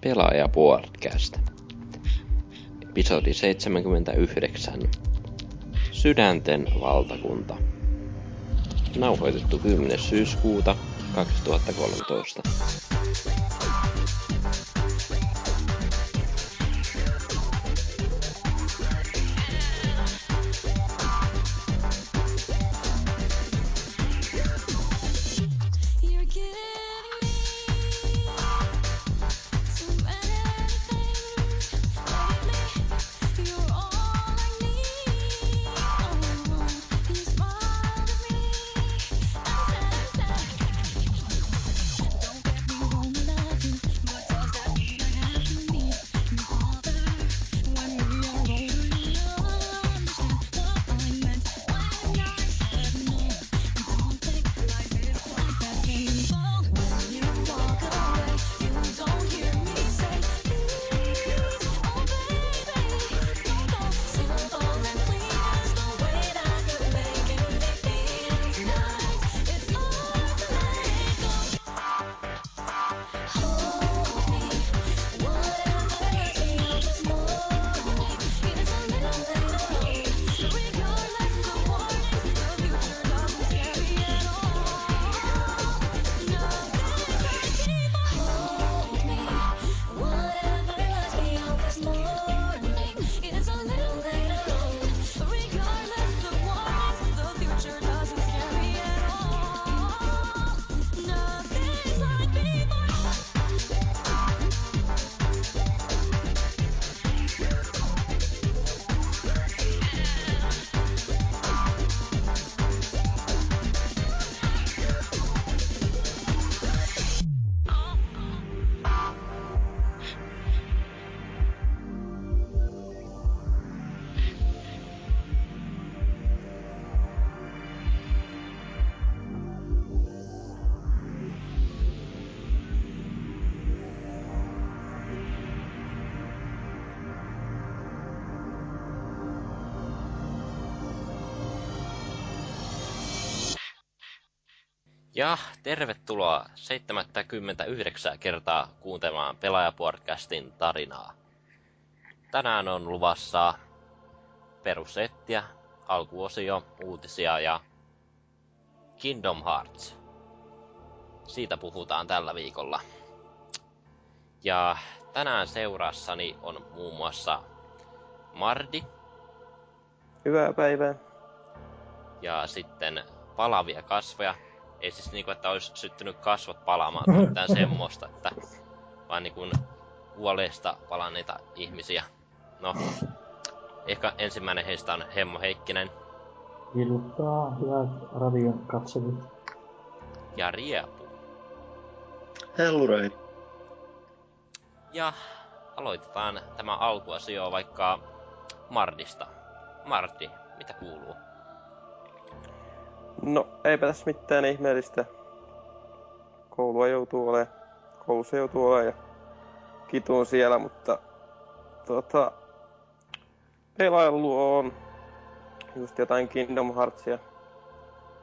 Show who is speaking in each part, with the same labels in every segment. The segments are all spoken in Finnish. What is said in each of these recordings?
Speaker 1: Pelaaja Podcast. Episodi 79. Sydänten valtakunta. Nauhoitettu 10. syyskuuta 2013. 79 kertaa kuuntelemaan Pelaajapodcastin tarinaa. Tänään on luvassa perusettiä, alkuosio, uutisia ja Kingdom Hearts. Siitä puhutaan tällä viikolla. Ja tänään seurassani on muun muassa Mardi
Speaker 2: Hyvää päivää.
Speaker 1: ja sitten palavia kasvoja. Ei siis niinku, että olisi syttynyt kasvot palaamaan tai mitään semmoista, että vaan niinku kuolleista palanneita ihmisiä. No, ehkä ensimmäinen heistä on Hemmo Heikkinen
Speaker 3: Iltaa, hyvät radion katsojat.
Speaker 1: ja Riepu.
Speaker 4: Hellurei.
Speaker 1: Ja aloitetaan tämä alkuasio vaikka Mardista. Mardi, mitä kuuluu?
Speaker 2: No, eipä tässä mitään ihmeellistä. Koulua joutuu olemaan. Koulussa joutuu olemaan ja kituun siellä, mutta tota, pelailu on just jotain Kingdom Heartsia.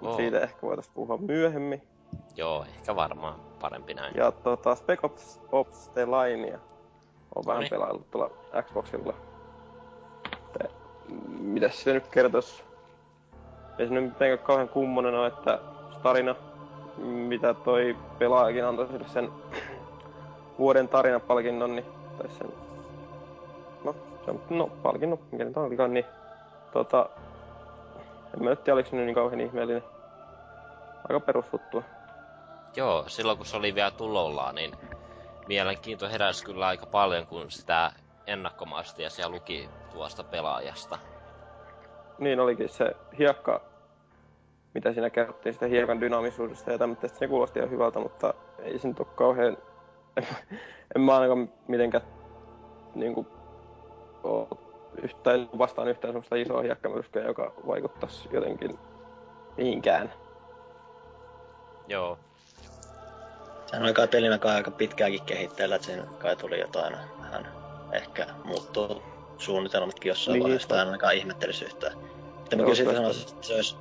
Speaker 1: Oo.
Speaker 2: Siitä ehkä voitaisiin puhua myöhemmin.
Speaker 1: Joo, ehkä varmaan parempi näin.
Speaker 2: Ja tota, Spec Ops, Ops The Linea on vähän pelaillut tuolla Xboxilla. Te, mitäs se nyt kertois? Ei se nyt mitenkään kauhean kummonen ole, että tarina, mitä toi pelaajakin antoi sille sen vuoden tarinapalkinnon, niin, tai sen, no, se on, no, palkinnon, mikä nyt olikaan, niin, tota, en mä nyt tiedä, oliko se nyt niin kauhean ihmeellinen. Aika perusfuttua.
Speaker 1: Joo, silloin kun se oli vielä tulollaan, niin mielenkiinto heräsi kyllä aika paljon, kun sitä ennakkomaistia siellä luki tuosta pelaajasta.
Speaker 2: Niin olikin se hiekka, mitä siinä kerrottiin sitä hiekan dynaamisuudesta ja tämmöistä, se kuulosti ihan hyvältä, mutta ei se nyt ole kauhean, en mä ainakaan mitenkään niinku oo yhtään, vastaan yhtään semmoista isoa hiekkamyrskyä, joka vaikuttaisi jotenkin mihinkään.
Speaker 1: Joo,
Speaker 4: Sehän oli kai pelinä kai aika pitkäänkin kehitteellä, että siinä kai tuli jotain vähän ehkä muuttuu suunnitelmatkin jossain
Speaker 2: Niin,
Speaker 4: vaiheessa, tai ainakaan ihmettelyssä yhtään. Mutta mä kyllä sanoisin, että se olisi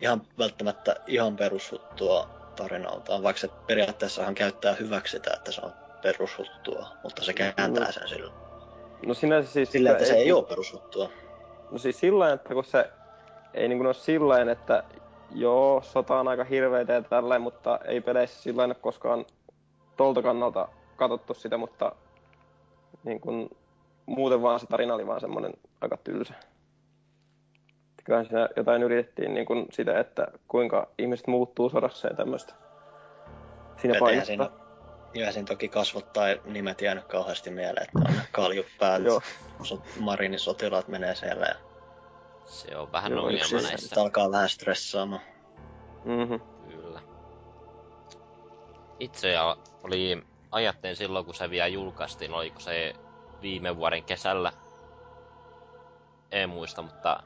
Speaker 4: ihan välttämättä ihan perusfuttua tarinaltaan, vaikka se periaatteessahan käyttää hyväksi sitä, että se on perusjuttua, mutta se kääntää sen sillä.
Speaker 2: No sinänsä siis...
Speaker 4: Sillä, että se ei
Speaker 2: kun-
Speaker 4: oo perusjuttua.
Speaker 2: No siis sillä että kun se ei niin ole sillä että joo, sota on aika hirveitä ja tälleen, mutta ei peleissä sillä ole koskaan tolta kannalta katsottu sitä, mutta niin kuin, muuten vaan se tarina oli vaan semmoinen aika tylsä. Kyllähän siinä jotain yritettiin niin kuin sitä, että kuinka ihmiset muuttuu sodassa ja tämmöistä. Siinä painottaa.
Speaker 4: siinä, siinä toki kasvot tai nimet jäänyt kauheasti mieleen, että on kaljut päät, marinin sotilaat menee siellä ja
Speaker 5: Se on vähän
Speaker 2: Joo,
Speaker 5: ongelma
Speaker 2: yksi-
Speaker 5: näissä.
Speaker 4: alkaa vähän stressaamaan.
Speaker 2: Mhm.
Speaker 5: Kyllä. Itse oli, ajattelin silloin kun se vielä julkaistiin, oliko se viime vuoden kesällä, en muista, mutta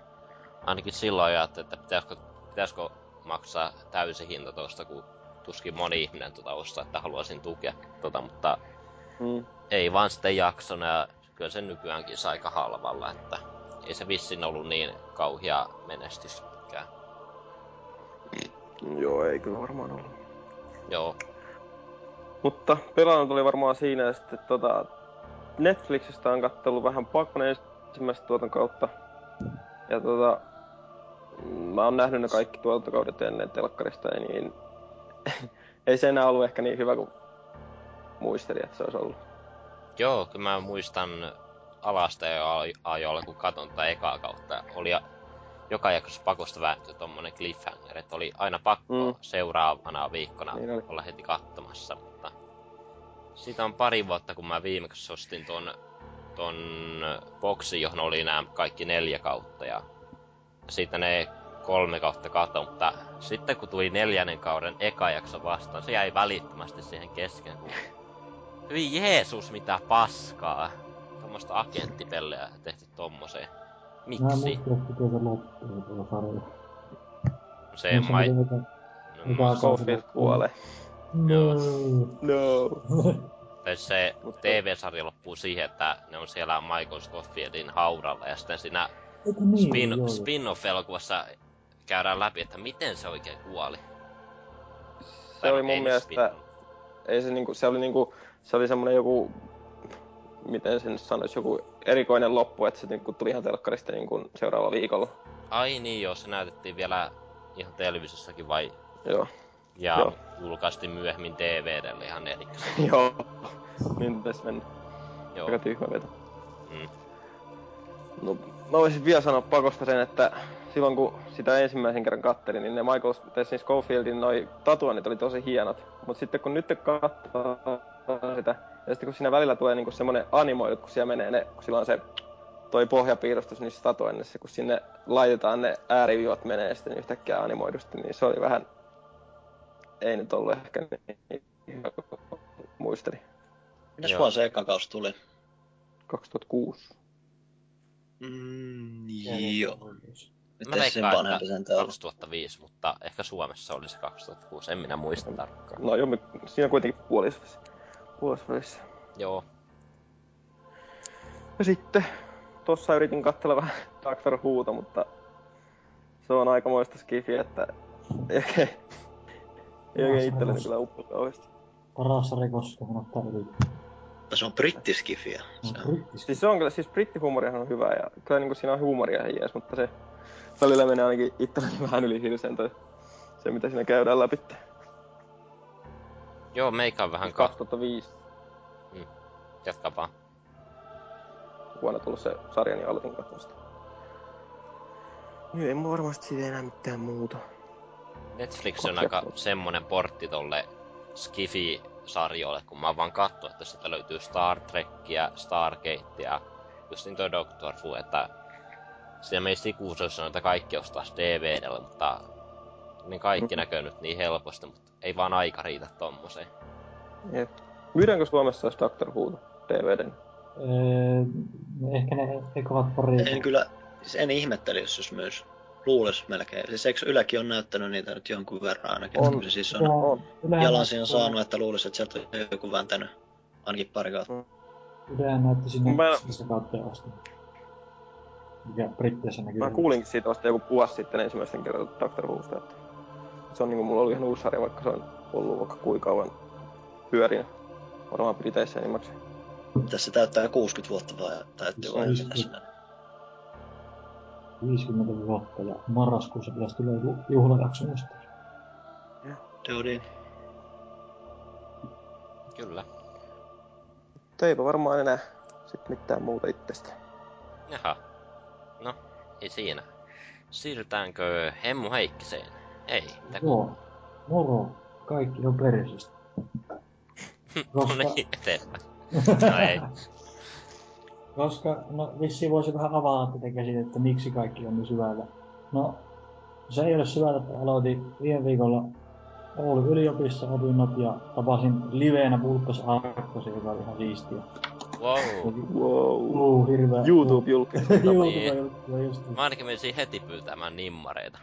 Speaker 5: ainakin silloin ajattelin, että pitäisikö, pitäisikö maksaa täysi hinta tuosta, kun tuskin moni ihminen tuota ostaa, että haluaisin tukea tota, mutta
Speaker 2: Mm.
Speaker 5: ei vaan sitten jaksona ja kyllä se nykyäänkin saa aika halvalla, että ei se vissin ollut niin kauhia menestys mitkään.
Speaker 2: Joo, ei kyllä varmaan ollut.
Speaker 5: Joo,
Speaker 2: Mutta pelannut oli varmaan siinä ja sitten tota, Netflixistä on kattellut vähän pakon ensimmäistä tuoton kautta. Ja tota, mä oon nähnyt ne kaikki tuotantokaudet ennen telkkarista ja niin ei se enää ollut ehkä niin hyvä kuin muistelin, että se olisi ollut.
Speaker 5: Joo, kyllä mä muistan alasta jo ajoilla, kun katon tätä ekaa kautta. Oli joka jaksossa pakosta vääntyi tommonen cliffhanger, että oli aina pakko
Speaker 2: Mm.
Speaker 5: mm. seuraavana viikkona
Speaker 2: Niin oli.
Speaker 5: olla heti katsomassa, mutta siitä on pari vuotta, kun mä viimeksi ostin ton, ton boksin, johon oli nämä kaikki neljä kautta ja siitä ne kolme kautta kato, mutta sitten kun tuli neljännen kauden eka jakso vastaan, se jäi välittömästi siihen kesken, kun Hyi Jeesus, mitä paskaa. Tuommoista agenttipellejä tehty tommoseen.
Speaker 3: Mä
Speaker 5: Miksi?
Speaker 3: se
Speaker 5: mai... mä-
Speaker 3: alkaa-
Speaker 2: Schofield kuolee.
Speaker 5: Joo.
Speaker 2: No.
Speaker 5: tai se TV-sarja loppuu siihen, että ne on siellä Michael Scoffieldin haudalla ja sitten siinä
Speaker 3: niin?
Speaker 5: spin, spin-off-elokuvassa käydään läpi, että miten se oikein kuoli.
Speaker 2: Se
Speaker 5: Tai
Speaker 2: oli
Speaker 5: no,
Speaker 2: mun mielestä,
Speaker 5: spin-off.
Speaker 2: ei se niinku, se oli niinku, se oli semmonen joku, miten sen sanois, joku erikoinen loppu, että se niinku tuli ihan telkkarista niinku seuraavalla viikolla.
Speaker 5: Ai niin joo, se näytettiin vielä ihan televisiossakin vai...
Speaker 2: Joo.
Speaker 5: Ja
Speaker 2: Joo.
Speaker 5: julkaistiin myöhemmin DVDlle ihan erikseen.
Speaker 2: Joo. Niin tässä mennä.
Speaker 5: Joo.
Speaker 2: Aika tyhmä veto.
Speaker 5: Mm.
Speaker 2: No, mä voisin vielä sanoa pakosta sen, että silloin kun sitä ensimmäisen kerran kattelin, niin ne Michael Tessin Schofieldin noi tatuoinnit oli tosi hienot. Mutta sitten kun nyt katsoo sitä, ja sitten kun siinä välillä tulee niinku semmonen animoidut, kun siellä menee ne, kun sillä on se toi pohjapiirustus niissä tatuoinnissa, kun sinne laitetaan ne ääriviivat menee sitten yhtäkkiä animoidusti, niin se oli vähän, ei nyt ollut ehkä niin hyvä muistelin.
Speaker 4: Mitäs vuonna se eka kaus tuli?
Speaker 2: 2006.
Speaker 4: Mm,
Speaker 3: Joo.
Speaker 4: Nyt
Speaker 5: Mä veikkaan, että
Speaker 4: sen täällä.
Speaker 5: 2005, mutta ehkä Suomessa oli se 2006, en minä muista tarkkaan.
Speaker 2: No joo, siinä kuitenkin puolisvälissä. Puolisvälissä.
Speaker 5: Joo,
Speaker 2: Ja sitten tossa yritin katsella vähän Doctor Whota, mutta se on aikamoista skifi, että ei oikein, itselleni
Speaker 3: on-
Speaker 2: kyllä uppo kauheasti.
Speaker 3: Paras sarja koskaan kannattaa yrittää.
Speaker 4: Mutta se on brittiskifiä.
Speaker 3: Se
Speaker 4: Se
Speaker 3: on
Speaker 4: on.
Speaker 3: brittiski.
Speaker 2: Siis se on kyllä, siis brittihuumorihan on hyvä ja kyllä niinku siinä on huumoria ihan jees, mutta se välillä menee ainakin itselleni vähän yli hilseen toi se mitä siinä käydään läpi.
Speaker 5: joo meikä on vähän
Speaker 2: Siis
Speaker 5: ka-
Speaker 2: 2005
Speaker 5: jatka vaan.
Speaker 2: vuonna tullut se sarja, niin aloitin katsoa Nyt ei mulla varmasti siitä enää mitään muuta.
Speaker 5: Netflix on aika semmonen portti tolle Skifi-sarjoille, kun mä oon vaan katsoin, että sieltä löytyy Star Trekkiä, Stargatea, just niin toi Doctor Who, että siinä meistä ikuisuus on, että kaikki ostaisi DVDllä, mutta ne kaikki
Speaker 2: Mhm.
Speaker 5: näkyy nyt niin helposti, mutta ei vaan aika riitä tommoseen.
Speaker 2: Jep. Myydäänkö Suomessa edes Doctor Who DVDn?
Speaker 3: Öö, ehkä ne eikö ovat pari...
Speaker 4: En kyllä, siis en ihmetteli, jos jos myös luulis melkein. Siis eikö Yläkin on näyttänyt niitä nyt jonkun verran ainakin?
Speaker 2: On.
Speaker 4: Se siis on
Speaker 2: On.
Speaker 4: jalansi on saanut, että luulisi, että sieltä on joku vääntänyt ainakin pari kautta.
Speaker 3: Ylehän näytti sinne
Speaker 2: Mä-
Speaker 3: missä kautta asti. Mikä Britteissä näkyy.
Speaker 2: Mä kuulinkin siitä vasta joku vuosi sitten ensimmäisen kerran Doctor Whosta, että se on niinku mulla ollut ihan uusi sarja, vaikka se on ollut vaikka kuinka kauan pyörinä. Varmaan Briteissä enimmäkseen.
Speaker 4: Tässä täyttää 60 vuotta vai täyttyy vai?
Speaker 3: 50 vuotta ja marraskuussa pitäisi tulla joku juhlajakso musta.
Speaker 4: Deodin.
Speaker 5: Kyllä.
Speaker 2: Mutta eipä varmaan enää sit mitään muuta itsestä.
Speaker 5: Jaha. No, ei siinä. Siirrytäänkö Hemmu Heikkiseen? Ei, mitä
Speaker 3: Joo. Moro. Kaikki on persistä.
Speaker 5: No
Speaker 3: Koska-
Speaker 5: niin, eteenpäin. No ei.
Speaker 3: Koska, no vissiin voisi vähän avata tätä käsitettä, miksi kaikki on niin syvällä. No, se ei ole syvällä, että aloitin viime viikolla Oulun yliopistossa opinnot ja tapasin liveenä Vulpes Arkkosen, joka oli ihan siistiä.
Speaker 5: Wow.
Speaker 2: Wow.
Speaker 3: Uh, hirveä.
Speaker 2: youtube julkaisu.
Speaker 3: YouTube-juttu, just.
Speaker 5: Mä ainakin menisin heti pyytämään nimmareita.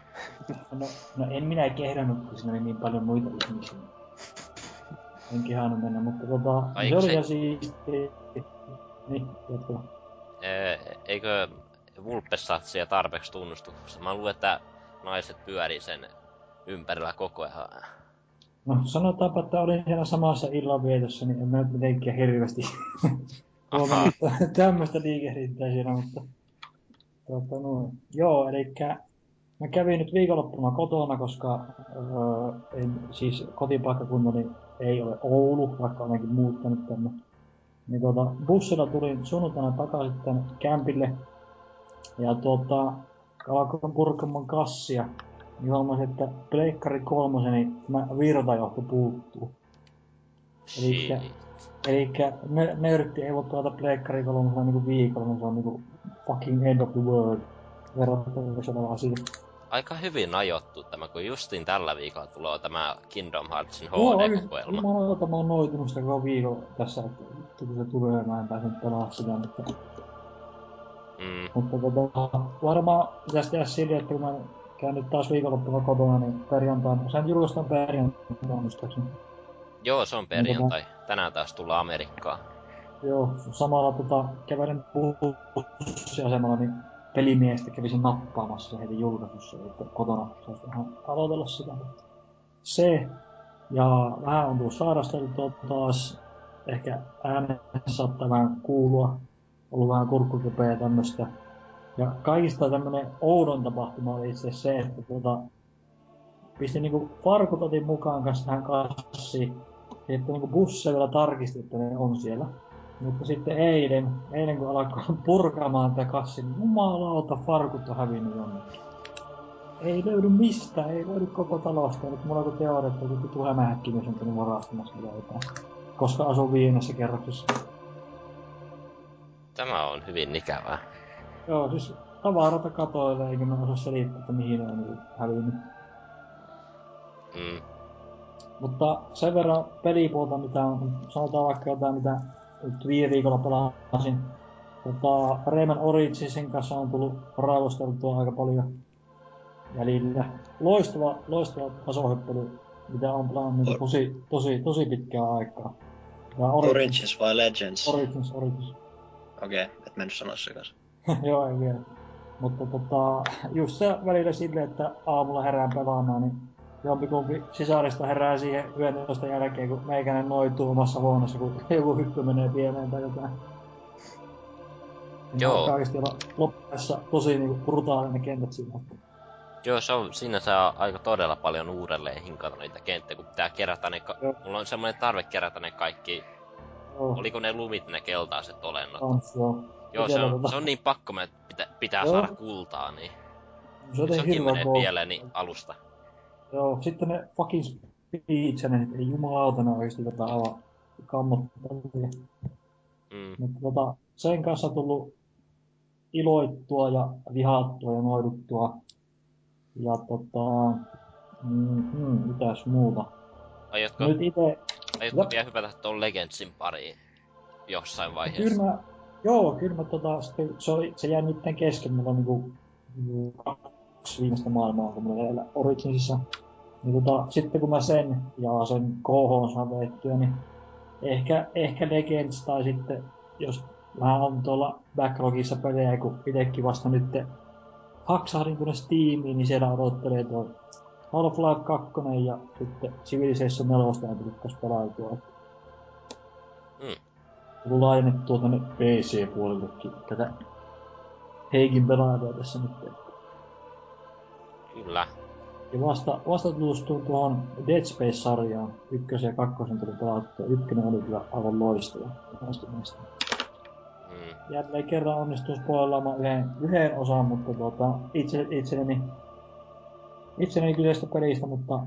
Speaker 3: No, no en minä kehdannut, kun siinä oli niin paljon muita ihmisiä. En kehannut mennä, mutta tota,
Speaker 5: Ai,
Speaker 3: se oli
Speaker 5: se-
Speaker 3: ihan siistiä. Niin, jatka.
Speaker 5: Ee, eikö Vulpes saa siellä tarpeeksi tunnustuksesta? Mä luulen, että naiset pyörii sen ympärillä koko ajan.
Speaker 3: No sanotaanpa, että olin siellä samassa illanvietossa, niin en mä nyt mitenkään hirveästi huomannut tämmöistä liikehdintää siinä, mutta tota, no, joo, eli mä kävin nyt viikonloppuna kotona, koska öö, en, siis kotipaikkakuntani ei ole Oulu, vaikka olenkin muuttanut tänne. Niin tota, bussilla tulin sunnuntaina takaisin tänne kämpille ja tuota, alkoin purkamaan kassia niin huomasin, että Pleikkari kolmoseni tämä virtajohto puuttuu. Elikkä-. Elikkä nö- nörtti ei voi pelata Pleikkari kolmosella niinku viikolla, niin se on niinku fucking end of the world verrattavissa oleva asia.
Speaker 5: Aika hyvin ajottu tämä, kun justiin tällä viikolla tulee tämä Kingdom Heartsin HD-kokoelma.
Speaker 3: mä oon noitunut sitä koko viikon tässä, että vittu kun se tulee, mä en pääse pelaamaan sitä, mutta,
Speaker 5: Mm.
Speaker 3: mutta tota, varmaan pitäisi tehdä silleen, että kun mä käyn nyt taas viikonloppuna kotona, niin perjantaina, sen julkaistaan perjantaina muistaakseni.
Speaker 5: Joo, se on perjantai. Tänään taas tullaan Amerikkaan.
Speaker 3: Joo, samalla tota, kävelin bussiasemalla, niin pelimiestä kävisin nappaamassa heti julkaisussa, että kotona saisi vähän aloitella sitä. Se, ja vähän on tullut sairasteltua taas, ehkä äänessä saattaa vähän kuulua, ollut vähän kurkkukipeä ja tämmöstä. Ja kaikista tämmönen oudon tapahtuma oli itse se, että tota, pistin niinku farkut otin mukaan kanssa tähän kassiin. Sitten niinku busseja vielä tarkisti, että ne on siellä. Mutta sitten eilen, eilen kun alkoi purkamaan tätä kassia, niin jumalauta, farkut on hävinnyt jonnekin. Ei löydy mistään, ei löydy koko talosta. Nyt mulla on teoria, että joku vitu hämähäkkimies on käynyt varastamassa jotain. Koska asun viidennessä kerroksessa.
Speaker 5: Tämä on hyvin ikävää.
Speaker 3: Joo, siis tavarata katoille, eikä mä osaa selittää, että mihin ne on niinku hävinnyt.
Speaker 5: Mm.
Speaker 3: Mutta sen verran pelipuolta, mitä on, sanotaan vaikka jotain, mitä nyt viime viikolla pelasin. Tota, Rayman Originsin kanssa on tullut raivosteltua aika paljon välillä. Loistava, loistava tasohyppely, mitä on pelannut niin tosi, tosi, tosi pitkää aikaa. Ja
Speaker 4: Origins vai Legends?
Speaker 3: Origins, Origins.
Speaker 4: Okei, okay, et mennyt sanoa se kanssa.
Speaker 3: Joo, ei vielä. Mutta tota, just se välillä silleen, että aamulla herään pelaamaan, niin jompikumpi sisarista herää siihen 11 jälkeen, kun meikäinen noituu omassa huoneessa, kun joku hyppy menee pieneen tai jotain.
Speaker 5: Joo.
Speaker 3: oikeesti olla loppuessa tosi niinku brutaalinen kentät siinä.
Speaker 5: Joo, se on, siinä saa aika todella paljon uudelleen hinkata niitä kenttiä, kun pitää kerätä ne... Ka-
Speaker 3: Joo.
Speaker 5: Mulla on semmoinen tarve kerätä ne kaikki...
Speaker 3: Joo,
Speaker 5: Oliko ne lumit ne keltaiset olennot?
Speaker 3: on, joo.
Speaker 5: Joo, se on,
Speaker 3: tota-
Speaker 5: se on niin pakko, että pitää, pitää
Speaker 3: Joo.
Speaker 5: saada kultaa, niin...
Speaker 3: Se on
Speaker 5: Sekin menee pieleen niin alusta.
Speaker 3: Joo, sitten ne fucking speeds, ne, ei jumalauta, ne oikeesti jotain aivan kammottavia.
Speaker 5: Mm.
Speaker 3: Mutta tota, sen kanssa on tullut iloittua ja vihattua ja noiduttua. Ja tota, mm, mm, mitäs muuta.
Speaker 5: Aiotko,
Speaker 3: Nyt ite,
Speaker 5: aiotko
Speaker 3: Jop.
Speaker 5: vielä hypätä tuon Legendsin pariin jossain vaiheessa?
Speaker 3: kyllä mä, joo, kyllä mä tota, sitten, se, oli, se jäi nytten kesken, mulla on niinku kaksi viimeistä maailmaa, kun mulla vielä Originsissa. Niin tota, sitten kun mä sen ja sen KH saan veettyä, niin ehkä, ehkä Legends tai sitten, jos vähän on tuolla backlogissa pelejä, kun itekin vasta nyt haksahdin tuonne Steamiin, niin siellä odottelee tuo Half-Life 2 ja sitten Civilization 4 on tullut kanssa pelautua.
Speaker 5: Mm.
Speaker 3: Tullut laajennettua tänne PC-puolellekin tätä Heikin pelailua tässä nyt.
Speaker 5: Kyllä.
Speaker 3: Ja vasta, vasta tutustuin tuohon Dead Space-sarjaan. Ykkösen ja kakkosen tuli pelattua. Ykkönen oli kyllä aivan loistava.
Speaker 5: Mm.
Speaker 3: Jälleen kerran onnistuu spoilaamaan yhden, yhden osan, mutta tuota, itse, itselleni, itselleni kyseistä pelistä, mutta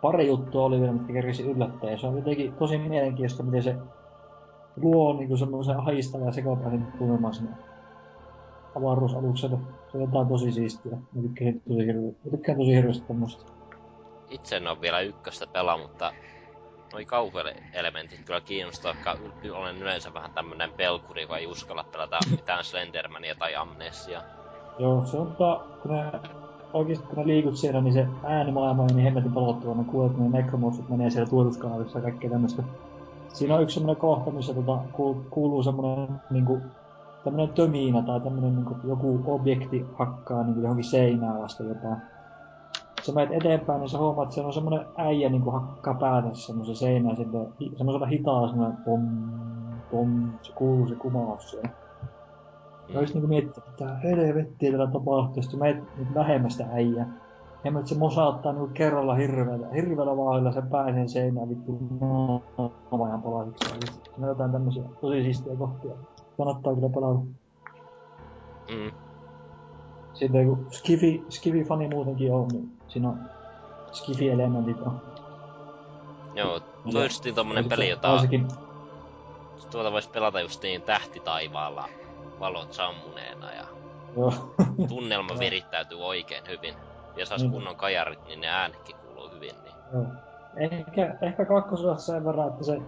Speaker 3: pari juttua oli vielä, mitkä kerkisi yllättää. Se on jotenkin tosi mielenkiintoista, miten se luo niinku semmoisen ahistavan ja sekapäisen tunnelman sinne avaruusalukselle. Se on jotain tosi siistiä. Mä tykkään tosi tosi hirveästi tämmöstä.
Speaker 5: Itse en ole vielä ykköstä pelaa, mutta noi kauhuelementit kyllä kiinnostaa, koska olen yleensä vähän tämmönen pelkuri, joka ei uskalla pelata mitään Slendermania tai Amnesia.
Speaker 3: Joo, se on tota, kun ne, oikeesti kun ne liikut siellä, niin se äänimaailma on niin hemmetin pelottava. Ne kuulet, ne nekromorfit menee siellä tuotuskanavissa ja kaikkea tämmöstä. Siinä on yksi semmonen kohta, missä tota, kuul- kuuluu semmonen niinku, tämmönen tömiinä tai tämmönen niinku, joku objekti hakkaa niinku johonkin seinään vasta jotain. Sä menet eteenpäin, niin sä huomaat, että siellä on semmonen äijä niinku hakkaa päätä semmoisen seinään sitten, hi- semmoisella hitaa semmonen pom, pom, se kuuluu se kumaus siellä. Ja olisi niinku miettinyt, että mitä helvettiä tällä tapahtuu, sitten meet niinku lähemmästä äijää. Ja se mosauttaa niinku kerralla hirveellä, hirveellä vauhdilla sen pääseen seinään vittu naamajan palasiksi. Sitten jotain tämmösiä tosi siistiä kohtia. Kannattaa kyllä pelata.
Speaker 5: Mm.
Speaker 3: Sitten kun Skifi, Skifi-fani muutenkin on, niin siinä on Skifi-elementit on.
Speaker 5: Joo, tuo on justiin tommonen peli, jota
Speaker 3: Varsinkin,
Speaker 5: tuota vois pelata justiin tähtitaivaalla valot sammuneena ja
Speaker 3: joo.
Speaker 5: tunnelma virittäytyy oikein hyvin. Ja saas
Speaker 3: Niin.
Speaker 5: kunnon kajarit, niin ne äänetkin kuuluu hyvin. Niin.
Speaker 3: Joo. Ehkä, ehkä kakkososassa sen verran, että se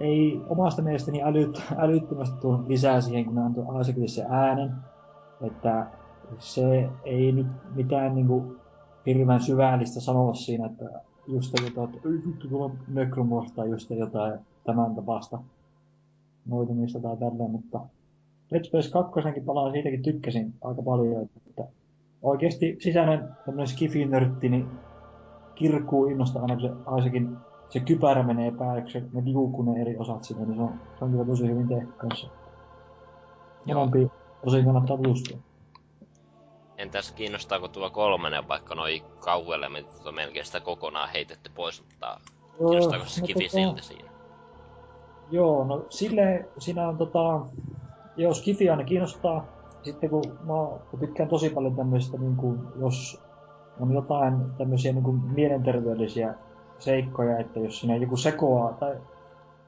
Speaker 3: ei omasta mielestäni älyt, älyttömästi tuonut lisää siihen, kun ne antoi Isaacille se äänen. Että se ei nyt mitään niinku hirveän syvällistä sanoa siinä, että just jotain, että ei vittu tuolla Necromorph tai just jotain tämän tapasta noitumista tai tälleen, mutta Dead Space 2 palaan siitäkin tykkäsin aika paljon, että oikeesti sisäinen tämmönen skifi-nörtti, niin kirkkuu innosta aina, kun se Isaacin se kypärä menee päälle, kun se, ne liukuu ne eri osat sinne, niin se on, se on kyllä tosi hyvin tehty kanssa.
Speaker 5: Joo.
Speaker 3: Molempiin osiin kannattaa tutustua.
Speaker 5: Entäs kiinnostaako tuo kolmonen, vaikka noi kauhuelementit on melkein sitä kokonaan heitetty pois, mutta kiinnostaako se kivi
Speaker 3: tota,
Speaker 5: silti siinä?
Speaker 3: Joo, no sille siinä on tota, joo, Skifi aina kiinnostaa. Sitten kun mä tykkään tosi paljon tämmöistä, niin kuin, jos on jotain tämmöisiä niin kuin mielenterveydellisiä seikkoja, että jos siinä joku sekoaa tai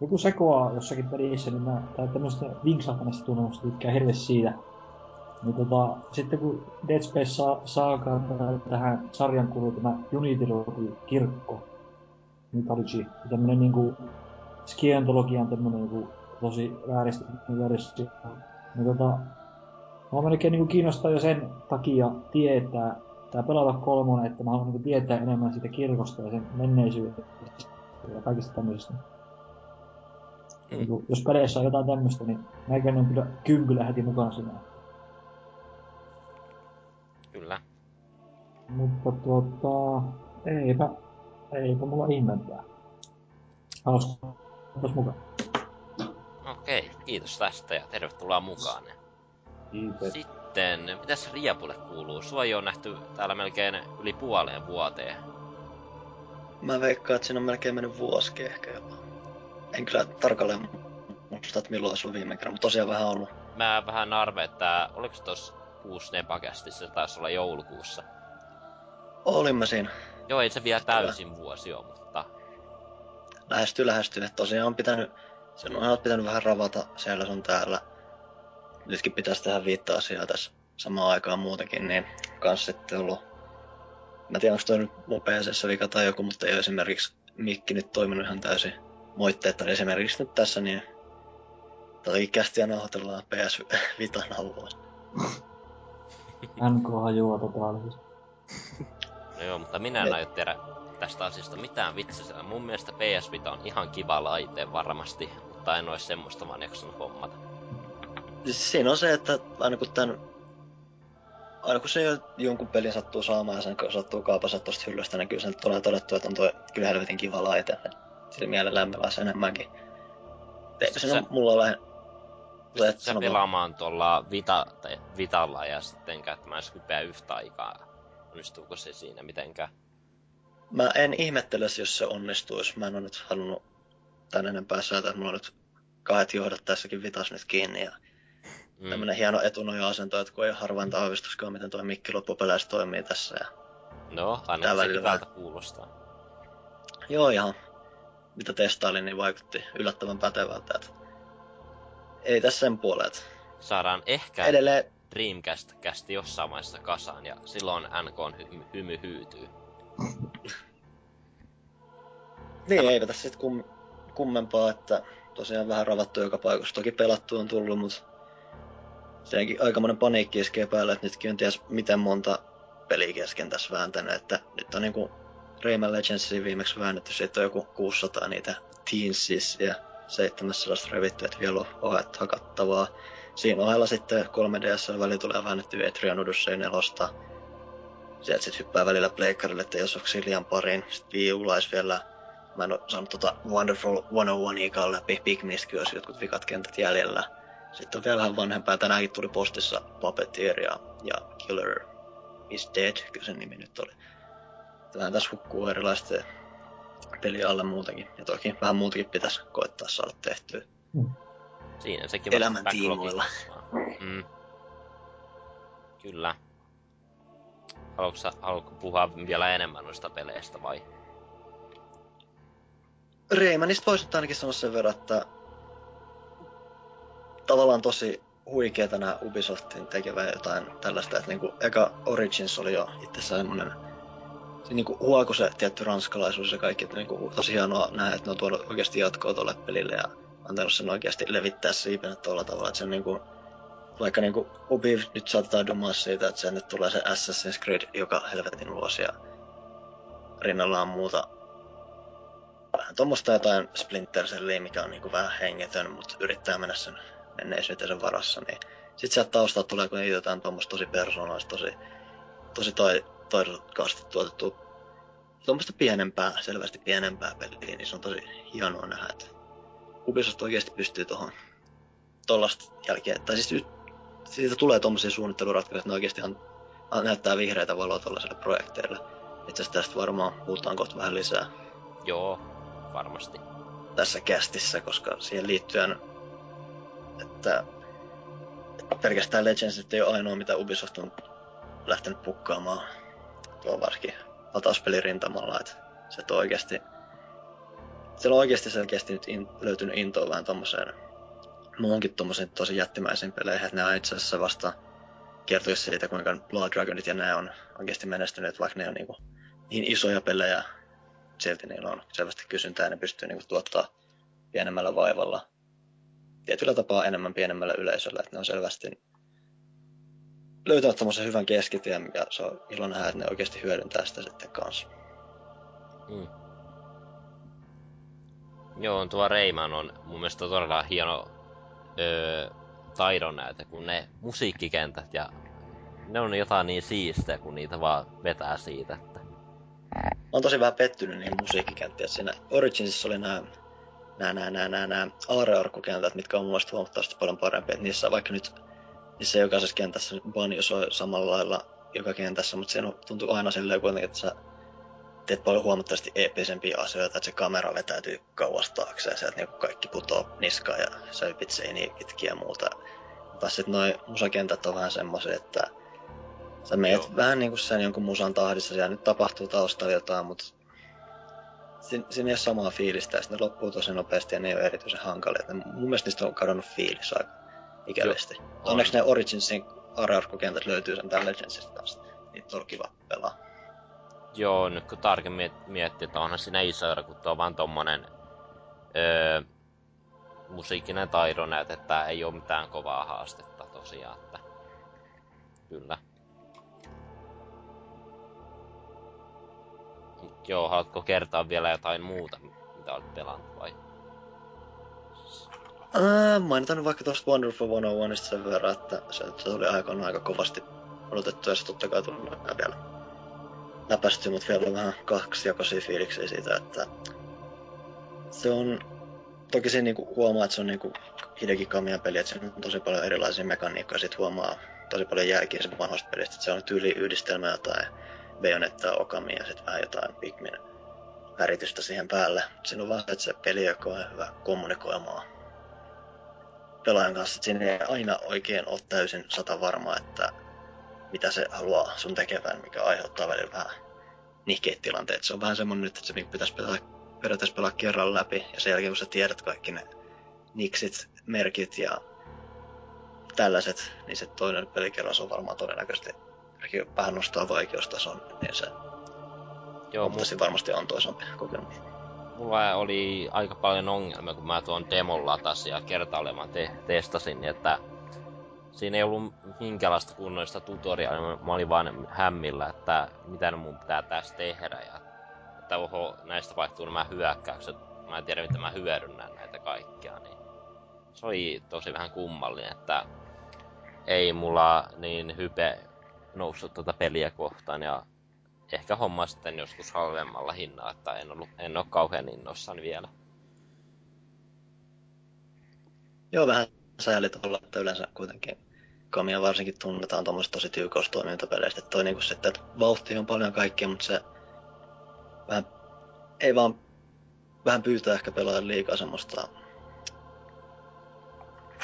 Speaker 3: joku sekoaa jossakin pelissä, niin mä, tai tämmöistä vinksahtaneesta tunnelmasta tykkään hirveästi siitä. Niin tota, sitten kun Dead Space saa, saakaan tähän- tähän sarjan kuuluu tämä Unity kirkko, mythology, tämmönen niinku skientologian tämmönen joku tosi vääristetty versio. Niin tota, mä melkein niinku kiinnostaa jo sen takia tietää, tää pelata kolmonen, että mä haluan niinku tietää enemmän siitä kirkosta ja sen menneisyydestä ja kaikista tämmöisistä.
Speaker 5: Mm.
Speaker 3: Niinku, jos peleissä on jotain tämmöistä, niin meikäinen on kyllä kympillä heti mukana siinä. Mutta tuota, eipä, eipä mulla ihmeempää. Hauska. Onpas mukaan.
Speaker 5: Okei, kiitos tästä ja tervetuloa mukaan.
Speaker 3: Kiitos.
Speaker 5: Sitten, mitäs Riapulle kuuluu? Sua ei ole nähty täällä melkein yli puoleen vuoteen.
Speaker 4: Mä veikkaan, että siinä on melkein mennyt vuosikin ehkä jopa. En kyllä tarkalleen muista, että milloin se on viime kerran, mutta tosiaan vähän ollut.
Speaker 5: Mä vähän arve, että oliko se tossa kuusi nepakästissä, se taisi olla joulukuussa.
Speaker 4: Olin mä siinä.
Speaker 5: Joo, ei se vielä täysin vuosi ole, mutta
Speaker 4: Lähestyy, lähestyy. Et tosiaan on pitänyt, sen on pitänyt vähän ravata siellä sun täällä. Nytkin pitäisi tehdä viittaa asiaa tässä samaan aikaan muutenkin, niin kans sitten ollut. Mä tiedän, onko toi nyt mun PCssä vika tai joku, mutta ei ole esimerkiksi mikki nyt toiminut ihan täysin moitteetta. Niin esimerkiksi nyt tässä niin Toi kästiä nauhoitellaan PS Vitan avulla.
Speaker 3: NK hajoaa totaalisesti.
Speaker 5: no joo, mutta minä en
Speaker 4: Ne-
Speaker 5: aio tehdä tästä asiasta mitään vitsiä. Mun mielestä PS Vita on ihan kiva laite varmasti, mutta en ole semmoista vaan jaksanut hommata.
Speaker 4: Siinä on se, että aina kun tän... Aina kun se jo jonkun pelin sattuu saamaan ja sen sattuu kaapassa tosta hyllystä, niin kyllä sen tulee todettu, että on toi kyllä helvetin kiva laite. Sillä mielellään pelaisi enemmänkin. Eikö
Speaker 5: sä-
Speaker 4: se on mulla. Sä et
Speaker 5: sä pelaamaan tuolla Vita, tai Vitalla ja sitten käyttämään Skypeä yhtä aikaa. Onnistuuko se siinä mitenkään?
Speaker 4: Mä en ihmettele, jos se onnistuisi. Mä en ole nyt halunnut tän enempää säätää, että mulla on nyt kahdet johdot tässäkin vitas nyt kiinni. Ja
Speaker 5: Mm.
Speaker 4: tämmönen hieno etunoja-asento, että kun ei harvainta aavistuskaan, miten tuo mikki loppupeleissä toimii tässä. Ja...
Speaker 5: No, ainakin se hyvältä kuulostaa.
Speaker 4: Joo, ihan mitä testailin, niin vaikutti yllättävän pätevältä. Että... Ei tässä sen puolet.
Speaker 5: Saadaan ehkä
Speaker 4: Edelleen
Speaker 5: Dreamcast kästi jossain vaiheessa kasaan ja silloin NK hymy, hymy hyytyy.
Speaker 4: Niin, eipä tässä sit kum, kummempaa, että tosiaan vähän ravattu joka paikassa. Toki pelattu on tullut, mutta senkin aikamoinen paniikki iskee päälle, että nytkin on ties miten monta peliä kesken tässä vääntänyt, että nyt on niinku Rayman Legendsia viimeksi väännetty, siitä on joku 600 niitä Teensis ja 700 revitty, että vielä on hakattavaa. Siinä ohella sitten 3DS väli tulee väännetty Etrian Odyssey 4. Sieltä sitten hyppää välillä pleikkarille, että jos liian pariin. Sitten Wii Ulla olisi vielä Mä en oo saanut tota Wonderful 101 ikaan läpi, Pikminstäkin olisi jotkut vikat kentät jäljellä. Sitten on vielä vähän vanhempaa, tänäänkin tuli postissa Puppeteer ja, ja Killer is Dead, kyllä sen nimi nyt oli. Vähän tässä hukkuu erilaisten peliä alle muutenkin, ja toki vähän muutakin pitäisi koettaa saada tehtyä.
Speaker 5: Siinä sekin
Speaker 4: Elämän tiimoilla.
Speaker 5: Mm. Kyllä. Haluatko, sä- haluatko puhua vielä enemmän noista peleistä vai?
Speaker 4: Raymanista voisi ainakin sanoa sen verran, että tavallaan tosi huikeeta nämä Ubisoftin tekevä jotain tällaista, että niinku eka Origins oli jo itse semmonen se niinku huoku se tietty ranskalaisuus ja kaikki, että niinku tosi hienoa nähdä, että ne on tuonut oikeasti jatkoa tuolle pelille ja antanut sen oikeasti levittää siipenä tuolla tavalla, että se on niinku vaikka niinku Ubi nyt saatetaan dumaa siitä, että sen nyt tulee se Assassin's Creed joka helvetin vuosia rinnallaan muuta vähän tuommoista jotain Splinter Cellia, mikä on niinku vähän hengetön, mutta yrittää mennä sen menneisyytensä varassa, niin sit sieltä taustalta tulee kuitenkin jotain tuommoista tosi persoonallista, tosi, tosi toi, toisokkaasti tuotettu tuommoista pienempää, selvästi pienempää peliä, niin se on tosi hienoa nähdä, että Ubisoft oikeasti pystyy tuohon tollasta jälkeen, tai siis siitä tulee tuommoisia suunnitteluratkaisuja, että ne oikeasti näyttää vihreitä valoa tuollaiselle projekteille. Itse asiassa tästä varmaan puhutaan kohta vähän lisää
Speaker 5: Joo, varmasti.
Speaker 4: tässä kästissä, koska siihen liittyen, että että pelkästään Legends ei ole ainoa, mitä Ubisoft on lähtenyt pukkaamaan tuo varsinkin latauspelirintamalla, että se on oikeasti siellä on oikeasti selkeästi nyt in, löytynyt intoa vähän tommoseen muuhunkin tommoseen tosi jättimäisiin peleihin, että ne on itse asiassa vasta kertoo siitä, kuinka Blood Dragonit ja nämä on oikeasti menestyneet, vaikka ne on niinku niin isoja pelejä, silti niillä on selvästi kysyntää ja ne pystyy niinku tuottaa pienemmällä vaivalla tietyllä tapaa enemmän pienemmällä yleisöllä, että ne on selvästi löytävät tommosen hyvän keskitien ja se on ilo nähdä, että ne oikeasti hyödyntää sitä sitten kanssa.
Speaker 5: Mm. Joo, tuo Rayman on mun mielestä todella hieno öö, taidon näyte, kun ne musiikkikentät ja ne on jotain niin siistejä, kun niitä vaan vetää siitä. Että...
Speaker 4: Mä oon tosi vähän pettynyt niihin musiikkikenttiin, että siinä Originsissa oli nämä nämä, nämä, nämä, nämä, nämä aarearkkukentät, mitkä on mun mielestä huomattavasti paljon parempia. Että niissä vaikka nyt niissä jokaisessa kentässä banjo soi samalla lailla joka kentässä, mutta se tuntuu aina silleen kuitenkin, että sä teet paljon huomattavasti eeppisempiä asioita, että se kamera vetäytyy kauas taakse ja sieltä niinku kaikki putoo niskaan ja sä ypit seiniä pitkiä ja muuta. Taas sit noi musakentät on vähän semmoisia, että sä meet
Speaker 5: Joo.
Speaker 4: vähän niinku sen jonkun musan tahdissa, siellä nyt tapahtuu taustalla jotain, mutta siinä, siinä ei ole samaa fiilistä ja sitten ne loppuu tosi nopeasti ja ne ei ole erityisen hankalia. Et ne- Mun mielestä niistä on kadonnut fiilis aika ikävästi.
Speaker 5: on.
Speaker 4: Onneksi ne Originsin arearkkukentät löytyy sen Legendsista taas. Niitä on kiva pelaa.
Speaker 5: Joo, nyt kun tarkemmin miet- miettii, että onhan siinä iso ero, kun tuo on vaan tommonen öö, musiikkinen taidon näyte, että ei ole mitään kovaa haastetta tosiaan, että kyllä. Mut joo, haluatko kertoa vielä jotain muuta, mitä olet pelannut vai?
Speaker 4: Ää, mainitan nyt vaikka tuosta Wonderful 101 sen verran, että se, se tuli aikoinaan aika kovasti odotettu ja se totta kai tuli vielä läpästy, mutta vielä vähän kaksijakoisia fiiliksiä siitä, että se on toki siinä niinku huomaa, että se on niinku Hideki Kamiyan peli, että siinä on tosi paljon erilaisia mekaniikkoja. Sitten huomaa tosi paljon jälkiä sen vanhasta pelistä. että Se on tyyli yhdistelmä jotain Bayonettaa, Okamia ja sitten vähän jotain Pikmin väritystä siihen päälle. Siinä on vaan se, että se peli joka on hyvä kommunikoimaan pelaajan kanssa. Että siinä ei aina oikein ole täysin sata varma, että mitä se haluaa sun tekevän, mikä aiheuttaa välillä vähän nihkeitä tilanteita. Se on vähän semmonen nyt, että se pitäisi pelata, periaatteessa pelaa kerran läpi ja sen jälkeen kun sä tiedät kaikki ne niksit, merkit ja tällaiset, niin se toinen pelikerros on varmaan todennäköisesti vähän nostaa vaikeustason, niin se
Speaker 5: Joo, mu-
Speaker 4: huomattavasti varmasti antoisampi kokemus.
Speaker 5: mulla oli aika paljon ongelmia, kun mä tuon demon latasin ja kertailemaan te- testasin, niin että siinä ei ollut minkäänlaista kunnollista tutoriaalia. Mä olin vaan hämmillä, että mitä mun pitää tässä tehdä ja että oho, näistä vaihtuu nämä hyökkäykset. Mä en tiedä, miten mä hyödynnän näitä kaikkia, niin se oli tosi vähän kummallinen, että ei mulla niin hype noussut tuota peliä kohtaan ja ehkä homma sitten joskus halvemmalla hinnalla, että en, ollut, en ole kauhean innoissani vielä.
Speaker 4: Joo, vähän sääli olla, että yleensä kuitenkin Kamia varsinkin tunnetaan tuommoisesta tosi tiukoista toimintapeleistä. Että toi niinku sitten, että vauhti on paljon kaikkea, mutta se vähän, ei vaan vähän pyytää ehkä pelaajan liikaa semmoista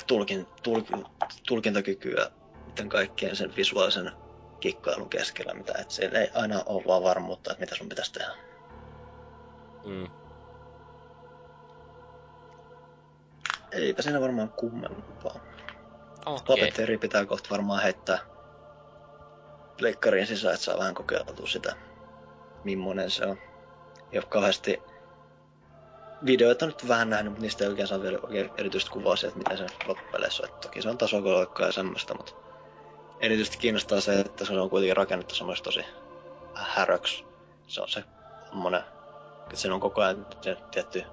Speaker 4: tulkin, tulkin, tulkintakykyä miten kaikkien sen visuaalisen kikkailun keskellä, mitä et se ei aina ole vaan varmuutta, että mitä sun pitäisi tehdä.
Speaker 5: Mm.
Speaker 4: Eipä siinä varmaan kummempaa.
Speaker 5: Okei.
Speaker 4: Papeteeri pitää kohta varmaan heittää pleikkariin sisään, että saa vähän kokeiltua sitä, millainen se on. Ei ole kauheasti videoita nyt vähän nähnyt, mutta niistä ei oikein saa vielä oikein erityistä kuvaa siitä, että miten se loppupeleissä on. Toki se on tasokoloikkaa ja semmoista, mutta erityisesti kiinnostaa se, että se on kuitenkin rakennettu semmoista tosi häröksi. Se on se semmoinen, että siinä on koko ajan tietty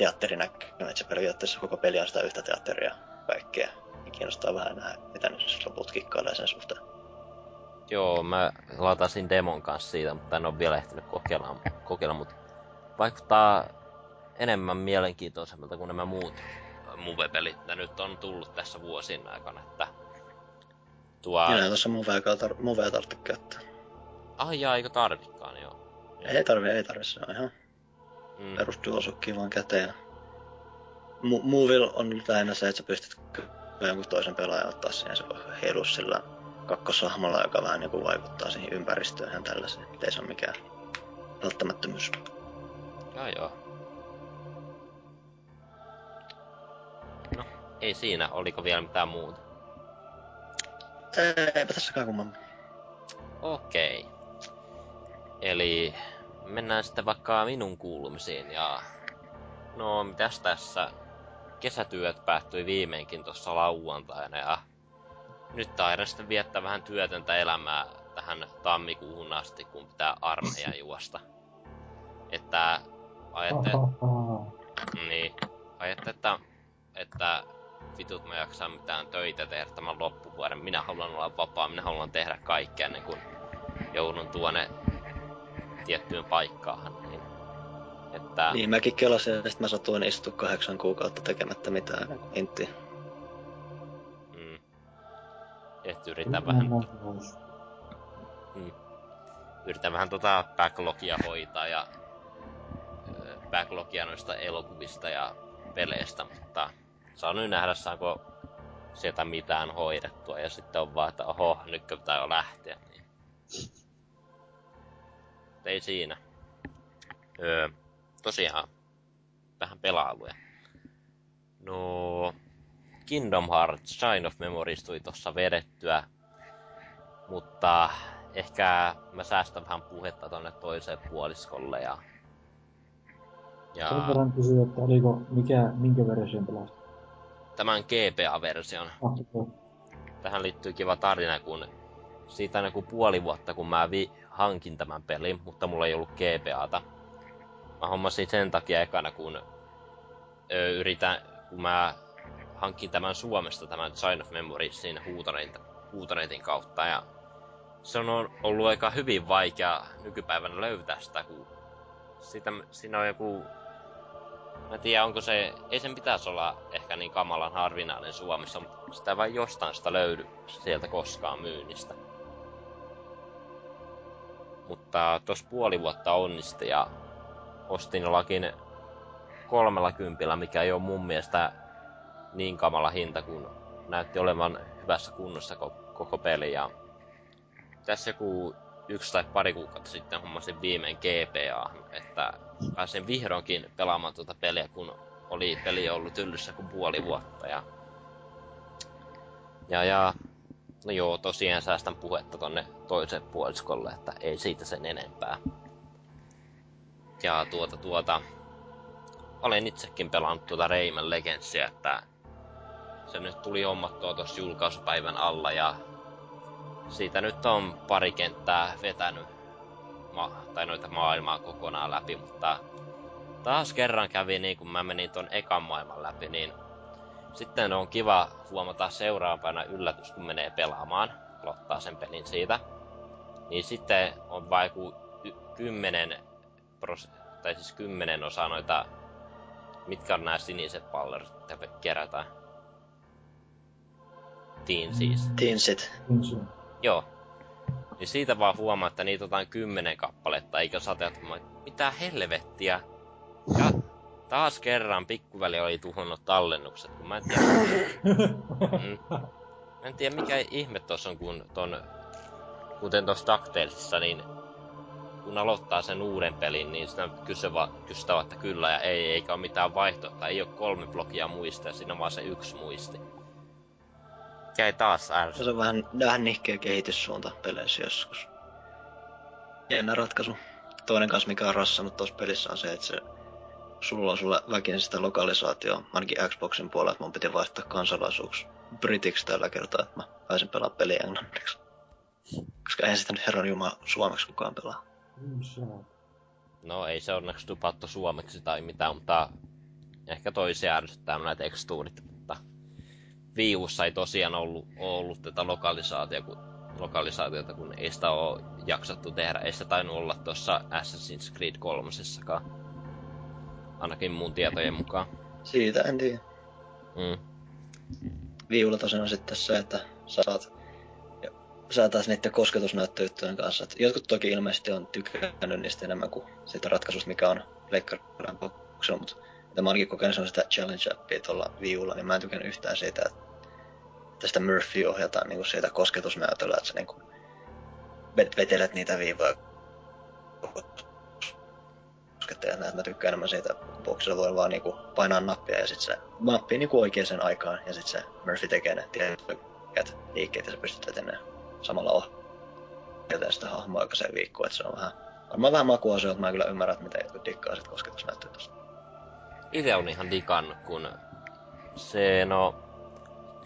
Speaker 4: teatterinäkymä, että se periaatteessa koko peli on sitä yhtä teatteria kaikkea. Niin kiinnostaa vähän nähdä, mitä ne siis loput kikkailee sen suhteen.
Speaker 5: Joo, mä latasin demon kanssa siitä, mutta en ole vielä ehtinyt kokeilla, kokeilla mutta vaikuttaa enemmän mielenkiintoisemmalta kuin nämä muut Move-pelit, mitä nyt on tullut tässä vuosien aikana, että tuo...
Speaker 4: Minä tuossa movea, tar- movea tarvitse käyttää.
Speaker 5: Ai jaa, eikö tarvikaan, joo.
Speaker 4: Ei tarvi, ei tarvi, se on ihan
Speaker 5: Mm.
Speaker 4: perusduosokki vaan käteen. Mu- Movil on nyt lähinnä se, että sä pystyt jonkun toisen pelaajan ottaa siihen se heilu sillä kakkosahmolla, joka vähän niin vaikuttaa siihen ympäristöön ja tällaiseen. Ei se ole mikään välttämättömyys.
Speaker 5: Joo, joo. No, ei siinä. Oliko vielä mitään muuta?
Speaker 4: Eipä tässäkään kummemmin.
Speaker 5: Okei. Eli mennään sitten vaikka minun kuulumisiin ja... No, mitäs tässä? Kesätyöt päättyi viimeinkin tuossa lauantaina ja... Nyt taidan sitten viettää vähän työtöntä elämää tähän tammikuuhun asti, kun pitää armeijan juosta. Että ajattelin, niin, ajattelin, että, että vitut mä jaksan mitään töitä tehdä tämän loppuvuoden. Minä haluan olla vapaa, minä haluan tehdä kaikkea ennen kuin joudun tuonne tiettyyn paikkaan. Niin, että,
Speaker 4: Niin, mäkin kelasin ja sitten mä satuin istua kahdeksan kuukautta tekemättä mitään ennen kuin intti.
Speaker 5: mm, että yritän vähän, mm, yritän vähän tota backlogia hoitaa ja backlogia noista elokuvista ja peleistä, mutta saan nyt nähdä, saanko sieltä mitään hoidettua. Ja sitten on vaan, että oho, nytkö pitää jo lähteä. Niin. Ei siinä. Öö, tosiaan, vähän pelailuja. No, Kingdom Hearts Shine of Memories tuli tossa vedettyä. Mutta ehkä mä säästän vähän puhetta tonne toiseen puoliskolle ja... Ja
Speaker 3: Sen verran kysyä, että oliko, mikä, minkä version pelasit?
Speaker 5: tämän GPA-version
Speaker 3: Ah, joo.
Speaker 5: tähän liittyy kiva tarina, kun siitä on joku puoli vuotta, kun mä vi- hankin tämän pelin, mutta mulla ei ollut GPAta. Mä hommasin sen takia ekana, kun ö, yritän, kun mä hankin tämän Suomesta, tämän Sign of huutonetin, huutonetin kautta, ja se on ollut aika hyvin vaikea nykypäivänä löytää sitä, kun sitä, siinä on joku Mä en tiedä, onko se... Ei sen pitäisi olla ehkä niin kamalan harvinainen Suomessa, mutta sitä vai jostain sitä löydy sieltä koskaan myynnistä. Mutta tos puoli vuotta onnisti ja ostin jollakin kolmella kympillä, mikä ei ole mun mielestä niin kamala hinta, kun näytti olevan hyvässä kunnossa ko- koko peli. Ja tässä joku yksi tai pari kuukautta sitten hommasin viimein GPA, että pääsin vihdoinkin pelaamaan tuota peliä, kun oli peli ollut yllyssä kuin puoli vuotta. Ja, ja, ja no joo, tosiaan säästän puhetta tonne toiseen puoliskolle, että ei siitä sen enempää. Ja tuota tuota, olen itsekin pelannut tuota Rayman Legendsia, että se nyt tuli hommattua tuossa julkaisupäivän alla ja siitä nyt on pari kenttää vetänyt ma- tai noita maailmaa kokonaan läpi, mutta taas kerran kävi niin kun mä menin ton ekan maailman läpi, niin sitten on kiva huomata seuraavana yllätys, kun menee pelaamaan, aloittaa sen pelin siitä. Niin sitten on y- kymmenen pros- tai siis kymmenen osaa noita, mitkä on nämä siniset pallerit, mitä kerätään. Tiin siis.
Speaker 3: Se.
Speaker 5: Joo. Niin siitä vaan huomaa, että niitä on jotain kymmenen kappaletta, eikä sateet, mä, mitä helvettiä. Ja taas kerran pikkuväli oli tuhonnut tallennukset, kun mä en tiedä... Mm. Mä en tiedä mikä ihme tossa on, kun ton... Kuten tossa DuckTalesissa, niin kun aloittaa sen uuden pelin, niin sitä kysyvä, kysyttävä, että kyllä ja ei, eikä ole mitään vaihtoehtoa. Ei ole kolme blogia muistia, siinä on vaan se yksi muisti. Jäi taas ärsyttää.
Speaker 4: Se on vähän, vähän nihkeä kehityssuunta peleissä joskus. Jännä ratkaisu. Toinen kanssa, mikä on rassannut tuossa pelissä, on se, että se, sulla on sulla väkisin sitä lokalisaatioa, ainakin Xboxin puolella, että mun piti vaihtaa kansalaisuus britiksi tällä kertaa, että mä pääsin pelaamaan peliä englanniksi. Koska eihän sitä nyt herran jumala suomeksi kukaan pelaa.
Speaker 3: Kyllä se.
Speaker 5: No ei se onneksi dupattu suomeksi tai mitään, mutta ehkä toisia ärsyttää nämä tekstuurit, mutta Viussa ei tosiaan ollut, ollut tätä lokalisaatiota, kun, lokalisaatiota, kun ei sitä ole jaksattu tehdä. Ei sitä tainnut olla tuossa Assassin's Creed 3 Ainakin mun tietojen mukaan.
Speaker 4: Siitä en tiedä.
Speaker 5: Mm.
Speaker 4: Viulla tosiaan on sitten se, että saat taas niiden kosketusnäyttöyhtiöiden kanssa. Et jotkut toki ilmeisesti on tykännyt niistä enemmän kuin siitä ratkaisusta, mikä on leikkarin boksilla, mutta mitä mä ainakin kokenut se on sitä challenge appia tuolla viulla, niin mä en tykännyt yhtään siitä, että tästä Murphy ohjataan niin siitä kosketusnäytöllä, että sä niin vet- vetelet niitä viivoja koskettelet näitä. Mä tykkään enemmän siitä, boksilla voi vaan niinku painaa nappia ja sit se nappii niinku oikeaan aikaan ja sit se Murphy tekee ne tietyt liikkeet ja sä pystyt etenemään samalla ohjaten sitä hahmoa jokaiseen viikkoon, että se on vähän Varmaan vähän makuasia, että mä kyllä ymmärrän, että mitä jotkut dikkaa sit kosketusnäyttöitä.
Speaker 5: Itse on ihan digannut, kun se, no,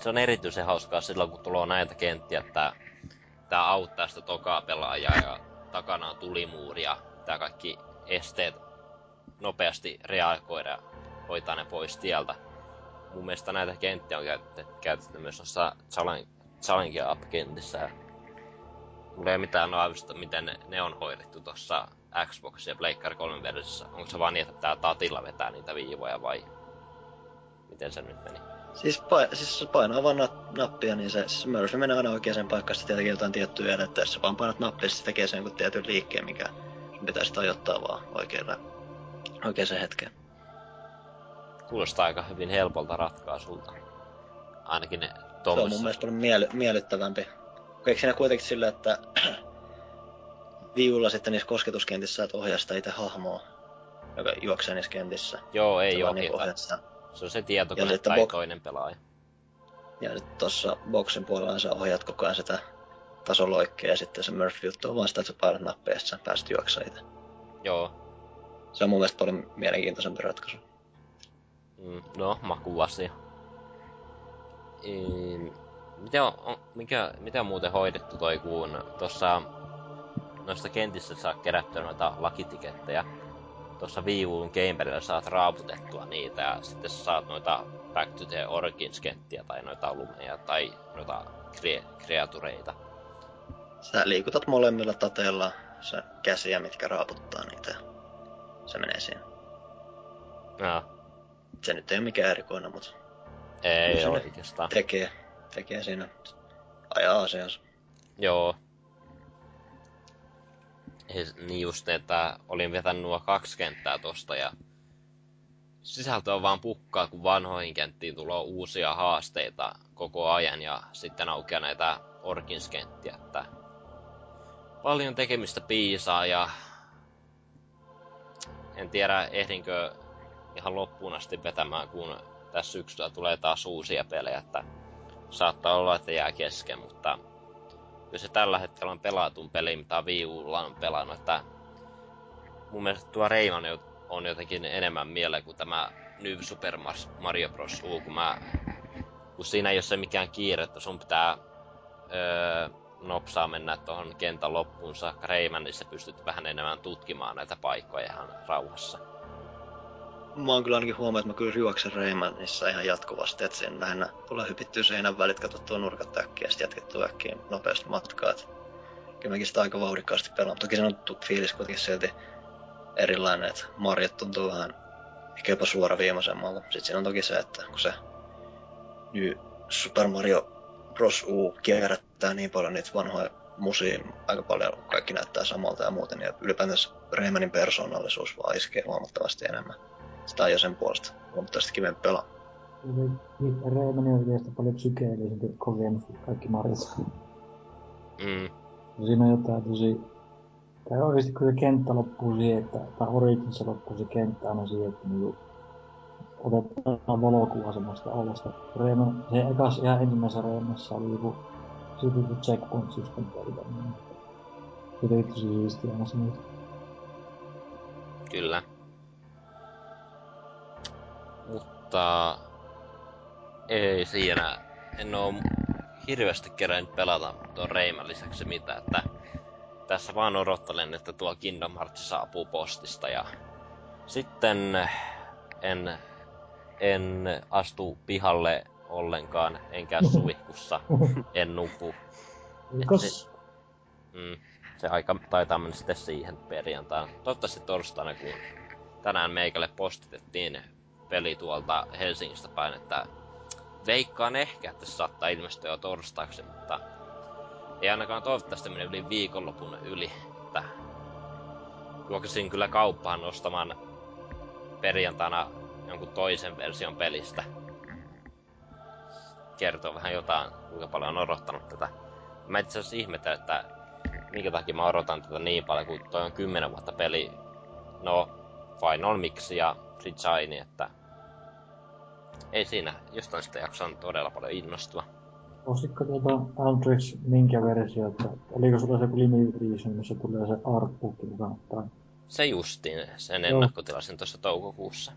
Speaker 5: se on erityisen hauskaa silloin, kun tulee näitä kenttiä, että tää auttaa sitä tokaa pelaajaa ja takana on tulimuuri ja tää kaikki esteet nopeasti reagoida hoitaa ne pois tieltä. Mun mielestä näitä kenttiä on käytetty, käytetty myös noissa challenge, up-kentissä. Mulla ei mitään aavistusta, miten ne, ne on hoidettu tuossa Xbox ja Pleikkari 3 versiossa. Onko se vaan niin, että tää tatilla vetää niitä viivoja vai miten se nyt meni?
Speaker 4: Siis, pain, siis se painaa vaan nappia, niin se, se Murphy menee aina oikeaan paikkaan, sitten tietenkin jotain tiettyä edettä, jos sä vaan painat nappia, se tekee sen jonkun tietyn liikkeen, mikä pitäisi ajoittaa vaan oikealle, oikeaan hetkeen.
Speaker 5: Kuulostaa aika hyvin helpolta ratkaisulta. Ainakin ne
Speaker 4: Se on mun mielestä paljon miely, miellyttävämpi. Eikö siinä kuitenkin sillä, että viulla sitten niissä kosketuskentissä saat ohjaa sitä itse hahmoa, joka juoksee niissä kentissä.
Speaker 5: Joo, ei
Speaker 4: ohjaat sitä.
Speaker 5: Se on se tietokone tai
Speaker 4: bok-
Speaker 5: toinen pelaaja.
Speaker 4: Ja sitten tuossa boksin puolella sä ohjaat koko ajan sitä tasoloikkea ja sitten se Murphy-juttu on vaan sitä, että sä painat nappia ja pääset juoksemaan itse.
Speaker 5: Joo.
Speaker 4: Se on mun mielestä paljon mielenkiintoisempi ratkaisu.
Speaker 5: Mm, no, makuasia. Ehm, miten on, on, mikä, miten on muuten hoidettu toi, kun tuossa noista kentissä saa kerättyä noita lakitikettejä. Tuossa viivuun Gamerilla saat raaputettua niitä ja sitten sä saat noita Back to the Origins kenttiä tai noita lumeja tai noita kre- kreatureita.
Speaker 4: Sä liikutat molemmilla tateilla se käsiä, mitkä raaputtaa niitä. Se menee siinä.
Speaker 5: Ja,
Speaker 4: se nyt ei ole mikään erikoinen, mutta
Speaker 5: Ei ole oikeastaan.
Speaker 4: tekee, tekee siinä, ajaa asiansa.
Speaker 5: Joo. Niin just, että olin vetänyt nuo kaksi kenttää tosta ja sisältö on vaan pukkaa, kun vanhoihin kenttiin tulee uusia haasteita koko ajan ja sitten aukeaa näitä Orkins-kenttiä, että paljon tekemistä piisaa ja en tiedä ehdinkö ihan loppuun asti vetämään, kun tässä syksyllä tulee taas uusia pelejä, että saattaa olla, että jää kesken, mutta kyllä se tällä hetkellä on pelatun peli, mitä Wii Ulla on pelannut, että mun mielestä tuo Rayman jo- on jotenkin enemmän mieleen kuin tämä New Super Mario Bros. U, kun, mä, kun siinä ei ole se mikään kiire, että sun pitää öö, nopsaa mennä tuohon kentän loppuun saakka Raymanissa pystyt vähän enemmän tutkimaan näitä paikkoja ihan rauhassa.
Speaker 4: Mä oon kyllä ainakin huomannut, että mä kyllä juoksen Raymanissa ihan jatkuvasti, että siinä lähinnä tulee hypittyä seinän välit, katsottua nurkat äkkiä ja sitten äkkiä nopeasti matkaa. Kyllä mäkin sitä aika vauhdikkaasti pelaan. Toki se on fiilis kuitenkin silti erilainen, että Marjat tuntuu vähän ehkä jopa suoraviimaisemmalta. Sitten siinä on toki se, että kun se New Super Mario Bros. U kierrättää niin paljon niitä vanhoja musia aika paljon, kaikki näyttää samalta ja muuten, ja ylipäätänsä Raymanin persoonallisuus vaan iskee huomattavasti enemmän. Sitä on jo sen puolesta huomattavasti kivempi pelaa.
Speaker 3: Reimani on yleistä paljon psykeellisempi kokemus kuin kaikki Marjat.
Speaker 5: Mm,
Speaker 3: siinä on jotain tosi... Tai oikeesti kun se kenttä loppuu siihen, että... Tai Originissa loppuu se kenttä aina siihen, että niinku... Otetaan valokuva semmoista olosta. Reeman, se ekas ihan ensimmäisessä Reemassa oli joku... Siitä joku checkpoint system tai oli tosi siistiä aina niitä.
Speaker 5: kyllä. Mutta ei siinä. En oo hirveästi kerännyt pelata tuon Rayman lisäksi mitä, että tässä vaan odottelen, että tuo Kingdom Hearts saapuu postista ja sitten en, en astu pihalle ollenkaan, enkä suihkussa, en nuku.
Speaker 3: Kos...
Speaker 5: Mm, se aika taitaa mennä sitten siihen perjantaina. Toivottavasti torstaina, kun tänään meikälle postitettiin peli tuolta Helsingistä päin, että veikkaan ehkä, että se saattaa ilmestyä jo torstaiksi, mutta ei ainakaan toivottavasti mene yli viikonlopun yli, että juoksin kyllä kauppaan ostamaan perjantaina jonkun toisen version pelistä. Kertoo vähän jotain, kuinka paljon on odottanut tätä. Mä itse asiassa ihmetän, että minkä takia mä odotan tätä niin paljon, kun toi on 10 vuotta peli. No, Final Mix ja Shine, että ei siinä, jostain sitä jaksan todella paljon innostua.
Speaker 3: Ostitko tuota Aldrich minkä versio, että oliko sulla se limited edition, missä tulee se artbook mukaan? Tai...
Speaker 5: Se justiin, sen ennakkotilasin tuossa toukokuussa.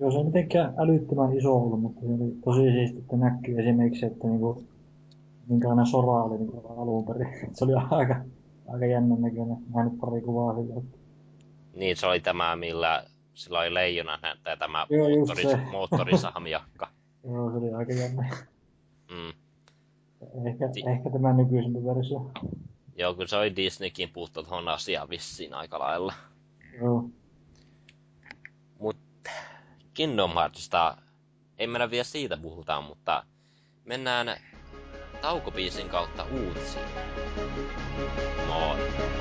Speaker 3: Joo, se ei mitenkään älyttömän iso ollut, mutta se oli tosi siisti, että näkyy esimerkiksi, että niinku, minkälainen sora oli niinku alun perin. Se oli aika, aika jännän näköinen. Nyt pari kuvaa. Että...
Speaker 5: Niin, se oli tämä, millä sillä oli leijona näyttää tämä
Speaker 3: Joo,
Speaker 5: moottoris, moottorisahmiakka.
Speaker 3: Joo, se oli aika jännä.
Speaker 5: Mm.
Speaker 3: Ehkä,
Speaker 5: Ti-
Speaker 3: ehkä tämä nykyisempi versio.
Speaker 5: Joo, kyllä se oli Disneykin puuttu tuohon asiaan vissiin aika lailla.
Speaker 3: Joo.
Speaker 5: Mut Kingdom Heartsista ei mennä vielä siitä puhutaan, mutta mennään taukopiisin kautta uutisiin. Moi!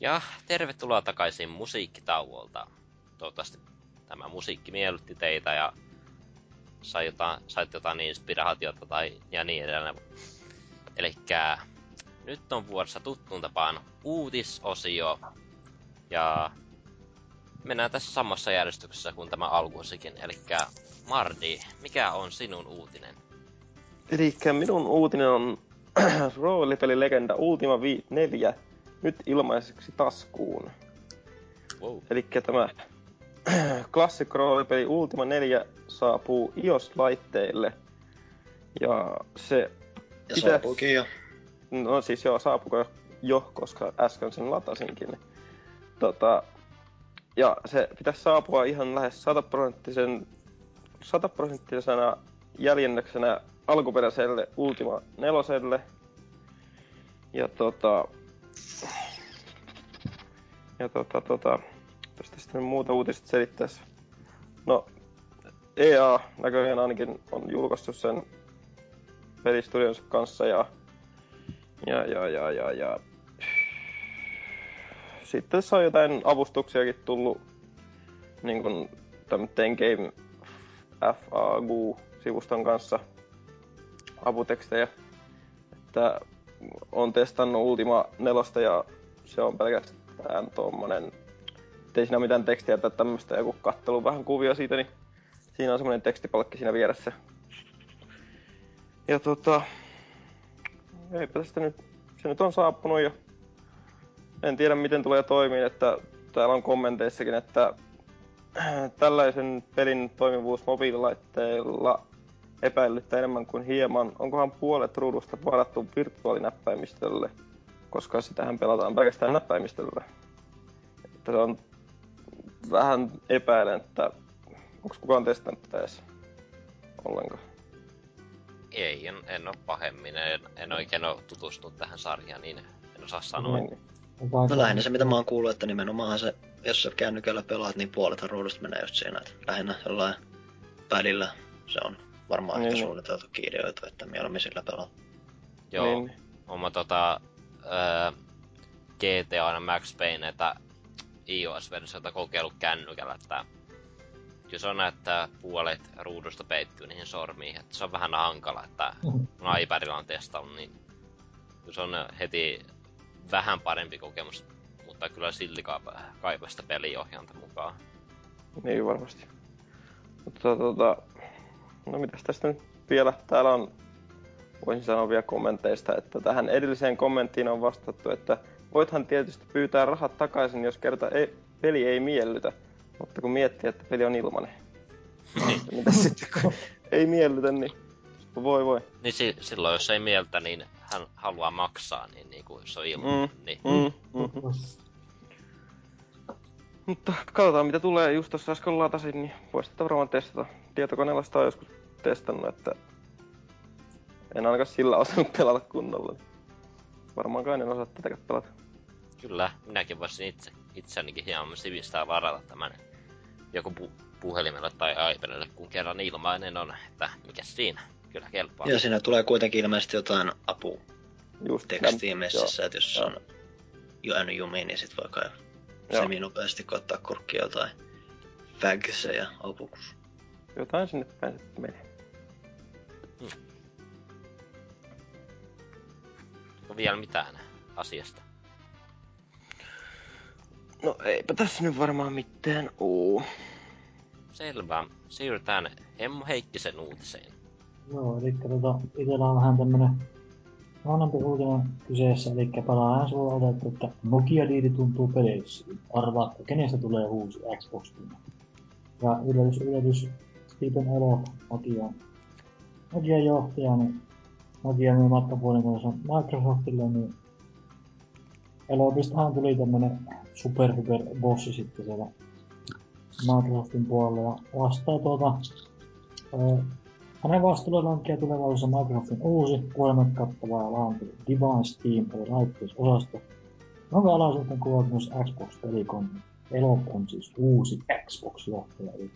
Speaker 5: Ja tervetuloa takaisin musiikkitauolta. Toivottavasti tämä musiikki miellytti teitä ja sai jotain, sait jotain inspiraatiota tai ja niin edelleen. Elikkä nyt on vuorossa tuttuun tapaan uutisosio. Ja mennään tässä samassa järjestyksessä kuin tämä alkuosikin. Elikkä Mardi, mikä on sinun uutinen?
Speaker 2: Eli minun uutinen on roolipelilegenda Ultima Vi 4 nyt ilmaiseksi taskuun.
Speaker 5: Wow.
Speaker 2: Eli tämä klassikko roolipeli Ultima 4 saapuu iOS-laitteille. Ja se
Speaker 4: Ja
Speaker 2: Mitä?
Speaker 4: saapuukin jo.
Speaker 2: No siis joo, saapuko jo, jo koska äsken sen latasinkin. Tota, ja se pitäisi saapua ihan lähes sataprosenttisen sataprosenttisena jäljennöksenä alkuperäiselle Ultima 4. Ja tota... Ja tota tota... Tästä sitten muuta uutista selittäisi. No, EA näköjään ainakin on julkaissut sen pelistudionsa kanssa ja ja, ja, ja, ja, ja. Sitten tässä on jotain avustuksiakin tullut niin kuin tämän Ten Game FAQ-sivuston kanssa aputekstejä. Että on testannut Ultima 4 ja se on pelkästään tuommoinen, ei siinä mitään tekstiä tai tämmöistä, joku kattelu vähän kuvia siitä, niin siinä on semmoinen tekstipalkki siinä vieressä. Ja tota, eipä tästä nyt, se nyt on saapunut ja en tiedä miten tulee toimia, että täällä on kommenteissakin, että tällaisen pelin toimivuus mobiililaitteilla epäilyttää enemmän kuin hieman. Onkohan puolet ruudusta varattu virtuaalinäppäimistölle, koska sitähän pelataan pelkästään näppäimistöllä. Että se on vähän epäilen, että onko kukaan testannut tätä edes ollenkaan.
Speaker 5: Ei, en, en ole pahemmin. En, en oikein ole tutustunut tähän sarjaan, niin en osaa sanoa.
Speaker 2: Niin,
Speaker 4: No lähinnä se mitä mä oon kuullut, että nimenomaan se, jos sä kännykällä pelaat, niin puolethan ruudusta menee just siinä, että lähinnä jollain pädillä se on varmaan
Speaker 2: Niin,
Speaker 4: ehkä suunniteltu ideoitu, että mieluummin sillä pelaa.
Speaker 5: Joo,
Speaker 2: Niin.
Speaker 5: oma tota, öö, GTA ja Max Payneitä iOS-versiota kokeillut kännykällä, että se on näin, että puolet ruudusta peittyy niihin sormiin, että se on vähän hankala, että kun iPadilla on testannut, niin se on heti vähän parempi kokemus, mutta kyllä silti kaipa- kaipaa sitä peliohjainta mukaan.
Speaker 2: Niin varmasti. Mutta tota, no mitäs tästä nyt vielä? Täällä on, voisin sanoa vielä kommenteista, että tähän edelliseen kommenttiin on vastattu, että voithan tietysti pyytää rahat takaisin, jos kerta ei, peli ei miellytä, mutta kun miettii, että peli on ilmanen. Mitä sitten, kun ei miellytä, niin voi voi.
Speaker 5: Niin si- silloin, jos ei mieltä, niin hän haluaa maksaa, niin, niin kuin se on ilman,
Speaker 2: Mm.
Speaker 5: niin
Speaker 2: Mm, mm. Mutta katsotaan mitä tulee. Just tuossa äsken latasin, niin voisi varmaan testata. Tietokoneella sitä on joskus testannut, että en ainakaan sillä osannut pelata kunnolla. Varmaankaan en osaa tätäkään pelata.
Speaker 5: Kyllä, minäkin voisin itse, itseänikin hieman sivistää varata tämän joku pu- puhelimelle tai iPadille, kun kerran ilmainen on, että mikä siinä, kyllä kelpaa.
Speaker 4: Ja siinä tulee kuitenkin ilmeisesti jotain
Speaker 2: Just
Speaker 4: aputekstiä messissä, että jos on jäänyt jumiin, niin sit voi kai
Speaker 2: Joo.
Speaker 4: semi-nopeasti koittaa kurkkia jotain fagsseja ja opukus.
Speaker 2: Jotain sinne päin sitten menee.
Speaker 5: Onko vielä mitään asiasta?
Speaker 2: No eipä tässä nyt varmaan mitään oo.
Speaker 5: Selvä. Siirrytään Emmo Heikkisen uutiseen.
Speaker 3: Joo, eli tota, itellä on vähän tämmönen vanhempi uutinen kyseessä, eli pelaajan sulla on otettu, että Nokia-diili tuntuu peleissä. Arvaa, kenestä tulee uusi Xbox One. Ja yllätys, yllätys, Stephen Elo, Nokia, Nokian johtaja, niin Nokia myy matkapuhelintonsa Microsoftille, niin Elopistahan tuli tämmönen super hyper bossi sitten siellä Microsoftin puolella ja vastaa tuota ää, hänen vastuullaan lankkia tulevaisuudessa Microsoftin uusi kuolemat kattava ja laantu Device Team eli laitteisosasto, jonka alaisuuteen kuuluvat myös Xbox Pelikon. Elo on siis uusi Xbox-johtaja, eli,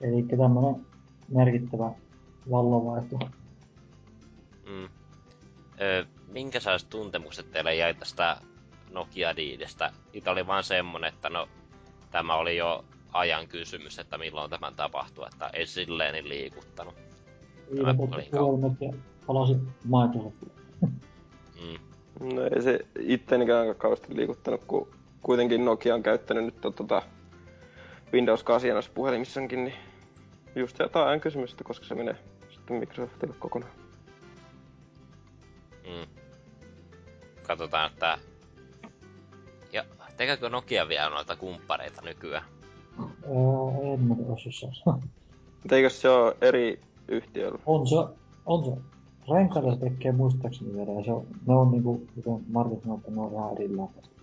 Speaker 3: eli tämmönen merkittävä vallanvaihto.
Speaker 5: Mm. Öö, minkä sellaiset tuntemukset teille jäi tästä Nokia diidistä. Itä oli vaan semmonen, että no tämä oli jo ajan kysymys, että milloin tämän tapahtuu, että ei silleen niin liikuttanut.
Speaker 3: Viidät
Speaker 5: oli
Speaker 3: otti puhelimet ja palasi Microsoftille.
Speaker 5: Mm.
Speaker 2: No ei se ittenikään aika kauheasti liikuttanut, kun kuitenkin Nokia on käyttänyt nyt tota Windows 8 noissa puhelimissankin, niin just jotain ajan kysymystä, koska se menee sitten Microsoftille kokonaan.
Speaker 5: Mm. Katsotaan, että... Ja tekeekö Nokia vielä noita kumppareita nykyään?
Speaker 3: Öö, en mä osaa
Speaker 2: Mutta eikö se ole eri yhtiöllä?
Speaker 3: On se, on se. Renkaita se tekee muistaakseni vielä, ja se on, ne on niinku, kuten Martin sanoi, että ne on ihan erillään tästä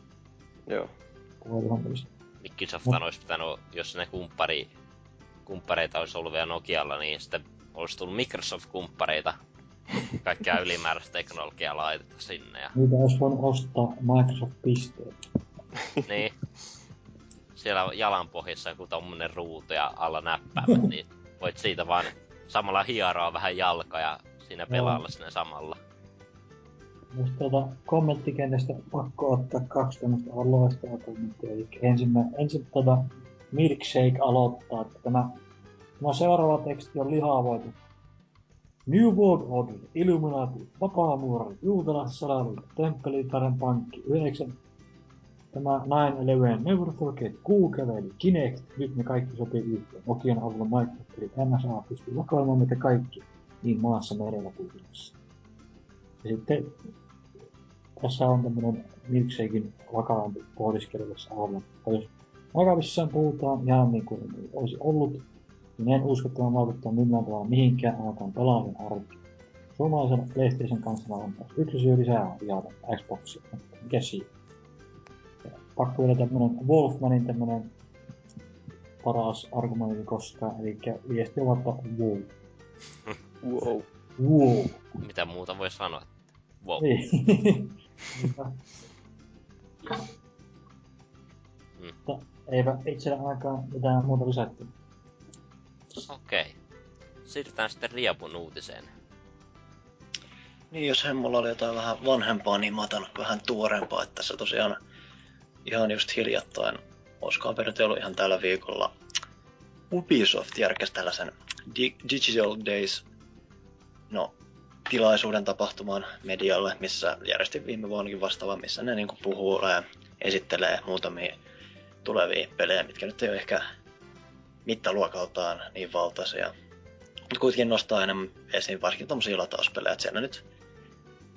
Speaker 2: Joo.
Speaker 3: puhelinhommista.
Speaker 5: Microsoft
Speaker 3: Mut-
Speaker 5: olisi pitänyt, jos ne kumppari, kumppareita olisi ollut vielä Nokialla, niin sitten olisi tullut Microsoft-kumppareita. Kaikkea ylimääräistä teknologiaa laitetta sinne. Ja,
Speaker 3: Niitä olisi voinut ostaa Microsoft-pisteet.
Speaker 5: niin. Siellä jalan pohjassa joku tommonen ruutu ja alla näppäimet, niin voit siitä vaan samalla hieroa vähän jalka ja siinä pelailla sinne samalla.
Speaker 3: Musta tuota kommenttikentästä pakko ottaa kaksi tämmöistä aivan loistavaa kommenttia. Eli ensimmä, ensin tuota Milkshake aloittaa, että tämä, tämä seuraava teksti on lihavoitu. New World Order, Illuminati, Vapaamuori, Juutalaiset salaliitto, Temppelitaren pankki, 9, tämä 9-11, Never Forget, Google, Kinect, nyt ne kaikki sopii yhteen. Nokian avulla Microsoft NSA pystyy vakoilemaan meitä kaikki, niin maassa, merellä kuin. Ja sitten tässä on tämmönen milkshakein vakavampi pohdiskelu tässä alla. Mutta jos vakavissaan puhutaan ihan niin kuin olisi ollut, niin en usko, että tämä vaikuttaa millään tavalla mihinkään ainakaan pelaajien arkeen. Suomalaisella PlayStation kanssa on taas yksi syy lisää jaata Xboxia, mikä siinä? Pakko vielä tämmönen Wolfmanin tämmönen paras argumentti koskaan, eli viesti on vaikka wow.
Speaker 2: Wow.
Speaker 3: Wow.
Speaker 5: Mitä muuta voi sanoa? Wow.
Speaker 3: Niin. Mutta eipä itsellä ainakaan mitään muuta lisätty.
Speaker 5: Okei. Okay. Siirrytään sitten Riapun uutiseen.
Speaker 4: Niin, jos hemmolla oli jotain vähän vanhempaa, niin mä otan vähän tuorempaa, että tässä tosiaan ihan just hiljattain, olisikohan ollut ihan tällä viikolla, Ubisoft järkäsi tällaisen Di- Digital Days, no, tilaisuuden tapahtuman medialle, missä järjesti viime vuonnakin vastaavan, missä ne niinku puhuu ja esittelee muutamia tulevia pelejä, mitkä nyt ei ole ehkä mittaluokaltaan niin valtaisia. Mutta kuitenkin nostaa enemmän esiin varsinkin tommosia latauspelejä, että siellä nyt,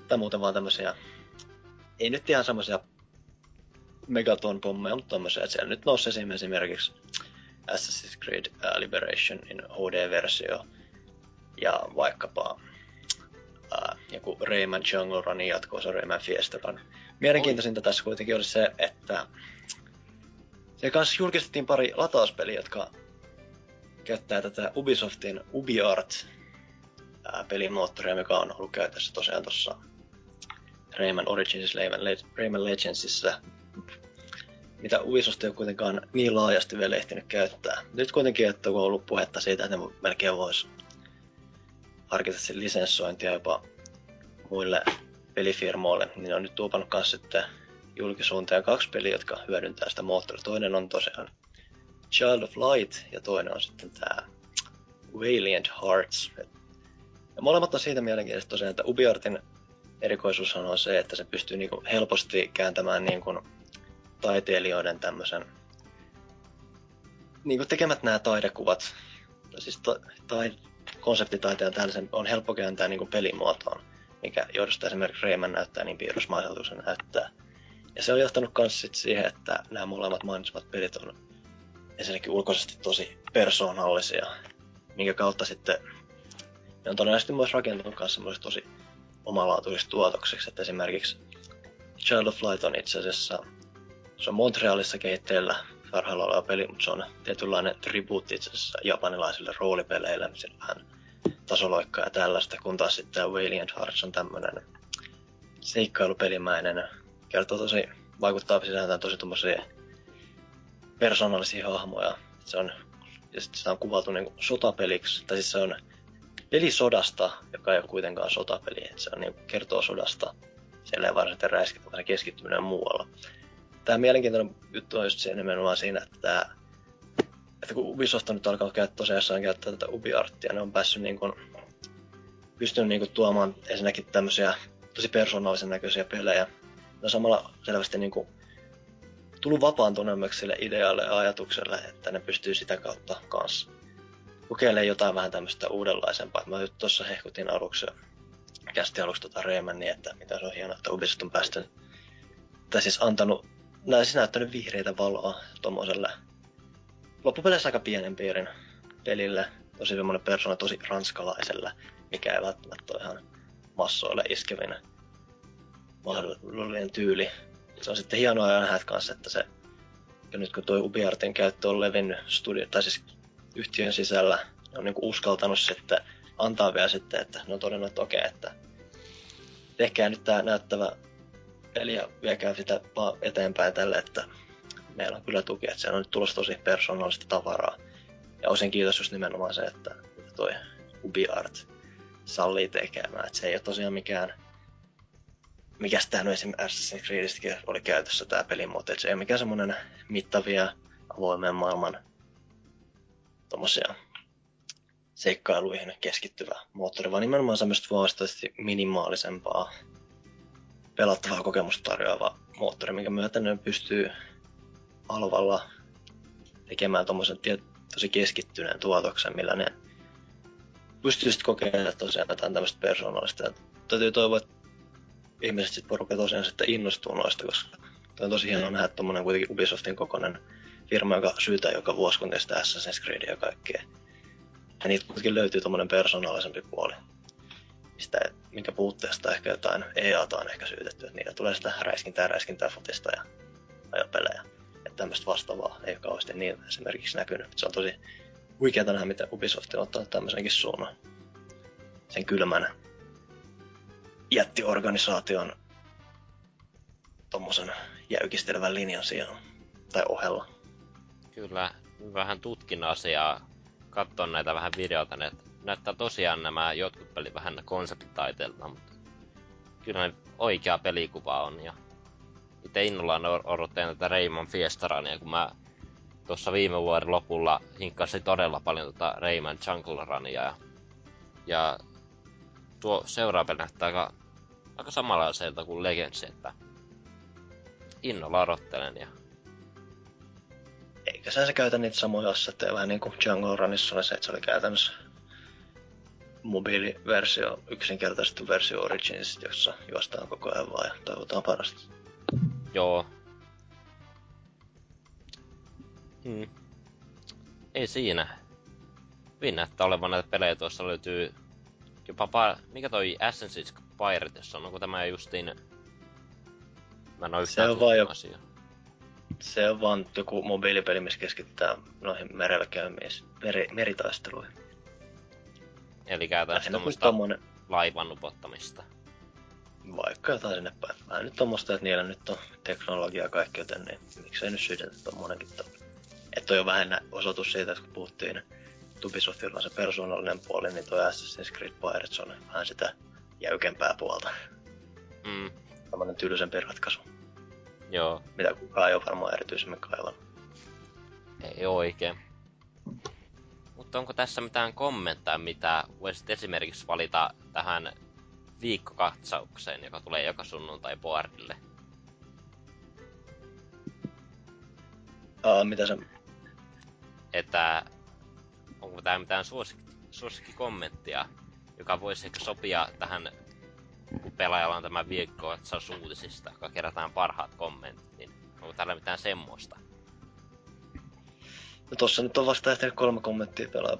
Speaker 4: tai muuten vaan tämmösiä, ei nyt ihan semmosia megaton pommeja, mutta tommosia, että siellä nyt nousi esiin esimerkiksi Assassin's Creed uh, Liberationin HD-versio ja vaikkapa uh, joku Rayman Jungle Runin jatkoosa Rayman Fiesta Run. Mielenkiintoisinta tässä kuitenkin oli se, että se kanssa julkistettiin pari latauspeliä, jotka käyttää tätä Ubisoftin UbiArt ää, pelimoottoria, mikä on ollut käytössä tosiaan tuossa Rayman Origins Rayman, Le- Rayman Legendsissa, mitä Ubisoft ei ole kuitenkaan niin laajasti vielä ehtinyt käyttää. Nyt kuitenkin, että on ollut puhetta siitä, että ne melkein vois harkita sen lisenssointia jopa muille pelifirmoille, niin on nyt tuopannut kanssa sitten julkisuuntaan kaksi peliä, jotka hyödyntää sitä moottoria. Toinen on tosiaan Child of Light ja toinen on sitten tämä Valiant Hearts. Ja molemmat on siitä mielenkiintoista tosiaan, että UbiArtin erikoisuus on se, että se pystyy niinku helposti kääntämään niinku taiteilijoiden tämmöisen niinku tekemät nämä taidekuvat, tai siis ta- tai konseptitaiteen tällaisen on helppo kääntää niinku pelimuotoon, mikä johdosta esimerkiksi Rayman näyttää niin piirrosmaiselta kuin se näyttää. Ja se on johtanut myös sit siihen, että nämä molemmat mainitsemat pelit on ensinnäkin ulkoisesti tosi persoonallisia, minkä kautta sitten ne on todennäköisesti myös rakentunut kanssa semmoiseksi tosi omalaatuisiksi tuotokseksi, että esimerkiksi Child of Light on itse asiassa, se on Montrealissa kehitteillä parhailla oleva peli, mutta se on tietynlainen tribuutti itse asiassa japanilaisille roolipeleille, vähän tasoloikkaa ja tällaista, kun taas sitten tämä Valiant Hearts on tämmönen seikkailupelimäinen, kertoo tosi, vaikuttaa sisältään tosi tommosia persoonallisia hahmoja. Se on, ja sitten sitä on kuvattu niinku sotapeliksi, tai siis se on peli sodasta, joka ei ole kuitenkaan sotapeli, että se on niinku kertoo sodasta siellä ei varsinaisesti räiskitä, vaan keskittyminen muualla. Tämä mielenkiintoinen juttu on just se nimenomaan siinä, että tämä että kun Ubisoft on nyt alkanut käyttää tosiaan käyttää tätä UbiArttia, ne on päässyt niin kuin, pystynyt niin kuin tuomaan ensinnäkin tämmöisiä tosi persoonallisen näköisiä pelejä. Ne on samalla selvästi niin kuin, tullut vapaantuneemmaksi sille idealle ja ajatukselle, että ne pystyy sitä kautta kanssa kokeilemaan jotain vähän tämmöistä uudenlaisempaa. Mä nyt tuossa hehkutin aluksi kästi aluksi tota Rayman niin, että mitä se on hienoa, että Ubisoft on päästy, tai siis antanut, näin siis näyttänyt vihreitä valoa tuommoiselle loppupeleissä aika pienen piirin pelille. Tosi semmoinen persona tosi ranskalaiselle, mikä ei välttämättä ole ihan massoille iskevinen mahdollinen tyyli. Se on sitten hienoa nähdä kanssa, että se, ja nyt kun tuo UbiArtin käyttö on levinnyt studio, tai siis yhtiön sisällä, ne on niin uskaltanut sitten antaa vielä sitten, että ne on todennut, että okei, että tehkää nyt tämä näyttävä peli ja viekää sitä eteenpäin tälle, että meillä on kyllä tuki, että se on nyt tulossa tosi persoonallista tavaraa. Ja osin kiitos just nimenomaan se, että toi UbiArt sallii tekemään. Että se ei ole tosiaan mikään, mikä sitä nyt esimerkiksi Assassin's Creedistäkin oli käytössä tämä pelimuoto. Että se ei ole mikään semmoinen mittavia avoimen maailman tommosia seikkailuihin keskittyvä moottori, vaan nimenomaan semmoista huomattavasti minimaalisempaa pelattavaa kokemusta tarjoava moottori, minkä myötä ne pystyy halvalla tekemään tommosen tie- tosi keskittyneen tuotoksen, millä ne pystyy sitten kokeilemaan tosiaan jotain tämmöistä persoonallista. Täytyy toivoa, että ihmiset sitten porukka tosiaan sitten innostuu noista, koska toi on tosi hienoa nähdä tommonen kuitenkin Ubisoftin kokoinen firma, joka syytää joka vuosi, kun testaa Assassin's Creedia ja kaikkea. Ja niitä kuitenkin löytyy tommonen persoonallisempi puoli. Mistä, minkä puutteesta ehkä jotain EAta on ehkä syytetty, että niillä tulee sitä räiskintää, räiskintää fotista ja ajopelejä. Tämmöistä vastaavaa ei ole kauheasti niin esimerkiksi näkynyt. Se on tosi huikeata nähdä, miten Ubisoft on ottanut tämmöisenkin suunnan. Sen kylmän jättiorganisaation tommosen jäykistelevän linjan sijaan tai ohella.
Speaker 5: Kyllä, vähän tutkin asiaa, katson näitä vähän videoita, ne näyttää tosiaan nämä jotkut pelit vähän konseptitaiteilta, mutta kyllä ne oikea pelikuva on ja itse innolla odottelen tätä Rayman Fiestarania, kun mä tuossa viime vuoden lopulla hinkkasin todella paljon tota Rayman Jungle Runia ja, ja tuo seuraava näyttää aika, aika samanlaiselta kuin Legends, että innolla odottelen ja
Speaker 4: Eikä sä käytä niitä samoja assetteja vähän niin kuin Jungle Runissa oli se, että se oli käytännössä mobiiliversio, yksinkertaistettu versio Origins, jossa juostaan koko ajan vaan ja toivotaan parasta.
Speaker 5: Joo. Hmm. Ei siinä. Hyvin näyttää olevan näitä pelejä. Tuossa löytyy jopa pa- Mikä toi Assassin's Pirates on? Onko tämä justiin... Mä en oo yhtään
Speaker 4: on vaan jo-
Speaker 5: asia.
Speaker 4: Se on vaan joku mobiilipeli, missä keskittää noihin merellä käymis, meri, meritaisteluihin.
Speaker 5: Eli käytännössä
Speaker 4: tommonen,
Speaker 5: laivan upottamista.
Speaker 4: Vaikka jotain sinne päin. Vähän nyt tommoista, että niillä nyt on teknologiaa kaikki, joten niin miksei nyt syytetä tommonenkin tommonen. Että on vähän nä- osoitus siitä, että kun puhuttiin Ubisoftilla on se persoonallinen puoli, niin toi Assassin's Creed Pirates on vähän sitä jäykempää puolta.
Speaker 5: Mm,
Speaker 4: Tämmönen tylsempi ratkaisu,
Speaker 5: joo.
Speaker 4: mitä kukaan ei ole varmaan erityisemmin kaivannut.
Speaker 5: Ei oikein. Mutta onko tässä mitään kommentteja, mitä voisit esimerkiksi valita tähän viikkokatsaukseen, joka tulee joka sunnuntai boardille?
Speaker 4: Aa, mitä se...
Speaker 5: Että onko tämä mitään suosik- suosikkikommenttia, joka voisi ehkä sopia tähän, kun pelaajalla on tämä viikkokatsaus uutisista, joka kerätään parhaat kommentit, niin onko täällä mitään semmoista?
Speaker 4: No tossa nyt on vasta ehtinyt kolme kommenttia pelaa-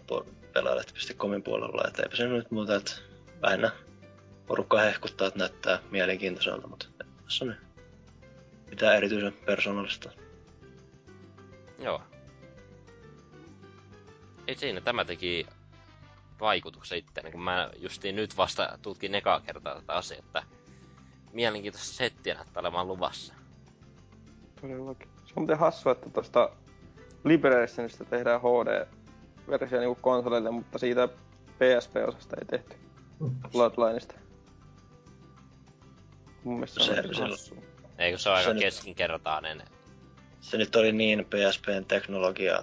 Speaker 4: puolella, että eipä se nyt muuta, että vähennä porukka hehkuttaa, että näyttää mielenkiintoiselta, mutta tässä on mitään erityisen persoonallista.
Speaker 5: Joo. Ei siinä, tämä teki vaikutuksen itseäni, kun mä justiin nyt vasta tutkin ekaa kertaa tätä asiaa, että mielenkiintoista settiä näyttää olemaan luvassa.
Speaker 2: Todellakin. Se on muuten hassua, että tosta Liberationista tehdään HD-versio niinku konsoleille, mutta siitä PSP-osasta ei tehty.
Speaker 3: Mm.
Speaker 2: Bloodlineista. Mun mielestä
Speaker 4: Se-
Speaker 2: se on
Speaker 4: se-
Speaker 2: hassua.
Speaker 5: Eikö se ole
Speaker 4: Se
Speaker 5: aika
Speaker 4: nyt-
Speaker 5: keskinkertainen?
Speaker 4: Se nyt oli niin PSPn teknologia...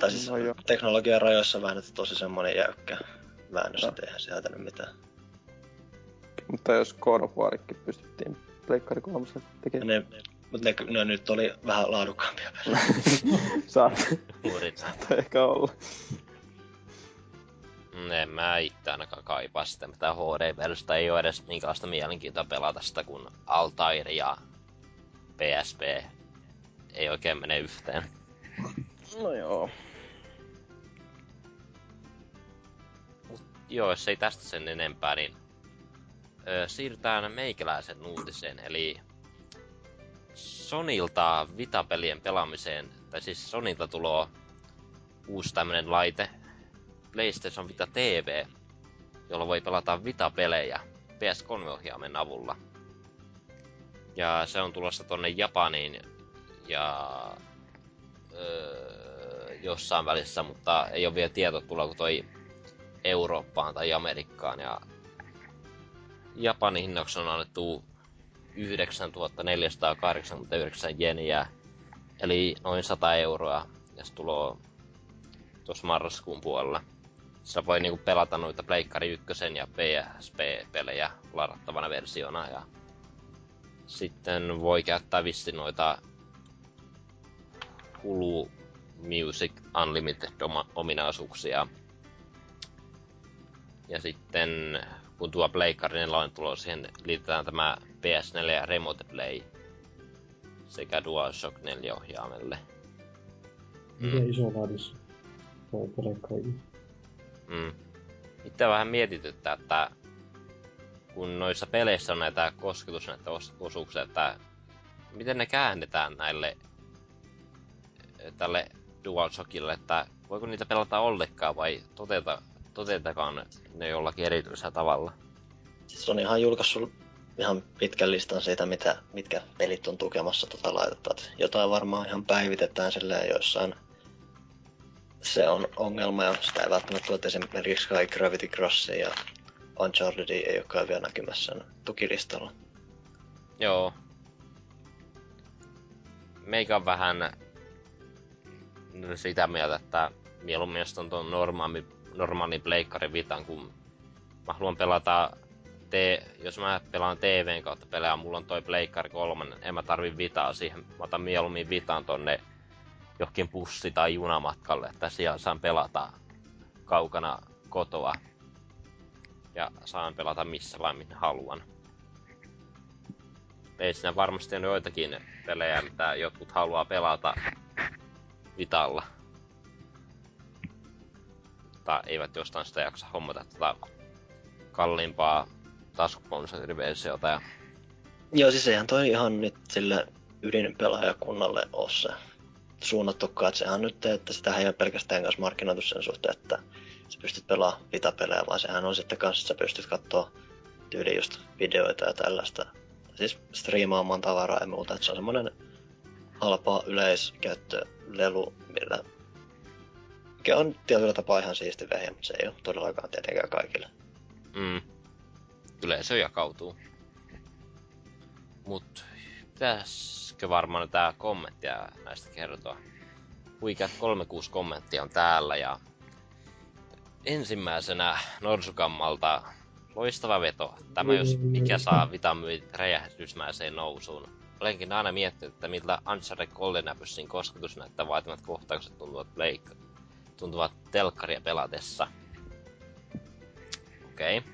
Speaker 4: Tai siis
Speaker 2: No joo.
Speaker 4: teknologian rajoissa vähän että tosi semmonen jäykkä väännös,
Speaker 2: No.
Speaker 4: että eihän sieltä nyt mitään.
Speaker 2: Mutta jos God of Warikin pystyttiin Pleikkari 3 tekemään.
Speaker 4: Ne, mutta ne, ne, nyt oli vähän laadukkaampia pelejä.
Speaker 2: Saat, saattaa ehkä olla.
Speaker 5: Mm, En mä itse ainakaan kaipaa sitä mitään HD-versiota. Ei ole edes minkälaista mielenkiintoa pelata sitä, kun Altair ja PSP ei oikein mene yhteen.
Speaker 2: No joo.
Speaker 5: Joo, jos ei tästä sen enempää, niin ö, siirrytään meikäläisen uutiseen, eli Sonilta Vita-pelien pelaamiseen, tai siis Sonilta tulo uusi tämmönen laite, PlayStation Vita TV, jolla voi pelata Vita-pelejä PS3-ohjaimen avulla. Ja se on tulossa tonne Japaniin ja öö, jossain välissä, mutta ei ole vielä tieto tuleeko toi Eurooppaan tai Amerikkaan. Ja Japanin hinnaksi on annettu 9489 jeniä, eli noin 100 euroa, ja se tulee tuossa marraskuun puolella. Sillä voi niinku pelata noita Pleikkari 1 ja PSP-pelejä ladattavana versiona, ja sitten voi käyttää vissi noita Hulu Music Unlimited-ominaisuuksia. Ja sitten kun tuo Pleikkari 4 on tulo, siihen liitetään tämä PS4 ja Remote Play sekä DualShock 4 ohjaimelle.
Speaker 3: Miten iso laadissa tuo pelekkari?
Speaker 5: Mm. Itse vähän mietityttää, että kun noissa peleissä on näitä kosketus näitä os- osuuksia, että miten ne käännetään näille tälle DualShockille, että voiko niitä pelata ollenkaan vai toteuta, toteutakaan ne jollakin erityisellä tavalla.
Speaker 4: Siis on ihan julkaissut ihan pitkän listan siitä, mitä, mitkä pelit on tukemassa tota laitetta. Et jotain varmaan ihan päivitetään silleen joissain se on ongelma ja sitä ei välttämättä että esimerkiksi kai Gravity Crossin ja Uncharted ei olekaan vielä näkymässä tukilistalla.
Speaker 5: Joo. Meikä on vähän sitä mieltä, että mieluummin on tuon normaali, normaali pleikkari vitan, kun mä haluan pelata te, jos mä pelaan TVn kautta pelejä, mulla on toi pleikkari kolmannen, en mä tarvi vitaa siihen. Mä otan mieluummin vitan tonne johonkin bussi- tai junamatkalle, että siellä saan pelata kaukana kotoa. Ja saan pelata missä vain minne haluan ei siinä varmasti on joitakin pelejä, mitä jotkut haluaa pelata Vitalla. Tai eivät jostain sitä jaksa hommata tätä kalliimpaa taskukonsoliversiota. Ja...
Speaker 4: Joo, siis eihän toi ihan nyt sille ydinpelaajakunnalle ole se suunnattukaan, että sehän nyt, että sitä ei ole pelkästään kanssa markkinoitu sen suhteen, että sä pystyt pelaamaan vitapelejä, vaan sehän on sitten kanssa, että sä pystyt katsoa tyyli just videoita ja tällaista. Siis striimaamaan tavaraa ja muuta, että se on semmoinen halpa yleiskäyttölelu, millä mikä on tietyllä tapaa ihan siisti vehje, mutta se ei ole todellakaan tietenkään kaikille.
Speaker 5: Mm. Yleisö jakautuu. Mut pitäisikö varmaan tää kommenttia näistä kertoa? Huikeat 36 kommenttia on täällä ja ensimmäisenä Norsukammalta loistava veto. Tämä jos mikä saa vitamyyt räjähdysmäiseen nousuun. Olenkin aina miettinyt, että miltä Uncharted kosketus näyttää vaatimat kohtaukset tuntuvat Blake tuntuvat telkkaria pelatessa. Okei. Okay.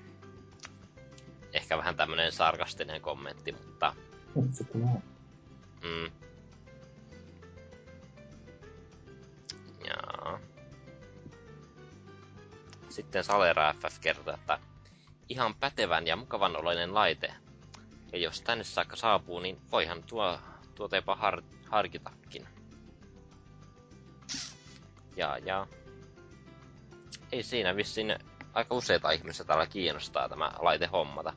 Speaker 5: Ehkä vähän tämmönen sarkastinen kommentti, mutta...
Speaker 3: Sitten näin.
Speaker 5: Mm. Jaa. Sitten Salera FF kertoo, että ihan pätevän ja mukavan oloinen laite. Ja jos tänne saakka saapuu, niin voihan tuo, tuota jopa har, harkitakin. Ja, ja. Ei siinä vissiin aika useita ihmisiä täällä kiinnostaa tämä laite hommata.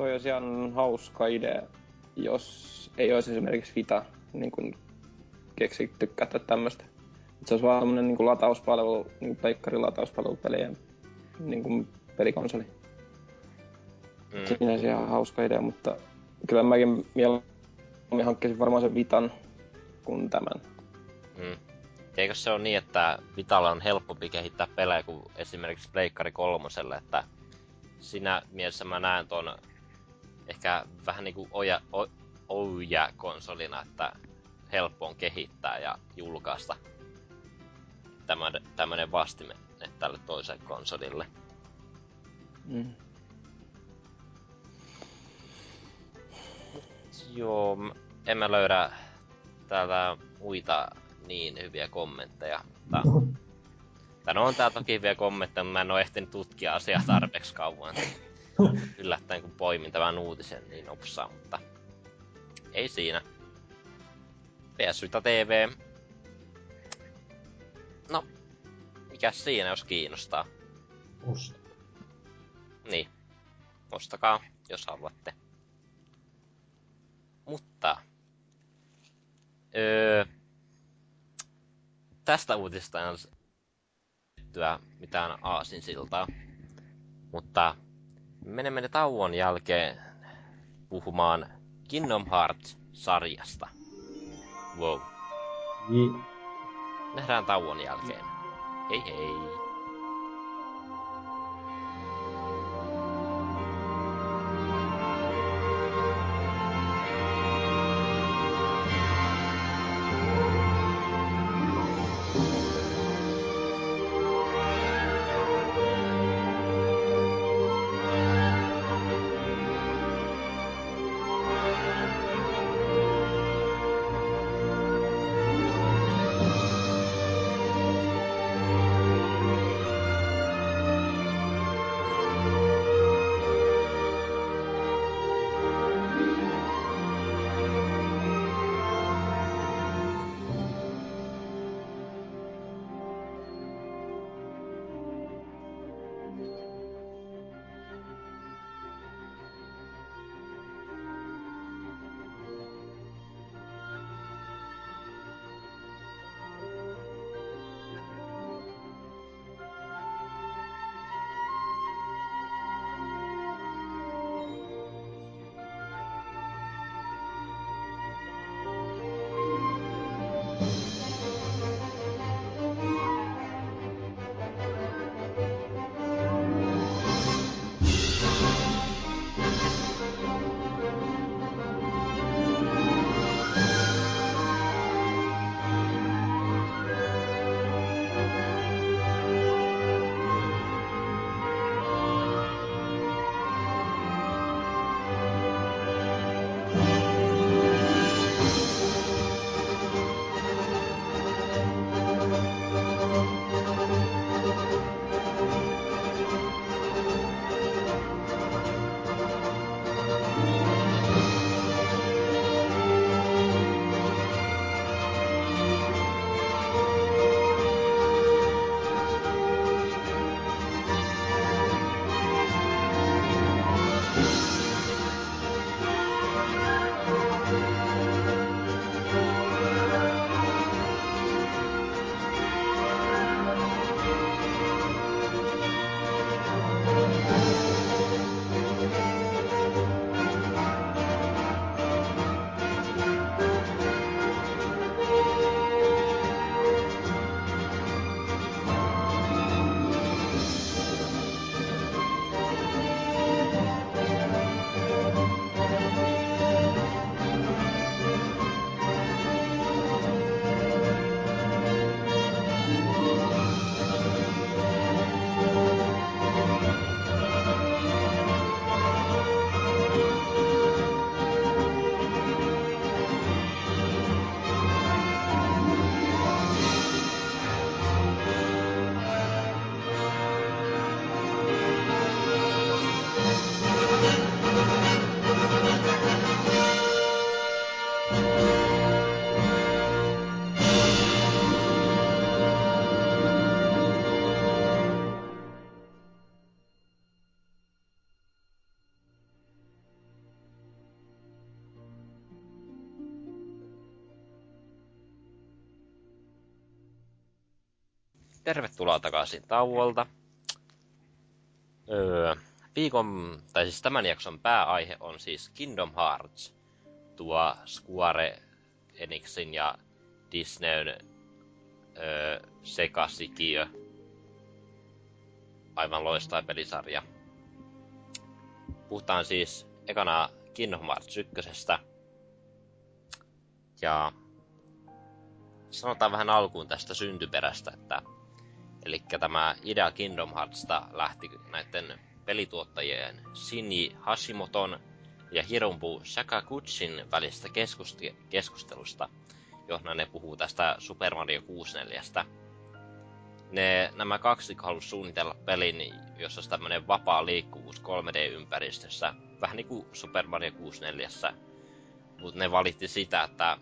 Speaker 2: Toi olisi ihan hauska idea, jos ei olisi esimerkiksi Vita niin kun keksitty käyttää tämmöistä Se olisi vaan tämmönen niinku latauspalvelu, niinku pleikkarin latauspalvelupelien niinku pelikonsoli.
Speaker 5: Mm.
Speaker 2: Sinänsä ihan hauska idea, mutta kyllä mäkin mieluummin hankkisin varmaan sen Vitan kuin tämän.
Speaker 5: Mm. Eikö se ole niin, että Vitalla on helpompi kehittää pelejä kuin esimerkiksi Pleikkari kolmoselle, että siinä mielessä mä näen ton ehkä vähän niinku oja, o, oja konsolina, että helppo on kehittää ja julkaista tämmönen, tämmönen vastime tälle toiselle konsolille.
Speaker 2: Mm.
Speaker 5: Joo, mä löydä täältä muita niin hyviä kommentteja. Mutta... Tai no on tää toki hyviä kommentteja, mutta mä en oo ehtinyt tutkia asiaa tarpeeksi kauan. Yllättäen kun poimin tämän uutisen niin nopsaa, mutta ei siinä. PS Vita TV. No, mikäs siinä, jos kiinnostaa.
Speaker 3: Osta.
Speaker 5: Niin. Ostakaa, jos haluatte. Mutta... Öö, tästä uutista en työ mitään aasinsiltaa. Mutta menemme tauon jälkeen puhumaan Kingdom Hearts-sarjasta. Wow.
Speaker 3: Ji-
Speaker 5: Nähdään tauon jälkeen. Hei hei. Tervetuloa takaisin tauolta. Öö, viikon, tai siis tämän jakson pääaihe on siis Kingdom Hearts. Tuo Square Enixin ja Disneyn öö, sekasikiö. Aivan loistava pelisarja. Puhutaan siis ekana Kingdom Hearts 1. Ja sanotaan vähän alkuun tästä syntyperästä, että eli tämä idea Kingdom Heartsta lähti näiden pelituottajien Shinji Hashimoton ja Hirombu Sakaguchin välistä keskustelusta, johon ne puhuu tästä Super Mario 64. Ne, nämä kaksi halusi suunnitella pelin, jossa olisi tämmöinen vapaa liikkuvuus 3D-ympäristössä, vähän niin kuin Super Mario 64. Mutta ne valitti sitä, että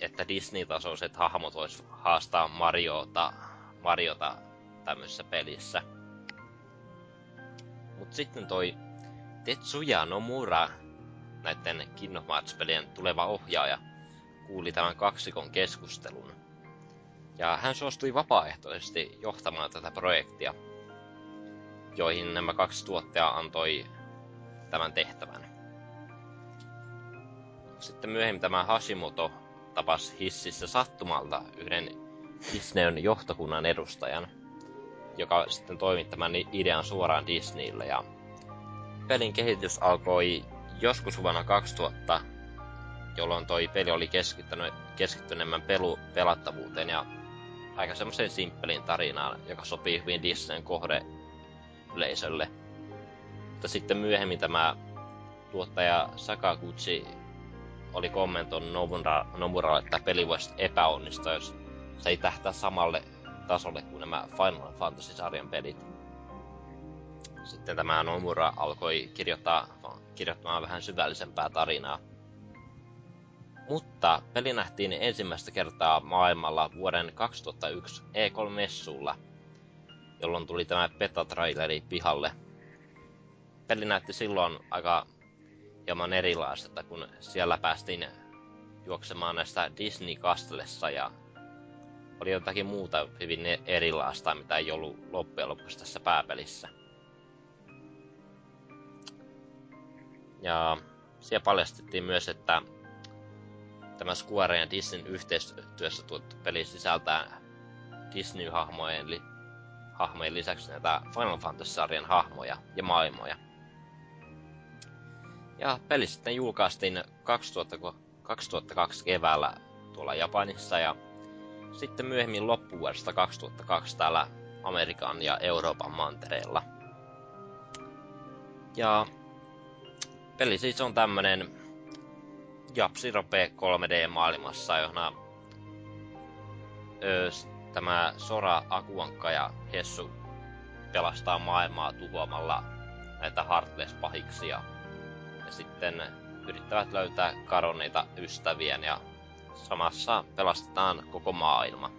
Speaker 5: että Disney-tasoiset hahmot vois haastaa Mariota, Mariota tämmöisessä pelissä. Mut sitten toi Tetsuya Nomura, näiden Kingdom Hearts-pelien tuleva ohjaaja, kuuli tämän kaksikon keskustelun. Ja hän suostui vapaaehtoisesti johtamaan tätä projektia, joihin nämä kaksi tuottajaa antoi tämän tehtävän. Sitten myöhemmin tämä Hashimoto tapas hississä sattumalta yhden Disneyn johtokunnan edustajan, joka sitten toimitti tämän idean suoraan Disneylle. Ja pelin kehitys alkoi joskus vuonna 2000, jolloin toi peli oli keskittynyt, keskittyneemmän pelu, pelattavuuteen ja aika semmoiseen simppeliin tarinaan, joka sopii hyvin Disneyn kohde yleisölle. Mutta sitten myöhemmin tämä tuottaja Sakaguchi oli kommentoinut Nomura, Nomuralle, että peli voisi epäonnistua, jos ei tähtää samalle tasolle kuin nämä Final Fantasy-sarjan pelit. Sitten tämä Nomura alkoi kirjoittaa, kirjoittamaan vähän syvällisempää tarinaa. Mutta peli nähtiin ensimmäistä kertaa maailmalla vuoden 2001 E3-messulla, jolloin tuli tämä beta-traileri pihalle. Peli näytti silloin aika hieman erilaista, kun siellä päästiin juoksemaan näistä disney kastelessa ja oli jotakin muuta hyvin erilaista, mitä ei ollut loppujen lopuksi tässä pääpelissä. Ja siellä paljastettiin myös, että tämä Square ja Disneyn yhteistyössä tuotettu peli sisältää Disney-hahmojen li- hahmojen lisäksi näitä Final Fantasy-sarjan hahmoja ja maailmoja. Ja peli sitten julkaistiin 2000, 2002 keväällä tuolla Japanissa ja sitten myöhemmin loppuvuodesta 2002 täällä Amerikan ja Euroopan mantereella. Ja peli siis on tämmönen japsirope 3D-maailmassa, johon tämä Sora, Akuankka ja Hessu pelastaa maailmaa tuhoamalla näitä Heartless-pahiksia ja sitten yrittävät löytää kadonneita ystäviä ja samassa pelastetaan koko maailma.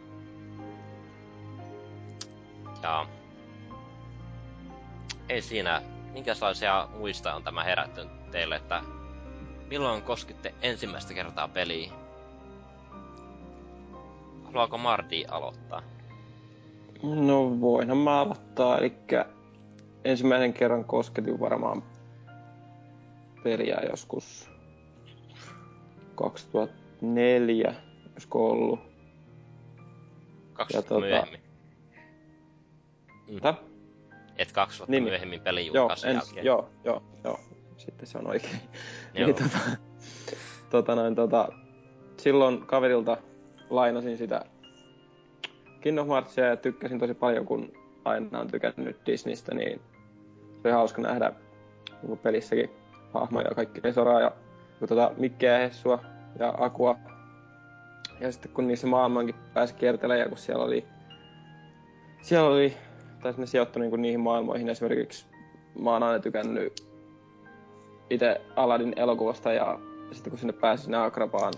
Speaker 5: Ja ei siinä, minkälaisia muista on tämä herättynyt teille, että milloin koskitte ensimmäistä kertaa peliä? Haluaako Mardi aloittaa?
Speaker 2: No voinhan mä aloittaa, eli ensimmäisen kerran kosketin varmaan peliä joskus 2004, olisiko ollut.
Speaker 5: Kaksi
Speaker 2: Ja
Speaker 5: vuotta
Speaker 2: tota-
Speaker 5: myöhemmin.
Speaker 2: Mitä?
Speaker 5: Et kaksi vuotta
Speaker 2: Niin.
Speaker 5: myöhemmin pelin
Speaker 2: Joo,
Speaker 5: julkaisun
Speaker 2: ens,
Speaker 5: jälkeen.
Speaker 2: joo, joo, joo. Sitten se on oikein.
Speaker 5: Joo.
Speaker 2: niin, tota, tota, noin, tota, silloin kaverilta lainasin sitä Kingdom Heartsia ja tykkäsin tosi paljon, kun aina on tykännyt Disneystä, niin se oli hauska nähdä niin pelissäkin hahmoja ja kaikki Soraa ja tota, Mikkeä ja Hessua ja Akua. Ja sitten kun niissä maailmankin pääsi kiertelemään ja kun siellä oli, siellä oli, tai ne sijoittui niin niihin maailmoihin esimerkiksi mä oon aina tykännyt itse Aladdin elokuvasta ja sitten kun sinne pääsi sinne Akrabaan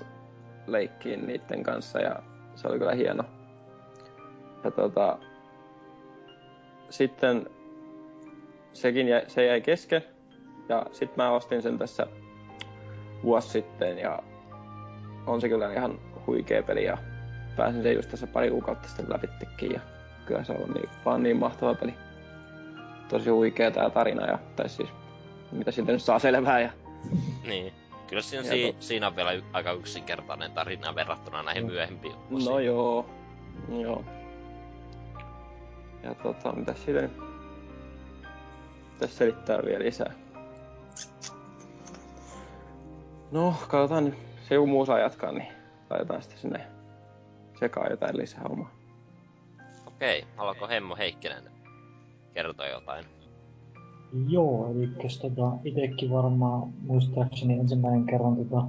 Speaker 2: leikkiin niiden kanssa ja se oli kyllä hieno. Ja tota, sitten sekin jäi, se jäi kesken ja sitten mä ostin sen tässä vuosi sitten ja on se kyllä ihan huikea peli ja pääsin sen just tässä pari kuukautta sitten lävittekin ja kyllä se on niin, vaan niin mahtava peli. Tosi huikea tää tarina ja, tai siis mitä siltä nyt saa selvää ja
Speaker 5: Niin. Kyllä siinä,
Speaker 2: Ja
Speaker 5: si-
Speaker 2: to-
Speaker 5: siinä on vielä y- aika yksinkertainen tarina verrattuna näihin
Speaker 3: Mm.
Speaker 5: myöhempiin osiin.
Speaker 2: No joo. Joo. Ja tota, mitä sille nyt? Tässä selittää vielä lisää. No, katsotaan nyt. Se joku muu saa jatkaa, niin laitetaan sitten sinne sekaan jotain lisää omaa.
Speaker 5: Okei, haluatko Hemmo Heikkinen kertoa jotain?
Speaker 3: Joo, eli tota, itekin varmaan muistaakseni ensimmäinen kerran tota,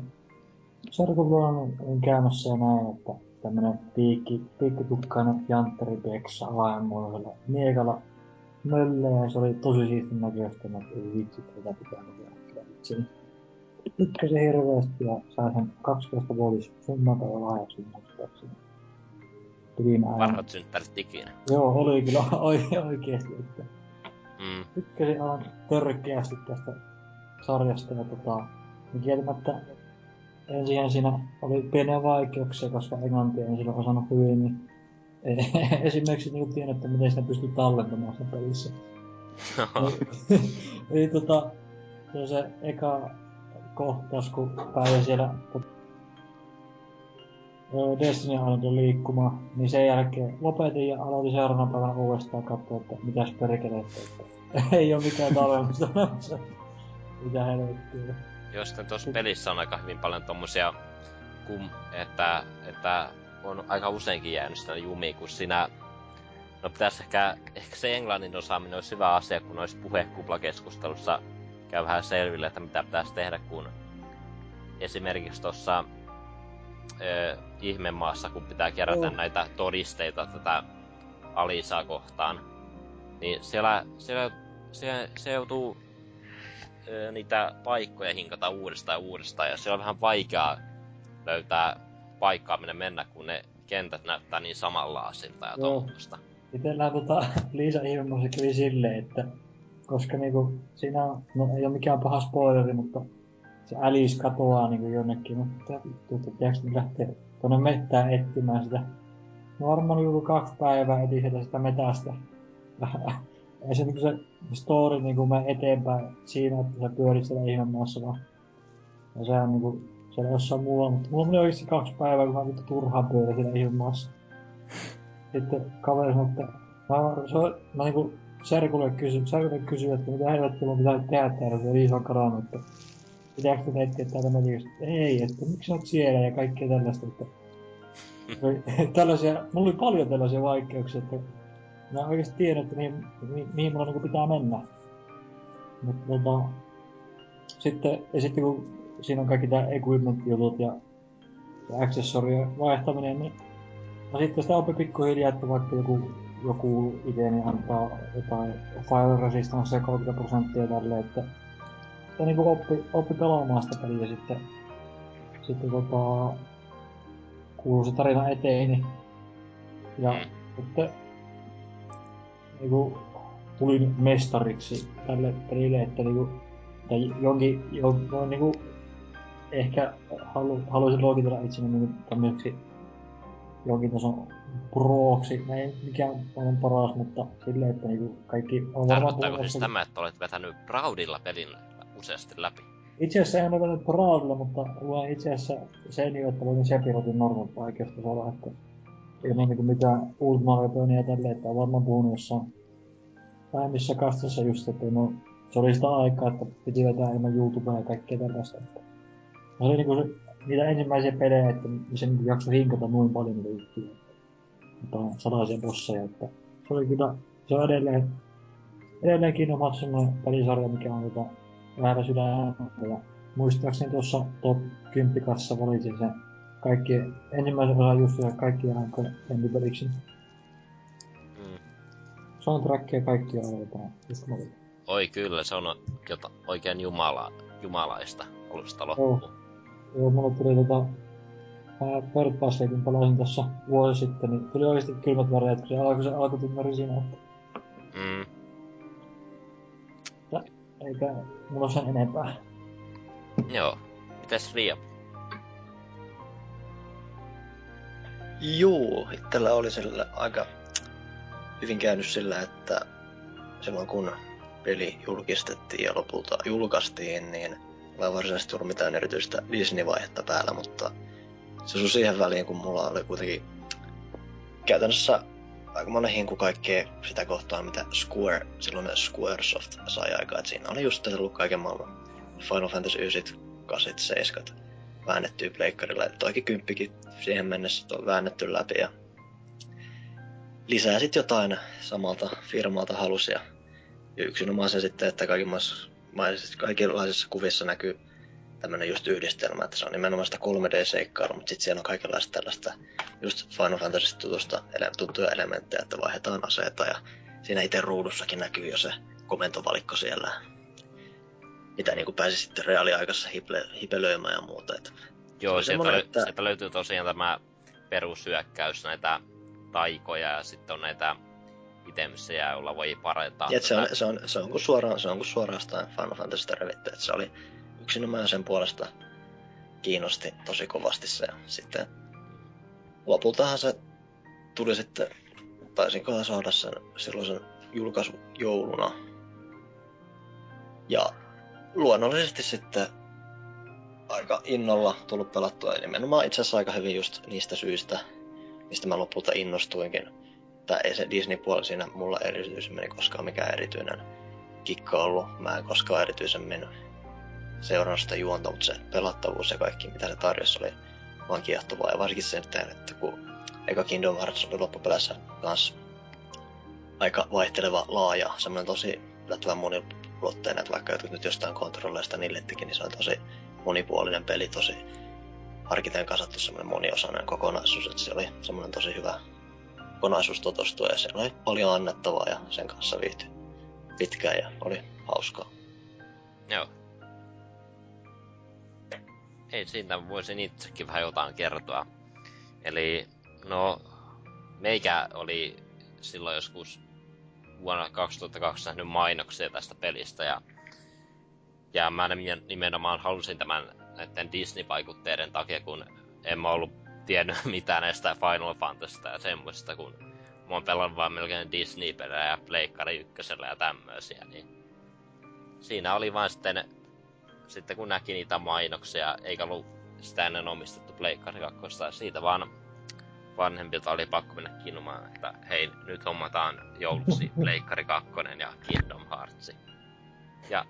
Speaker 3: sarjakuvan on käymässä ja näin, että tämmönen piikki, piikkitukkainen jantteri peksa avainmuotoisella miekalla möllee ja se oli tosi siistin näköistä, että ei vitsi tätä pitää lukea Tykkäsin hirveästi ja sain sen 12 vuotis sunnuntai lahjaksi muistaakseni. Ajan.
Speaker 5: Parhaat synttärit ikinä.
Speaker 3: Joo, oli kyllä oikeesti, että
Speaker 5: Mm.
Speaker 3: tykkäsin aivan törkeästi tästä sarjasta ja tota, niin kieltämättä ensin siinä oli pieniä vaikeuksia, koska englantia en silloin osannut hyvin, niin esimerkiksi niin tiedän, että miten sitä pystyy tallentamaan sen pelissä. Eli tota, se on se eka kohtaus, kun pääsin siellä Destiny aloitin liikkumaan, niin sen jälkeen lopetin ja aloitin seuraavana päivänä uudestaan katsoa, että mitäs perkeleitä, että ei oo mikään tallennusta olemassa. Mitä helvettiä.
Speaker 5: Jostain tuossa pelissä on aika hyvin paljon tommosia, kum, että, että on aika useinkin jäänyt sitä jumiin, kun siinä... No pitäis ehkä, ehkä se englannin osaaminen olisi hyvä asia, kun olisi puhekuplakeskustelussa käy vähän selville, että mitä pitäisi tehdä, kun esimerkiksi tuossa ihmemaassa, kun pitää kerätä
Speaker 3: Joo.
Speaker 5: näitä todisteita tätä Alisaa kohtaan, niin siellä, siellä se, se joutuu ö, niitä paikkoja hinkata uudestaan ja uudestaan, ja se on vähän vaikeaa löytää paikkaa, minne mennä, kun ne kentät näyttää niin samanlaisilta ja
Speaker 3: Joo.
Speaker 5: tuommoista.
Speaker 3: Itellään tota, Liisa Ihmemassa kävi silleen, että koska niinku siinä on, no ei oo mikään paha spoileri, mutta se Alice katoaa niinku jonnekin, mutta vittu, että pitääks nyt lähteä tonne mettään etsimään sitä. No varmaan joku kaksi päivää eti sieltä sitä metästä. Ei se niinku se story niinku mene eteenpäin siinä, että sä pyörit siellä ihmemaassa vaan. Ja se on niinku siellä jossain muualla, mutta mulla meni oikeesti kaksi päivää, kun mä vittu turhaan pyörin siellä ihmemaassa. Sitten kaveri sanoi, että mä, se on, mä niinku Serkulle kysyin, Serkulle kysyin, että mitä helvettiä mun pitää tehdä täällä, se Liisa on kadonnut, että pitääkö tätä etsiä täältä että ei, että miksi sä oot siellä ja kaikkea tällaista, että oli tällaisia, mulla oli paljon tällaisia vaikeuksia, että mä en oikeesti tiedä, että mihin, mihin, mihin mulla niinku pitää mennä. Mutta tota, sitten, ja sitten kun siinä on kaikki tää equipment-jutut ja, ja accessorien vaihtaminen, niin No sitten sitä oppi pikkuhiljaa, että vaikka joku, joku iteni antaa jotain fire resistance 30 prosenttia tälle, että sitä niinku oppi, oppi pelaamaan sitä peliä sitten. Sitten tota, kuuluu se tarina eteeni. Ja
Speaker 5: Mm.
Speaker 3: sitten niinku tulin mestariksi tälle pelille, että niinku, tai jonkin, jonkin, noin niinku, ehkä halu, haluaisin luokitella itseni niinku tämmöiseksi jonkin tason prooksi. Mä ei mikään maailman paras, mutta silleen, että niinku kaikki on varmaan
Speaker 5: Tarkoittaako siis tämä, että olet vetänyt Proudilla pelin useasti läpi?
Speaker 3: Itse asiassa en ole vetänyt Proudilla, mutta luen itse asiassa sen jo, että voin Sepirotin normal vaikeustasolla, että ilman niinku mitään ultimaariotoinia ja tälleen, että on varmaan puhunut jossain vähemmissä kastassa just, että no, se oli sitä aikaa, että piti vetää ilman YouTubea ja kaikkea tällaista. Että se oli niinku se, niitä ensimmäisiä pelejä, että niinku jaksoi hinkata noin paljon niitä juttuja. Jotain salaisia bosseja, että se oli kyllä, se on edelleen, edelleenkin oma semmoinen pelisarja, mikä on tota, lähellä sydäntä. Ja muistaakseni tuossa top 10 kassa valitsin sen kaikki, ensimmäisen osan just ja kaikki aikojen lempipeliksi.
Speaker 5: Mm.
Speaker 3: Soundtrack ja kaikki on.
Speaker 5: Oi kyllä, se on jota, oikein jumala, jumalaista alusta loppuun.
Speaker 3: Joo, mulla tuli tota... Mä Bird kun pelasin tossa vuosi sitten, niin tuli oikeesti kylmät väreet, kun se alkoi se alkutunnari siinä, että
Speaker 5: Mm.
Speaker 3: eikä mulla ole sen enempää.
Speaker 5: Joo. Mites Ria?
Speaker 4: Juu, itsellä oli sillä aika hyvin käynyt sillä, että silloin kun peli julkistettiin ja lopulta julkaistiin, niin mulla ei varsinaisesti ollut mitään erityistä Disney-vaihetta päällä, mutta se osui siihen väliin, kun mulla oli kuitenkin käytännössä aika monen hinku kaikkea sitä kohtaa, mitä Square, silloin Squaresoft sai aikaa. Siinä oli just ollut kaiken maailman Final Fantasy 9, 8, 7 väännettyä pleikkarilla. Et toikin kymppikin siihen mennessä on väännetty läpi ja lisää sitten jotain samalta firmalta halusi ja yksinomaan se sitten, että kaikenlaisissa, kaikenlaisissa kuvissa näkyy tämmönen just yhdistelmä, että se on nimenomaan sitä 3D-seikkailua, mutta sitten siellä on kaikenlaista tällaista just Final Fantasy tutusta, ele- tuttuja elementtejä, että vaihdetaan aseita ja siinä itse ruudussakin näkyy jo se komentovalikko siellä, mitä niinku pääsi sitten reaaliaikassa hiple, hipelöimään ja muuta. Et
Speaker 5: Joo,
Speaker 4: oli
Speaker 5: sieltä, lö-
Speaker 4: että-
Speaker 5: sieltä löytyy tosiaan tämä perushyökkäys, näitä taikoja ja sitten on näitä itemsejä, joilla voi parantaa.
Speaker 4: Ja se, on, se, on, se, on kuin suoraan, se on kuin suorastaan Final Fantasystä revitty. Et se oli yksinomaan sen puolesta kiinnosti tosi kovasti se. Ja sitten lopultahan se tuli sitten, taisinkohan saada sen silloisen julkaisujouluna. Ja luonnollisesti sitten aika innolla tullut pelattua. Ja nimenomaan itse asiassa aika hyvin just niistä syistä, mistä mä lopulta innostuinkin. Tai ei se Disney-puoli siinä mulla erityisemmin koskaan mikään erityinen kikka ollut. Mä en koskaan erityisemmin seurannut sitä juonta, mutta se pelattavuus ja kaikki mitä se tarjosi oli vaan kiehtovaa. Ja varsinkin sen, että että kun eka Kingdom Hearts oli loppupeleissä kans aika vaihteleva laaja, semmoinen tosi yllättävän moniulotteinen, että vaikka jotkut nyt jostain kontrolleista niille teki, niin se on tosi monipuolinen peli, tosi harkiten kasattu semmoinen moniosainen kokonaisuus, että se oli semmoinen tosi hyvä kokonaisuus tutustua ja siellä oli paljon annettavaa ja sen kanssa viihtyi pitkään ja oli hauskaa.
Speaker 5: Joo. Ei siitä voisin itsekin vähän jotain kertoa. Eli, no, meikä oli silloin joskus vuonna 2002 nähnyt mainoksia tästä pelistä ja, ja mä nimen- nimenomaan halusin tämän näiden Disney-vaikutteiden takia, kun en mä ollut tiennyt mitään näistä Final Fantasysta ja semmoista, kun mä oon pelannut vaan melkein Disney-pelejä ja Pleikkari ykkösellä ja tämmöisiä, niin siinä oli vaan sitten, sitten kun näki niitä mainoksia, eikä ollut sitä ennen omistettu Pleikkari 2, siitä vaan vanhempilta oli pakko mennä kinumaan, että hei, nyt hommataan jouluksi Pleikkari 2 ja Kingdom Hearts. Ja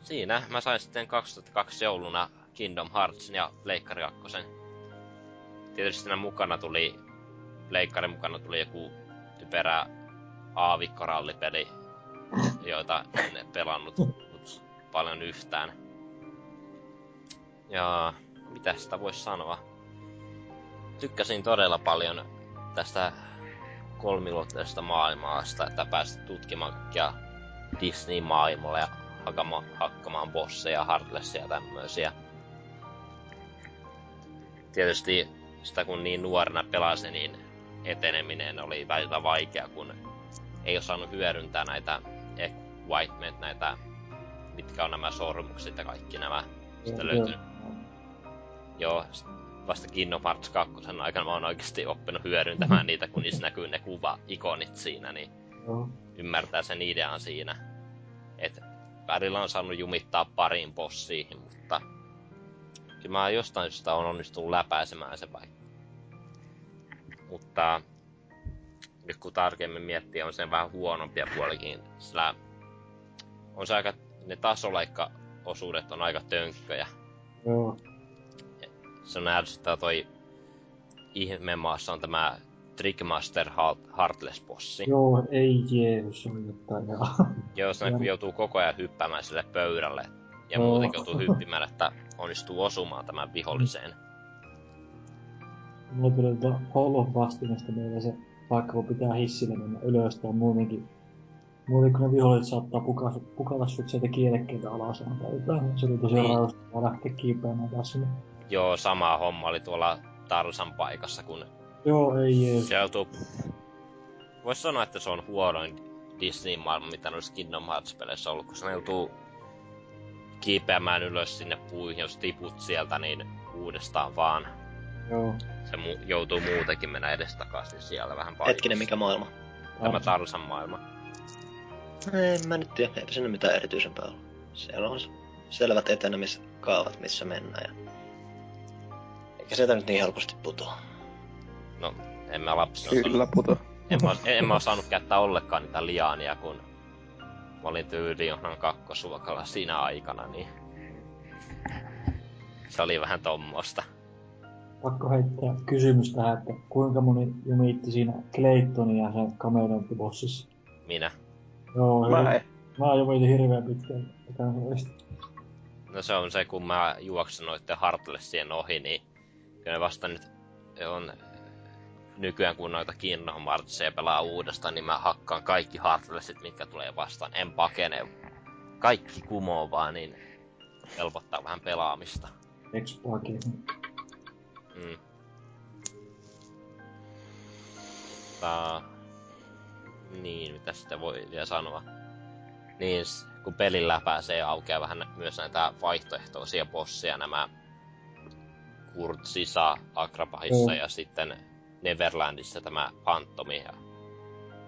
Speaker 5: siinä mä sain sitten 2002 jouluna Kingdom Heartsin ja Pleikkari 2. Tietysti siinä mukana tuli, Pleikkarin mukana tuli joku typerä aavikkorallipeli, joita en pelannut paljon yhtään. Ja mitä sitä voisi sanoa? Tykkäsin todella paljon tästä kolmiulotteisesta maailmasta, että pääsit tutkimaan kaikkia Disney-maailmalla ja hakama, hakkamaan bosseja, Heartlessia ja tämmöisiä. Tietysti sitä kun niin nuorena pelasi, niin eteneminen oli välillä vaikea, kun ei osannut hyödyntää näitä equipment, näitä, mitkä on nämä sormukset ja kaikki nämä. Sitten löytyy, joo, vasta Kingdom Hearts 2 aikana mä oon oikeasti oppinut hyödyntämään niitä, kun niissä näkyy ne kuva-ikonit siinä, niin
Speaker 3: Joo.
Speaker 5: ymmärtää sen idean siinä. Et välillä on saanut jumittaa pariin bossiin, mutta kyllä mä jostain syystä on onnistunut läpäisemään se vai. Mutta nyt kun tarkemmin miettii, on sen vähän huonompia puolikin, sillä on se aika, ne tasoleikka-osuudet on aika tönkköjä.
Speaker 3: Joo.
Speaker 5: Se on ärsyttävä toi ihmemaassa on tämä Trickmaster Heart- Heartless-bossi.
Speaker 3: Joo, ei Jeesus, se on jotain.
Speaker 5: Joo, kun joutuu koko ajan hyppäämään sille pöydälle. Ja
Speaker 3: Joo.
Speaker 5: muutenkin joutuu hyppimään, että onnistuu osumaan tämän viholliseen.
Speaker 3: Mulla tuli tuota Hall vastinesta meillä se paikka, kun pitää hissillä mennä ylös tai muutenkin. Muuten kun ne viholliset saattaa pukata, pukata sut sieltä kielekkeeltä alas tai jotain. Se oli tosi
Speaker 5: Niin.
Speaker 3: raustavaa lähteä kiipeämään taas sinne.
Speaker 5: Joo, sama homma oli tuolla Tarsan paikassa, kun
Speaker 3: Joo, ei Jeesus.
Speaker 5: se joutuu... Voisi sanoa, että se on huonoin Disney-maailma, mitä noissa Kingdom Hearts-peleissä ollut, kun se joutuu kiipeämään ylös sinne puihin, jos tiput sieltä, niin uudestaan vaan.
Speaker 3: Joo.
Speaker 5: Se mu- joutuu muutenkin mennä edestakaisin siellä vähän paljon.
Speaker 4: Hetkinen, mikä maailma?
Speaker 5: Tämä Tarsan maailma.
Speaker 4: En mä nyt tiedä, eipä sinne mitään erityisempää ole. Siellä on selvät etenemiskaavat, missä mennään. Ja... Eikä sieltä nyt niin helposti putoa.
Speaker 5: No, en mä lapsena
Speaker 2: Kyllä puto.
Speaker 5: en, mä, en mä osannut käyttää ollenkaan niitä liaania, kun mä olin tyyli johon kakkosluokalla siinä aikana, niin se oli vähän tommosta.
Speaker 3: Pakko heittää kysymys tähän, että kuinka moni jumiitti siinä Claytonia sen kameleonttibossissa?
Speaker 5: Minä.
Speaker 3: Joo,
Speaker 2: Mä.
Speaker 3: Mä jumiitin hirveän pitkään.
Speaker 5: No se on se, kun mä juoksen noitten Heartlessien ohi, niin kyllä ne vasta nyt on nykyään kun noita Kingdom Heartsia pelaa uudestaan, niin mä hakkaan kaikki Heartlessit, mitkä tulee vastaan. En pakene. Kaikki kumoo vaan, niin helpottaa vähän pelaamista.
Speaker 3: Exploakin.
Speaker 5: Mm. Tää... Niin, mitä sitä voi vielä sanoa? Niin, kun pelillä pääsee aukeaa vähän myös näitä vaihtoehtoisia bosseja, nämä Kurt Sisa Akrapahissa
Speaker 3: Mm.
Speaker 5: ja sitten Neverlandissa tämä Phantomi ja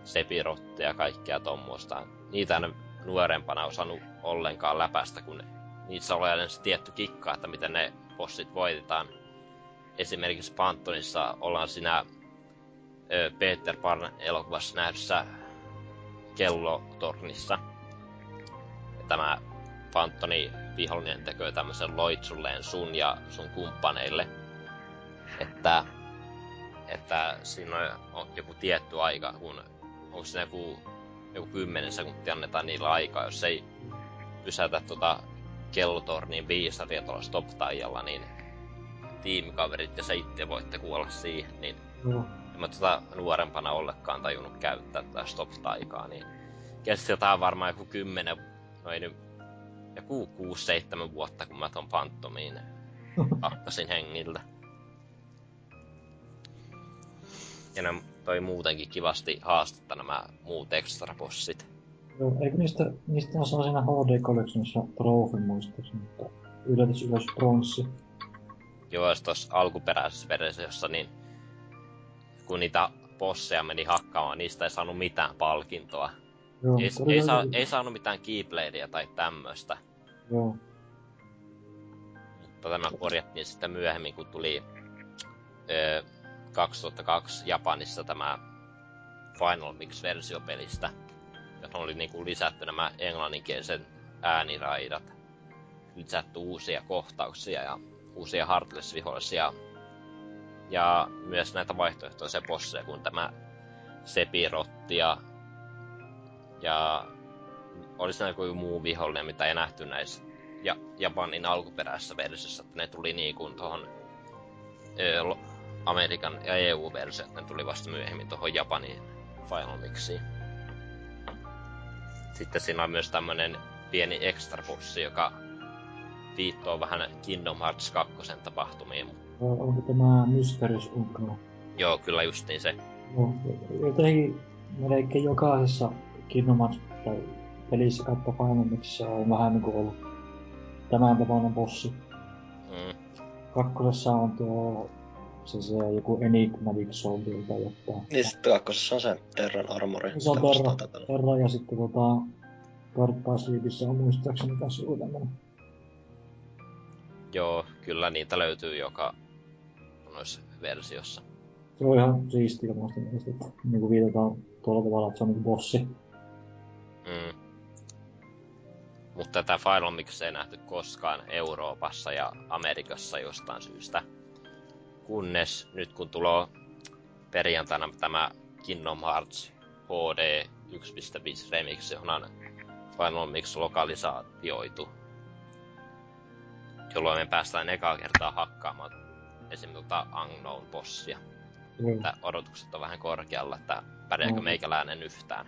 Speaker 5: Sepirotti ja kaikkea tommoista. Niitä en nuorempana osannut ollenkaan läpästä, kun niissä oli aina se tietty kikka, että miten ne bossit voitetaan esimerkiksi Pantonissa ollaan siinä ö, Peter Pan elokuvassa nähdyssä kellotornissa. Tämä Pantoni vihollinen tekee tämmöisen loitsulleen sun ja sun kumppaneille. Että, että siinä on- joku tietty aika, kun onko siinä joku, joku 10 sekuntia annetaan niillä aikaa, jos ei pysäytä tota kellotorniin viisaria tuolla stop niin tiimikaverit ja se itse voitte kuolla siihen, niin
Speaker 3: Joo.
Speaker 5: en mä tota nuorempana ollenkaan tajunnut käyttää tätä stop-taikaa, niin kesti jotain varmaan joku kymmenen, no ei nyt, joku kuusi, seitsemän vuotta, kun mä ton panttomiin hakkasin hengiltä. Ja ne toi muutenkin kivasti haastetta nämä muut extra bossit.
Speaker 3: Joo, eikö niistä, niistä on siinä HD Collectionissa trofi muistaakseni, mutta yllätys ylös pronssi.
Speaker 5: Joo, jos tossa alkuperäisessä versiossa, niin kun niitä bosseja meni hakkaamaan, niistä ei saanut mitään palkintoa.
Speaker 3: Joo,
Speaker 5: Ei,
Speaker 3: oli
Speaker 5: ei, saa, ei saanut mitään keybladea tai tämmöstä.
Speaker 3: Joo,
Speaker 5: Mutta tämä korjattiin sitten myöhemmin, kun tuli ö, 2002 Japanissa tämä Final Mix-versio pelistä, johon oli niinku lisätty nämä englanninkielisen ääniraidat, lisätty uusia kohtauksia ja uusia Heartless-vihollisia. Ja myös näitä vaihtoehtoisia bosseja, kun tämä Sepirotti ja, ja oli siinä joku muu vihollinen, mitä ei nähty näissä ja Japanin alkuperäisessä versiossa, että ne tuli niin kuin tuohon Amerikan ja EU-versio, ne tuli vasta myöhemmin tuohon Japanin Final Mixiin. Sitten siinä on myös tämmönen pieni extra bossi, joka viittoo vähän Kingdom Hearts 2 tapahtumiin.
Speaker 3: Onko tämä Mysterious Unkno?
Speaker 5: Joo, kyllä justiin se.
Speaker 3: Joo, jotenkin melkein jokaisessa Kingdom Hearts tai pelissä kautta Final Mixissä on vähän niinku ollut tämän tapainen bossi.
Speaker 5: Mm.
Speaker 3: Kakkosessa on tuo se, se joku Enigmatic Soldier tai jotain.
Speaker 4: Niin sitten kakkosessa on se Terran Armori.
Speaker 3: Se on Terra. Terra ja sitten tota by Sleepissä on muistaakseni taas joku tämmönen.
Speaker 5: Joo, kyllä niitä löytyy joka noissa versiossa.
Speaker 3: Se on ihan siistiä muista mielestä, että niinku viitataan tuolla tavalla, että se on niinku bossi.
Speaker 5: Mm. Mutta tätä Final Mix ei nähty koskaan Euroopassa ja Amerikassa jostain syystä. Kunnes nyt kun tulee perjantaina tämä Kingdom Hearts HD 1.5 Remix, johon on Final Mix lokalisaatioitu. Jolloin me päästään ekaa kertaa hakkaamaan esimerkiksi tota Unknown bossia. Että odotukset on vähän korkealla, että pärjääkö
Speaker 3: Mm.
Speaker 5: meikäläinen yhtään.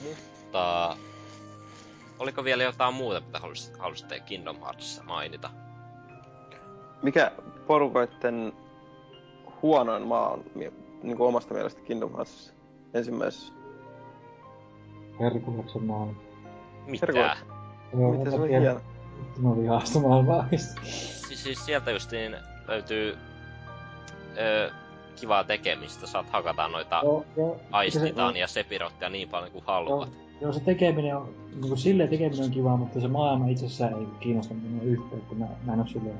Speaker 5: Mutta oliko vielä jotain muuta, mitä halusit- halusitte Kingdom Heartsissa mainita?
Speaker 2: Mikä porukoitten huonoin maa on niin kuin omasta mielestä Kingdom Heartsissa ensimmäisessä?
Speaker 3: Herkuleksen maan.
Speaker 5: Mitä?
Speaker 2: Miten se oli hieno?
Speaker 3: Mä vihastumaan väistä.
Speaker 5: Siis, siis sieltä justiin löytyy ö, kivaa tekemistä. Saat hakata noita
Speaker 3: Joo, joo.
Speaker 5: aistitaan ja sepirottia niin paljon kuin haluat.
Speaker 3: Joo, joo, se tekeminen on, niinku silleen tekeminen on kivaa, mutta se maailma itsessään ei kiinnosta minua yhtään, että mä, mä en oo silleen...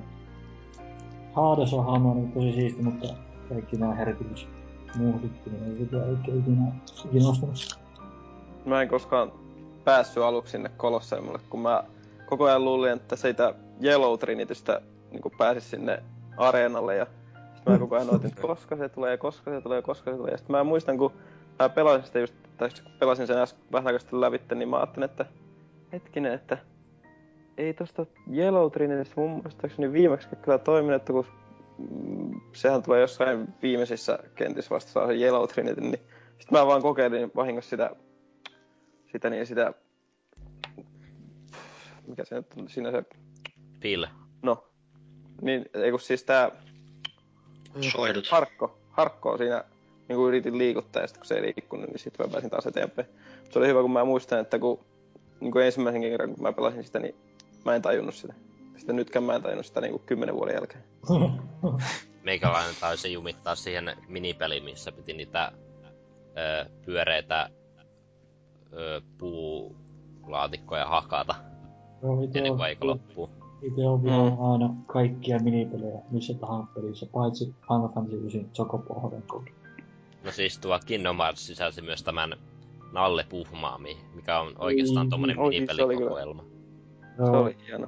Speaker 3: Hades on hahmo niin tosi siisti, mutta kaikki nämä herkitys muu sitten, niin ei sitä oikein ikinä kiinnostanut.
Speaker 2: Mä en koskaan päässyt aluksi sinne Kolosseumille, kun mä koko ajan luulin, että siitä Yellow Trinitystä niin pääsis sinne areenalle ja sit mä koko ajan odotin, että koska se tulee, koska se tulee, koska se tulee. Ja sit mä muistan, kun mä pelasin sitä just, tai kun pelasin sen äsken vähän aikaa sitten lävitte, niin mä ajattelin, että hetkinen, että ei tosta Yellow Trinitystä mun muistaakseni viimeksi kyllä toiminut, että kun mm, sehän tulee jossain viimeisissä kentissä vasta saa se Yellow Trinity, niin sit mä vaan kokeilin vahingossa sitä, sitä niin sitä, mikä se nyt on, siinä se,
Speaker 5: Phil.
Speaker 2: no, niin, ei kun siis tää
Speaker 4: Soidut.
Speaker 2: Harkko, Harkko on siinä, niin kuin yritin liikuttaa ja sitten kun se ei liikkunut, niin sitten mä pääsin taas eteenpäin. Se oli hyvä, kun mä muistan, että kun, niin kuin ensimmäisen kerran, kun mä pelasin sitä, niin mä en tajunnut sitä. Sitten nytkään mä en tajunnut sitä niin kuin kymmenen vuoden jälkeen.
Speaker 5: Meikäläinen taisi jumittaa siihen minipeliin, missä piti niitä ö, pyöreitä ö, puulaatikkoja hakata
Speaker 3: ite
Speaker 5: ennen
Speaker 3: on,
Speaker 5: kuin aika loppuu.
Speaker 3: ite on mm. aina kaikkia minipelejä missä tahansa pelissä, paitsi Final Fantasy 9 Chocobo Hovenkod.
Speaker 5: No siis tuo Kingdom Hearts sisälsi myös tämän Nalle Puhmaami, mikä on oikeastaan tommonen
Speaker 2: Oi, se oli
Speaker 5: minipelikokoelma.
Speaker 2: Se oli hieno.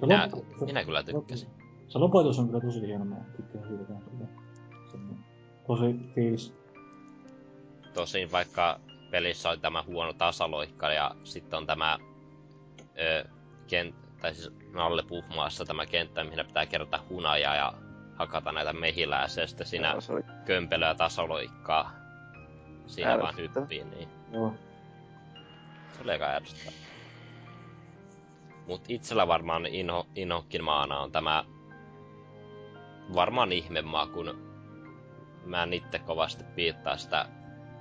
Speaker 3: Se
Speaker 5: Minä,
Speaker 3: loppu-
Speaker 5: minä kyllä tykkäsin.
Speaker 3: Se lopetus on kyllä tosi hieno, mä tykkään siitä Tosi fiilis.
Speaker 5: Tosin vaikka pelissä oli tämä huono tasaloikka ja sitten on tämä ö, kent, tai siis Nalle Puhmaassa tämä kenttä, mihin pitää kerätä hunajaa ja hakata näitä mehiläisiä sitten siinä
Speaker 2: se oli
Speaker 5: kömpelöä tasaloikkaa siinä vaan hyppii, niin
Speaker 3: Joo.
Speaker 5: se oli aika ärsyttävää. Mut itsellä varmaan inho, inhokkin maana on tämä varmaan ihmemaa, kun mä en itse kovasti piittaa sitä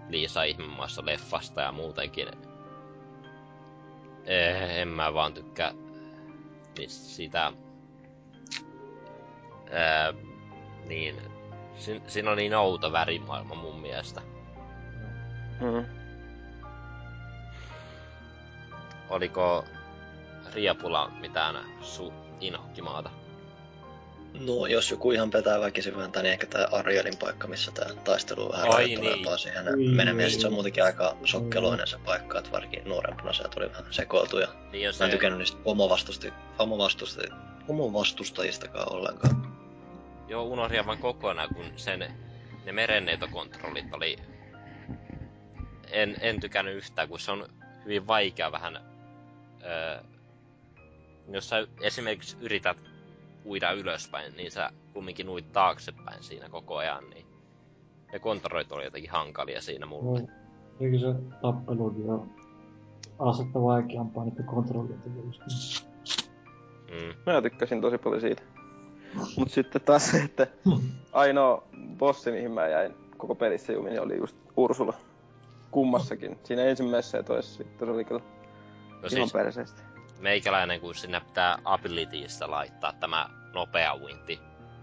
Speaker 5: Liisa ihmemaassa leffasta ja muutenkin. Eh, en mä vaan tykkää sitä... Ää, niin, si- siinä on niin outo värimaailma mun mielestä.
Speaker 2: Mm.
Speaker 5: Oliko Riapula mitään su inhokkimaata?
Speaker 4: No, jos joku ihan petää väkisin vääntää, niin ehkä tää Arielin paikka, missä tää taistelu on vähän
Speaker 5: Ai niin.
Speaker 4: siihen
Speaker 3: Ui,
Speaker 4: menemään. Sit se on muutenkin aika sokkeloinen se paikka, että varsinkin nuorempana se tuli vähän sekoiltu ja
Speaker 5: Niin jos
Speaker 4: mä en
Speaker 5: se,
Speaker 4: tykännyt niistä omovastustajistakaan ollenkaan.
Speaker 5: Joo unohdin aivan kokonaan, kun sen, ne merenneitokontrollit oli... En, en tykännyt yhtään, kun se on hyvin vaikea vähän... Öö, jos sä esimerkiksi yrität uida ylöspäin, niin sä kumminkin uit taaksepäin siinä koko ajan, niin ne kontrollit oli jotenkin hankalia siinä mulle.
Speaker 3: Joo. Eikö se tappelukin ole asetta vaikeampaa niiden kontrollien tekemistä?
Speaker 5: Mm.
Speaker 2: Mä tykkäsin tosi paljon siitä. Mut sitten taas se, että ainoa bossi, mihin mä jäin koko pelissä jumiin, oli just Ursula. Kummassakin. Siinä ensimmäisessä ja toisessa sitten se oli kyllä
Speaker 5: No
Speaker 2: ihan
Speaker 5: siis meikäläinen, kun sinne pitää abilityistä laittaa tämä nopea uinti.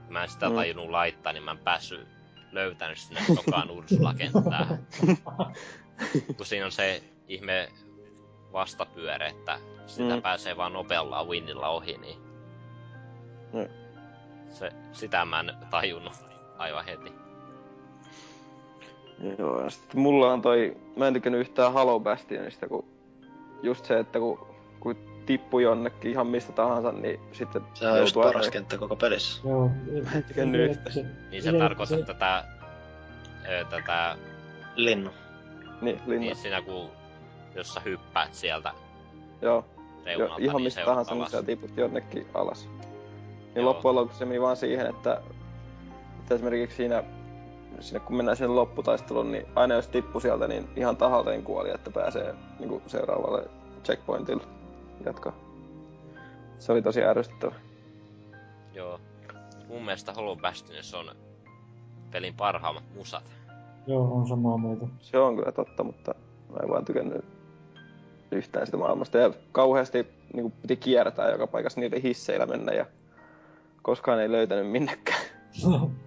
Speaker 5: Mä en sitä
Speaker 2: Mm.
Speaker 5: tajunnut laittaa, niin mä en päässyt löytänyt sinne tokaan Ursula-kenttää. kun siinä on se ihme vastapyöre, että sitä
Speaker 2: Mm.
Speaker 5: pääsee vaan nopealla winnilla ohi, niin...
Speaker 2: Mm.
Speaker 5: Se, sitä mä en tajunnut aivan heti.
Speaker 2: Joo, ja sitten mulla on toi, mä en tykännyt yhtään Halo Bastionista, kun just se, että kun, kun tippui jonnekin ihan mistä tahansa, niin sitten
Speaker 4: Sehän on just paras kenttä koko pelissä.
Speaker 3: Joo.
Speaker 2: en tykännyt
Speaker 3: Se, se,
Speaker 5: Niin se
Speaker 3: se-
Speaker 5: tarkoittaa
Speaker 3: se-
Speaker 5: tätä... Ö, tätä...
Speaker 4: Linnu.
Speaker 2: Niin, linna.
Speaker 5: Niin siinä kun... Jos sä hyppäät sieltä
Speaker 2: Joo,
Speaker 5: reunalta,
Speaker 2: jo, ihan
Speaker 5: niin
Speaker 2: mistä
Speaker 5: se
Speaker 2: tahansa, niin sä tiput jonnekin alas. Niin loppujen lopuksi se meni vaan siihen, että, että esimerkiksi siinä, siinä kun mennään sinne lopputaisteluun, niin aina jos tippu sieltä, niin ihan tahalteen kuoli, että pääsee niin kuin seuraavalle checkpointille jatkaa. Se oli tosi ärsyttävä.
Speaker 5: Joo. Mun mielestä Hollow Bastionissa on pelin parhaimmat musat.
Speaker 3: Joo, on samaa mieltä.
Speaker 2: Se on kyllä totta, mutta mä en vaan tykännyt yhtään sitä maailmasta. Ja kauheasti niin kuin piti kiertää joka paikassa niille hisseillä mennä ja koskaan ei löytänyt minnekään.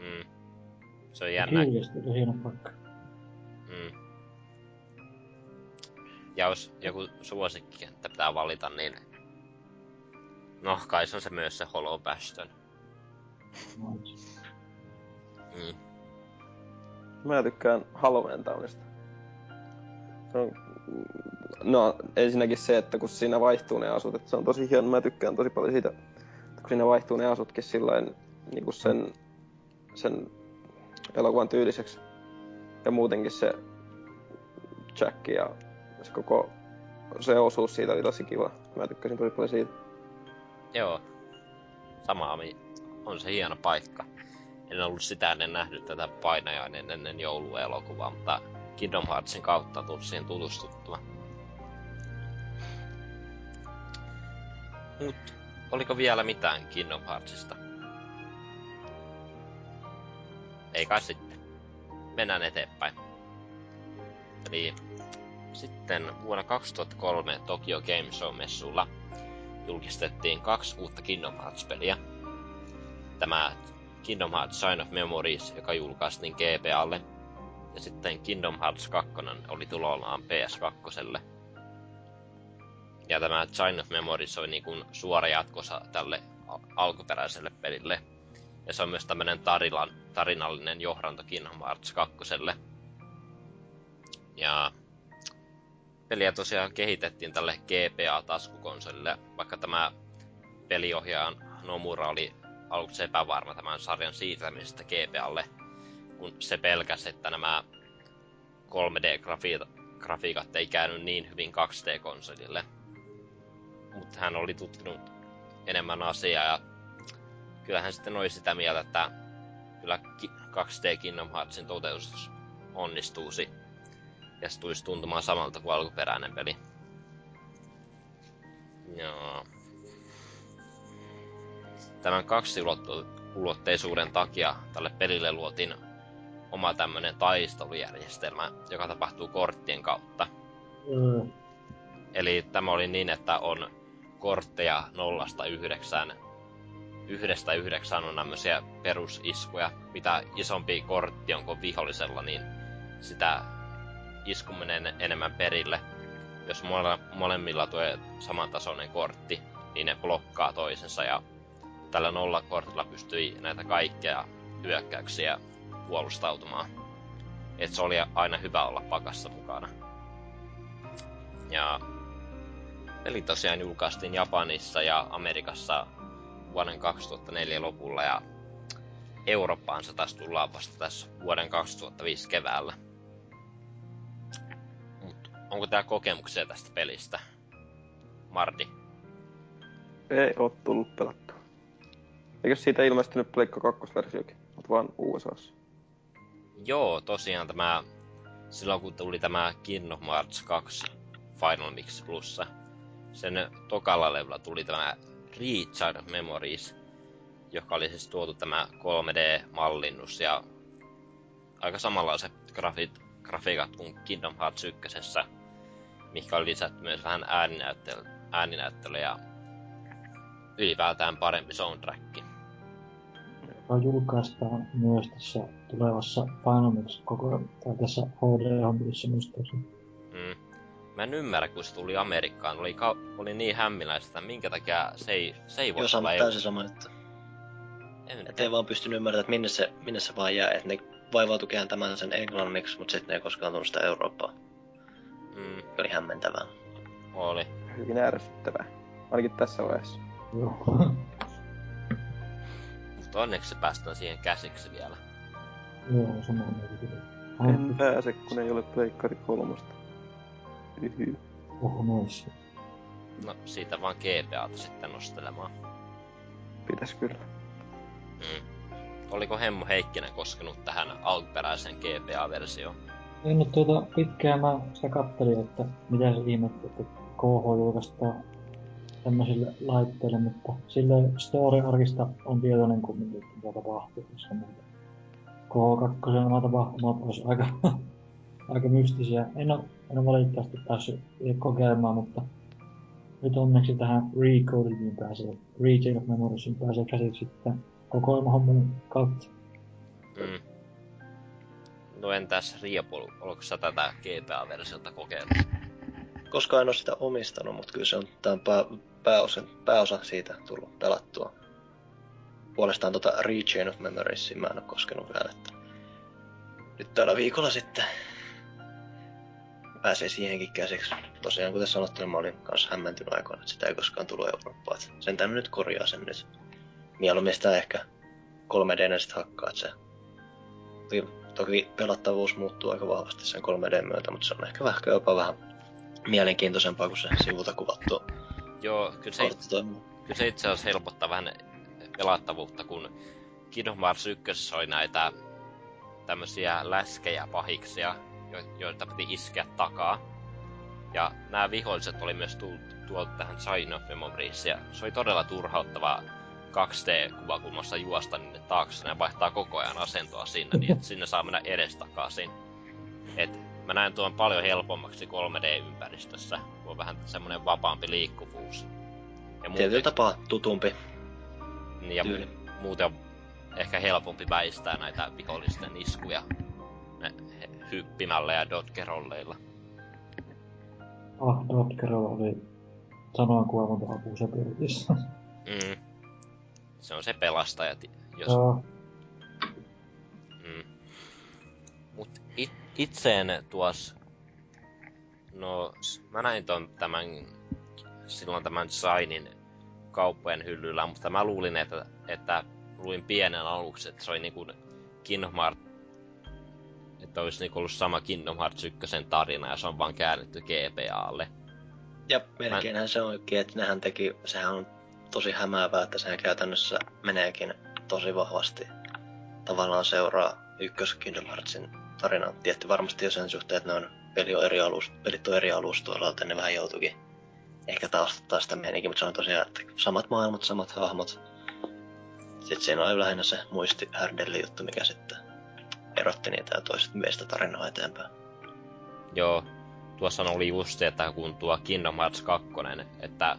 Speaker 5: Mm. Se on jännä.
Speaker 3: Hieno paikka.
Speaker 5: Mm. Ja jos joku suosikki, että pitää valita, niin... No, kai se on se myös se Hollow Bastion. Mm.
Speaker 2: Mä tykkään Halloween Townista. Se on, no ensinnäkin se, että kun siinä vaihtuu ne asut, että se on tosi hieno. Mä tykkään tosi paljon siitä, että kun siinä vaihtuu ne asutkin sillain niin kuin sen, sen elokuvan tyyliseksi. Ja muutenkin se Jack ja se koko se osuus siitä oli tosi kiva. Mä tykkäsin tosi paljon siitä.
Speaker 5: Joo. Sama on se hieno paikka. En ollut sitä ennen nähnyt tätä painajainen ennen jouluelokuvaa, mutta Kingdom Heartsin kautta tullut siihen tutustuttua. Mut, oliko vielä mitään Kingdom Heartsista? Ei kai sitten. Mennään eteenpäin. Eli sitten vuonna 2003 Tokyo Game Show-messulla julkistettiin kaksi uutta Kingdom Hearts-peliä. Tämä Kingdom Hearts Sign of Memories, joka julkaistiin GBAlle, ja sitten Kingdom Hearts 2 oli tulollaan PS2. Ja tämä Sign of Memories oli niin kuin suora jatkosa tälle alkuperäiselle pelille. Ja se on myös tämmönen tarilan, tarinallinen johdanto Kingdom Hearts 2. Ja peliä tosiaan kehitettiin tälle GPA-taskukonsolille, vaikka tämä peliohjaajan Nomura oli aluksi epävarma tämän sarjan siirtämisestä GPAlle, kun se pelkäsi, että nämä 3D-grafiikat ei käynyt niin hyvin 2D-konsolille. Mutta hän oli tutkinut enemmän asiaa ja kyllähän sitten oli sitä mieltä, että kyllä ki- 2D Kingdom Heartsin toteutus onnistuusi ja se tulisi tuntumaan samalta kuin alkuperäinen peli. Joo. Tämän kaksiulotteisuuden takia tälle pelille luotiin oma tämmönen taistelujärjestelmä, joka tapahtuu korttien kautta.
Speaker 3: Mm.
Speaker 5: Eli tämä oli niin, että on kortteja nollasta yhdeksään. Yhdestä yhdeksään on tämmöisiä perusiskuja. Mitä isompi kortti onko vihollisella, niin sitä isku menee enemmän perille. Jos mole, molemmilla tulee samantasoinen kortti, niin ne blokkaa toisensa ja tällä nollakortilla pystyi näitä kaikkea hyökkäyksiä puolustautumaan. Et se oli aina hyvä olla pakassa mukana. Ja peli tosiaan julkaistiin Japanissa ja Amerikassa vuoden 2004 lopulla ja Eurooppaan se taas tullaan vasta tässä vuoden 2005 keväällä. Mut onko tää kokemuksia tästä pelistä? Mardi?
Speaker 2: Ei oo tullut pelattua. Eikö siitä ilmestynyt Pleikka 2-versiokin? Mut vaan USAssa.
Speaker 5: Joo, tosiaan tämä, silloin kun tuli tämä Kingdom Hearts 2 Final Mix Plussa, sen tokalla levyllä tuli tämä Recharge of Memories, joka oli siis tuotu tämä 3D-mallinnus ja aika samanlaiset grafit, grafiikat kuin Kingdom Hearts 1, mikä oli lisätty myös vähän ääninäyttely, ääninäyttely ja ylipäätään parempi soundtrack.
Speaker 3: joka julkaistaan myös tässä tulevassa Final Mix koko tai tässä HD-hommissa muistaakseni.
Speaker 5: Mä en ymmärrä, kun se tuli Amerikkaan. Oli, ka- oli niin hämmiläistä, että minkä takia se ei, se ei voi
Speaker 4: Joo, sama,
Speaker 5: tulla
Speaker 4: täysin sama, että
Speaker 5: En,
Speaker 4: et ei vaan pystynyt ymmärtämään, että minne se, minne se vaan jää. Että ne vaivautui kääntämään sen englanniksi, mutta sitten ne ei koskaan tullut sitä Eurooppaa.
Speaker 5: Mm,
Speaker 4: oli hämmentävää.
Speaker 5: oli.
Speaker 2: Hyvin ärsyttävää. Ainakin tässä vaiheessa.
Speaker 3: Joo.
Speaker 5: Mutta onneksi se päästään siihen käsiksi vielä.
Speaker 3: Joo, sama mieltä.
Speaker 2: En pääse, kun ei ole Pleikkari kolmosta. Yhy.
Speaker 3: Oho, noissa.
Speaker 5: No, siitä vaan GPAta sitten nostelemaan.
Speaker 2: Pitäis kyllä.
Speaker 5: Mm. Oliko Hemmo Heikkinen koskenut tähän alkuperäiseen GPA-versioon?
Speaker 3: En nyt tuota pitkään mä sitä kattelin, että mitä se ihmettä, että KH julkaistaan tämmöisille laitteille, mutta sille story-arkista on tietoinen kumminkin, että mitä tapahtuu, koska muuta KH2 nämä tapahtumat olisi aika, aika mystisiä. En oo, en oo valitettavasti päässyt kokeilemaan, mutta nyt onneksi tähän Recodingiin pääsee, Rechain of Memoriesiin pääsee käsiksi sitten kokoelmahomman kautta.
Speaker 5: Mm. No entäs Riapol, oletko sä tätä GBA-versiota kokeillut?
Speaker 4: Koska en ole sitä omistanut, mutta kyllä se on tämän pää, pääosa, pääosa siitä tullut pelattua. Puolestaan tota Rechain of Memoriesia mä en ole koskenut vielä, että nyt tällä viikolla sitten pääsee siihenkin käsiksi. Tosiaan kuten sanottu, niin mä olin kanssa hämmentynyt aikoina, että sitä ei koskaan tullut Eurooppaan. Sen tänne nyt korjaa sen nyt. Mieluummin sitä ehkä 3D sitten hakkaa, että se toki, toki pelattavuus muuttuu aika vahvasti sen 3D myötä, mutta se on ehkä vähän jopa vähän mielenkiintoisempaa kuin se sivulta kuvattu
Speaker 5: Joo, kyllä se,
Speaker 4: toimii.
Speaker 5: kyllä se itse asiassa helpottaa vähän pelattavuutta, kun Kingdom Hearts 1 oli näitä tämmösiä läskejä pahiksia, jo- joita piti iskeä takaa. Ja nämä viholliset oli myös tullut tuolta tähän Sign of Memories, ja se oli todella turhauttavaa 2D-kuvakulmassa juosta niille taakse, ne vaihtaa koko ajan asentoa sinne, niin että sinne saa mennä edestakaisin. Et mä näen tuon paljon helpommaksi 3D-ympäristössä, kun on vähän semmonen vapaampi liikkuvuus. Ja
Speaker 4: Tietyllä tapaa tutumpi.
Speaker 5: niin, ja
Speaker 4: tyyli.
Speaker 5: mu- muuten on ehkä helpompi väistää näitä vihollisten iskuja ne, hyppimällä ja dodgerolleilla.
Speaker 3: Ah, Dotkerilla oli sanoin kuolemanta apuu se pyrkissä.
Speaker 5: Mm. Se on se pelastaja, jos...
Speaker 3: Joo,
Speaker 5: Mm. Mut it, itseen tuos... No, mä näin ton tämän... Silloin tämän Sainin kauppojen hyllyllä, mutta mä luulin, että, että luin pienen aluksi, että se oli niinku Kingdom Hearts että olisi niinku ollut sama Kingdom Hearts 1 tarina ja se on vaan käännetty GPAlle.
Speaker 4: Ja melkeinhän se onkin, että nehän teki, sehän on tosi hämäävää, että sehän käytännössä meneekin tosi vahvasti. Tavallaan seuraa ykkös Kingdom Heartsin tarinaa. Tietty varmasti jo sen suhteen, että ne on, peli on eri alus, pelit on eri alustoilla, joten ne vähän joutuikin ehkä taustottaa sitä meininkiä, mutta se on tosiaan, että samat maailmat, samat hahmot. Sitten siinä oli lähinnä se muisti juttu, mikä sitten erotti niitä ja toiset meistä tarinaa eteenpäin.
Speaker 5: Joo, tuossa oli just se, että kun tuo Kingdom Hearts 2, että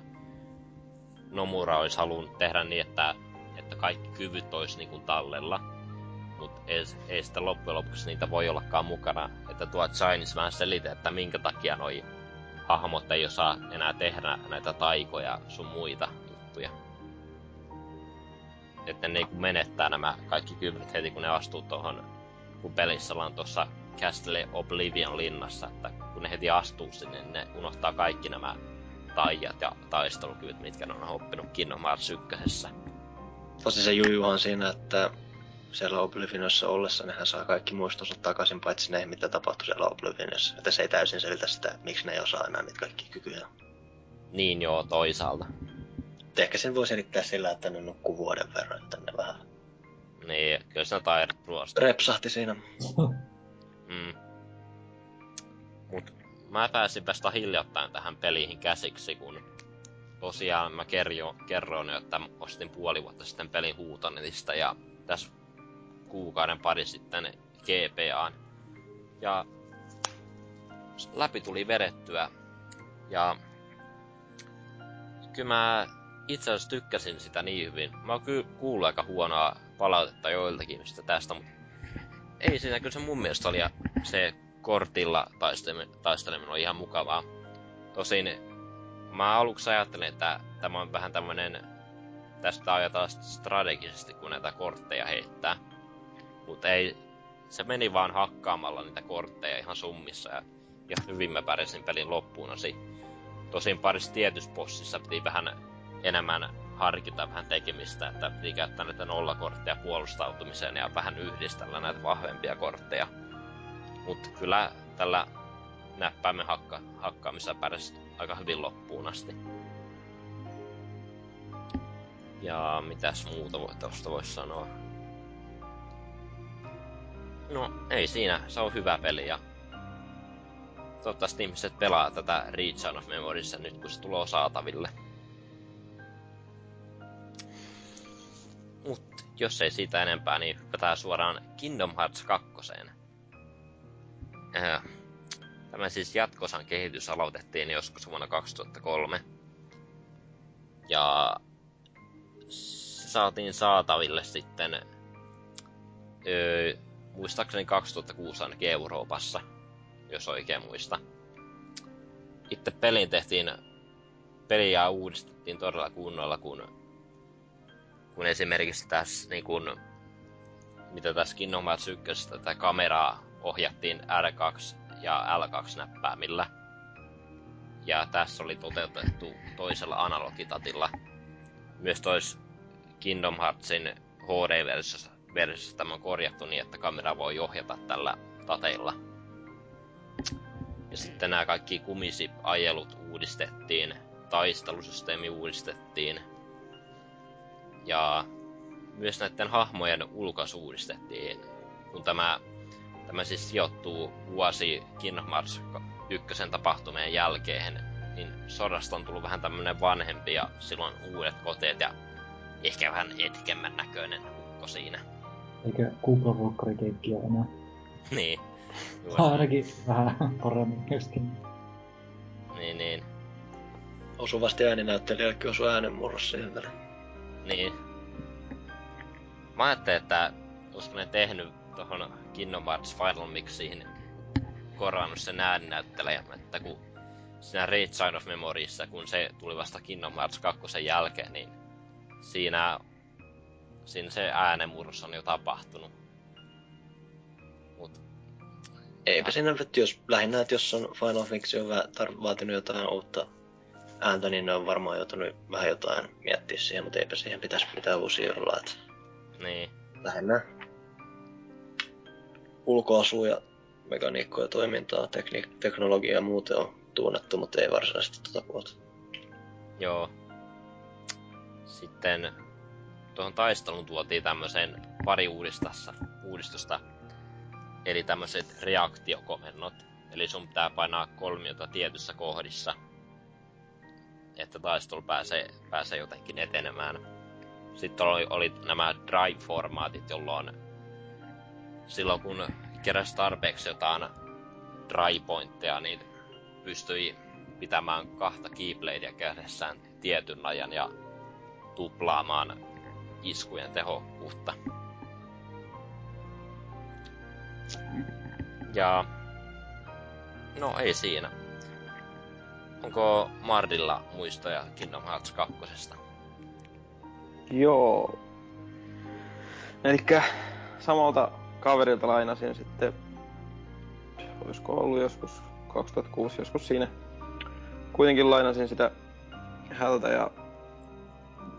Speaker 5: Nomura olisi halunnut tehdä niin, että, että kaikki kyvyt olisi niin kuin tallella. Mutta ei, ei sitä loppujen lopuksi niitä voi ollakaan mukana. Että tuo Chinese vähän selitä, että minkä takia noi hahmot ei osaa enää tehdä näitä taikoja sun muita juttuja. Että ne niinku menettää nämä kaikki kyvyt heti kun ne astuu tuohon, kun pelissä ollaan tuossa Castle Oblivion linnassa, että kun ne heti astuu sinne, niin ne unohtaa kaikki nämä taijat ja taistelukyvyt, mitkä ne on oppinut Kingdom Hearts 1.
Speaker 4: Tosi se jujuhan siinä, että siellä Oblivionissa ollessa nehän saa kaikki muistonsa takaisin, paitsi ne, mitä tapahtui siellä Oblivionissa. Että se ei täysin selitä sitä, että miksi ne ei osaa enää niitä kaikki kykyjä.
Speaker 5: Niin joo, toisaalta.
Speaker 4: Et ehkä sen voi selittää sillä, että ne nukkuu vuoden verran, että ne vähän
Speaker 5: Niin, kyllä se taidot ruosta.
Speaker 4: repsahti siinä.
Speaker 5: Mm. Mut mä pääsin vasta hiljattain tähän peliin käsiksi, kun tosiaan mä kerjo, kerroin jo, että ostin puoli vuotta sitten pelin huutonetista ja tässä kuukauden pari sitten GPAan. Ja läpi tuli vedettyä ja kyllä mä itse asiassa tykkäsin sitä niin hyvin. Mä oon kyllä kuullut aika huonoa palautetta joiltakin sitä tästä, mutta ei siinä kyllä se mun mielestä oli ja se kortilla taisteleminen, taisteleminen on ihan mukavaa. Tosin mä aluksi ajattelin, että tämä on vähän tämmönen, tästä ajetaan strategisesti, kun näitä kortteja heittää. Mutta ei, se meni vaan hakkaamalla niitä kortteja ihan summissa ja, ja hyvin mä pärjäsin pelin loppuun asti. Tosin parissa tietyssä bossissa piti vähän enemmän harkita vähän tekemistä, että piti käyttää näitä nollakortteja puolustautumiseen ja vähän yhdistellä näitä vahvempia kortteja. Mutta kyllä tällä näppäimen hakka, hakkaamisella pärjäsi aika hyvin loppuun asti. Ja mitäs muuta voi tosta vois sanoa? No, ei siinä. Se on hyvä peli ja toivottavasti ihmiset pelaa tätä Reach of Memorissa nyt, kun se tulee saataville. Mut jos ei siitä enempää, niin hypätään suoraan Kingdom Hearts 2. Äh, Tämä siis jatkosan kehitys aloitettiin joskus vuonna 2003. Ja se saatiin saataville sitten, öö, muistaakseni 2006 ainakin Euroopassa, jos oikein muista. Itse pelin tehtiin, peliä uudistettiin todella kunnolla, kun, kun esimerkiksi tässä niin kun, mitä tässä Kingdom Hearts 1, tätä kameraa ohjattiin R2 ja L2-näppäimillä. Ja tässä oli toteutettu toisella analogitatilla. Myös tois Kingdom Heartsin HD-versiossa versiossa tämä on korjattu niin, että kamera voi ohjata tällä tateilla. Ja sitten nämä kaikki kumisip-ajelut uudistettiin, taistelusysteemi uudistettiin. Ja myös näiden hahmojen ulkoasu uudistettiin, kun tämä, tämä siis sijoittuu vuosi Kingdom Hearts ykkösen tapahtumien jälkeen, niin sodasta on tullut vähän tämmönen vanhempi ja silloin uudet koteet ja ehkä vähän etkemmän näköinen ukko siinä.
Speaker 3: Eikö kuplavolkkarikeikki ole enää?
Speaker 5: Niin.
Speaker 3: Ainakin vähän paremmin myöskin.
Speaker 5: Niin, niin.
Speaker 4: Osuvasti ääninäyttelijällekin osui äänenmurros siihen väliin.
Speaker 5: Niin. Mä ajattelin, että olisiko ne tehnyt tohon Kingdom Hearts Final Mixiin korannut sen ääninäyttelijän, että kun siinä Raid Sign of Memoriessa, kun se tuli vasta Kingdom Hearts 2 jälkeen, niin siinä, siinä se äänenmurros on jo tapahtunut. Mut
Speaker 4: Eipä siinä nyt, jos lähinnä, että jos on Final Mix on vaatinut jotain uutta ääntä, niin ne on varmaan joutunut vähän jotain miettiä siihen, mutta eipä siihen pitäisi mitään uusia olla. Että
Speaker 5: niin,
Speaker 4: lähinnä ulkoasua ja mekaniikkoja, toimintaa, tekni- teknologiaa ja muuten on tuunnettu, mutta ei varsinaisesti tuota puolta.
Speaker 5: joo. Sitten tuohon taisteluun tuotiin tämmöiseen pari uudistassa, uudistusta, eli tämmöiset reaktiokomennot. Eli sun pitää painaa kolmiota tietyssä kohdissa, että taistelu pääsee, pääsee jotenkin etenemään. Sitten oli, oli nämä drive-formaatit, jolloin silloin kun keräsi tarpeeksi jotain dry-pointteja, niin pystyi pitämään kahta keybladea kädessään tietyn ajan ja tuplaamaan iskujen tehokkuutta. Ja... No ei siinä. Onko Mardilla muistoja Kingdom Hearts 2?
Speaker 2: Joo. Elikkä samalta kaverilta lainasin sitten, olisiko ollut joskus 2006, joskus siinä. Kuitenkin lainasin sitä hältä ja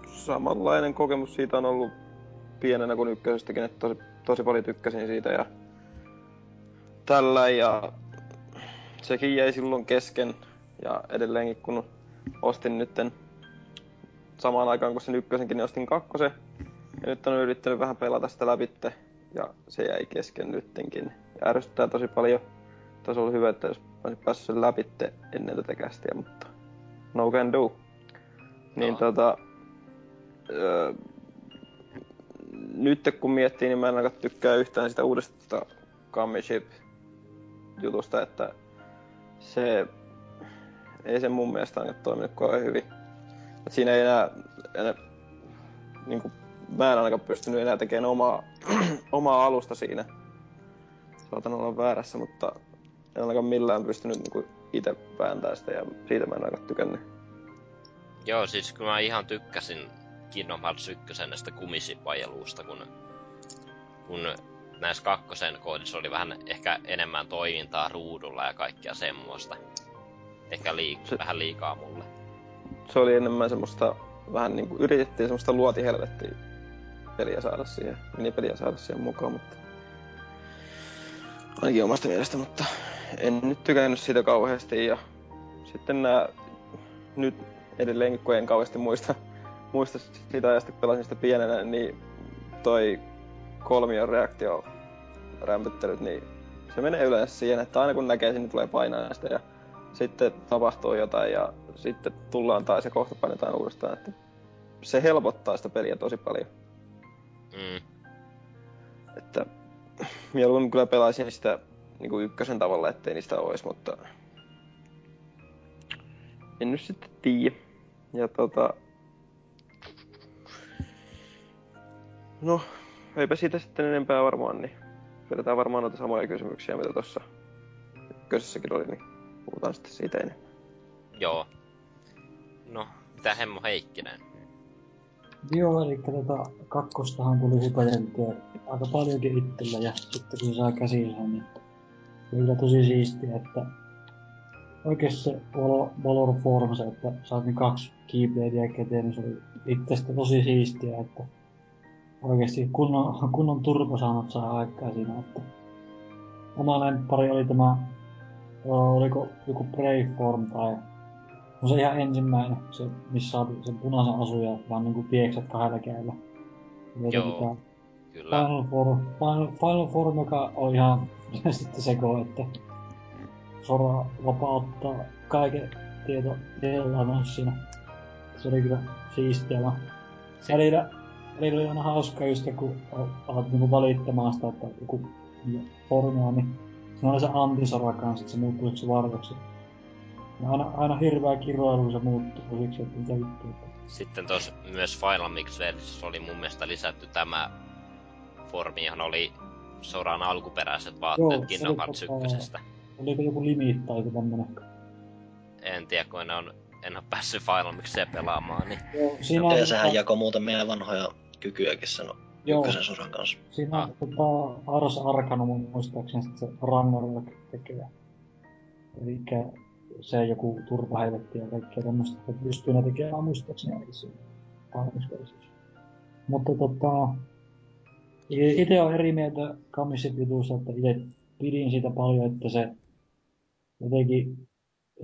Speaker 2: samanlainen kokemus siitä on ollut pienenä kuin ykkösestäkin, että tosi, tosi paljon tykkäsin siitä ja tällä ja sekin jäi silloin kesken ja edelleenkin kun ostin nytten samaan aikaan kuin sen ykkösenkin, niin ostin kakkosen. Ja nyt on yrittänyt vähän pelata sitä läpitte. Ja se jäi kesken nyttenkin. Ja ärsyttää tosi paljon. Olisi ollut hyvä, että jos olisin päässyt sen läpitte ennen tätä kästiä, mutta no can do. Niin
Speaker 5: Joo.
Speaker 2: tota... Öö, nyt kun miettii, niin mä en aika tykkää yhtään sitä uudesta Ship jutusta, että se ei se mun mielestä ainakaan toiminut kauhean hyvin. Et siinä ei enää, enää niin kuin, mä en ainakaan pystynyt enää tekemään omaa, omaa alusta siinä. Saatan olla väärässä, mutta en ainakaan millään pystynyt niin kuin, itse vääntämään sitä ja siitä mä en ainakaan tykännyt.
Speaker 5: Joo, siis kyllä mä ihan tykkäsin Kingdom Hearts 1 näistä kumisipajeluista, kun, kun näissä kakkosen koodissa oli vähän ehkä enemmän toimintaa ruudulla ja kaikkea semmoista. Ehkä liik-
Speaker 2: Se-
Speaker 5: vähän liikaa mulle.
Speaker 2: Se oli enemmän semmoista, vähän niin kuin yritettiin semmoista luotihelvettiä peliä saada siihen, minipeliä saada siihen mukaan, mutta ainakin omasta mielestä, mutta en nyt tykännyt siitä kauheasti ja sitten nää nyt edelleenkin, kun en kauheasti muista, muista sitä ajasta, kun pelasin sitä pienenä, niin toi kolmion reaktio rämpyttelyt, niin se menee yleensä siihen, että aina kun näkee sinne tulee painaa sitä ja sitten tapahtuu jotain ja sitten tullaan taas ja kohta painetaan uudestaan, että se helpottaa sitä peliä tosi paljon.
Speaker 5: Mm.
Speaker 2: Että mieluummin kyllä pelaisin sitä niinku ykkösen tavalla, ettei niistä ois, mutta en nyt sitten tiedä. Ja tota... No, eipä siitä sitten enempää varmaan, niin vedetään varmaan noita samoja kysymyksiä, mitä tuossa ykkösessäkin oli, niin puhutaan sitten siitä enemmän.
Speaker 5: Joo. No, mitä Hemmo Heikkinen?
Speaker 3: Joo, eli tota, kakkostahan tuli hypäteltyä aika paljonkin itsellä ja sitten kun se sai käsinsä, niin kyllä tosi siistiä, että oikeesti se Valor, Valor Form, se, että saatiin kaksi keybladea käteen, niin se oli itsestä tosi siistiä, että oikeesti kunnon, kunnon turbosaanot saa aikaa siinä, että oma lemppari oli tämä, oliko joku Brave Form tai No se ihan ensimmäinen, se, missä saatiin sen punaisen asuja, vaan niinku pieksät kahdella kädellä.
Speaker 5: Joo,
Speaker 3: jotenkin
Speaker 5: Kyllä.
Speaker 3: Final Form, Final, Final Form, joka on ihan sitten seko, että Sora vapauttaa kaiken tieto, tiedon siinä. Se oli kyllä siistiä vaan. Välillä, välillä oli aina hauska just kun alat niinku valittamaan sitä, että joku formia, niin siinä oli se antisora kanssa, että se muuttui yksi varjoksi. Ja aina, aina hirveä kiroilu se muuttuu siksi, että mitä vittua.
Speaker 5: Sitten tuossa myös Final Mix-versiossa oli mun mielestä lisätty tämä formi, johon oli Soran alkuperäiset vaatteet Kingdom
Speaker 3: oli
Speaker 5: Hearts
Speaker 3: tota-
Speaker 5: 1.
Speaker 3: Oliko joku limit tai joku tämmönen?
Speaker 5: En tiedä, kun ne on, en ole päässyt Final Mixia pelaamaan, niin
Speaker 3: Joo, siinä
Speaker 4: Ja
Speaker 3: on,
Speaker 4: sehän
Speaker 3: tota-
Speaker 4: jakoi muutamia vanhoja kykyjäkin sano
Speaker 3: Joo,
Speaker 4: ykkösen sosan kanssa.
Speaker 3: siinä
Speaker 5: Ah.
Speaker 3: on tota, Ars Arcanum muistaakseni sit se Ragnarok tekee. Elikkä se joku turpahelvetti ja kaikkea tämmöstä, että pystyy ne tekemään muistaakseni ainakin siinä valmisversiossa. Mutta tota, i- ite on eri mieltä Kamissin jutusta, että itse pidin siitä paljon, että se jotenkin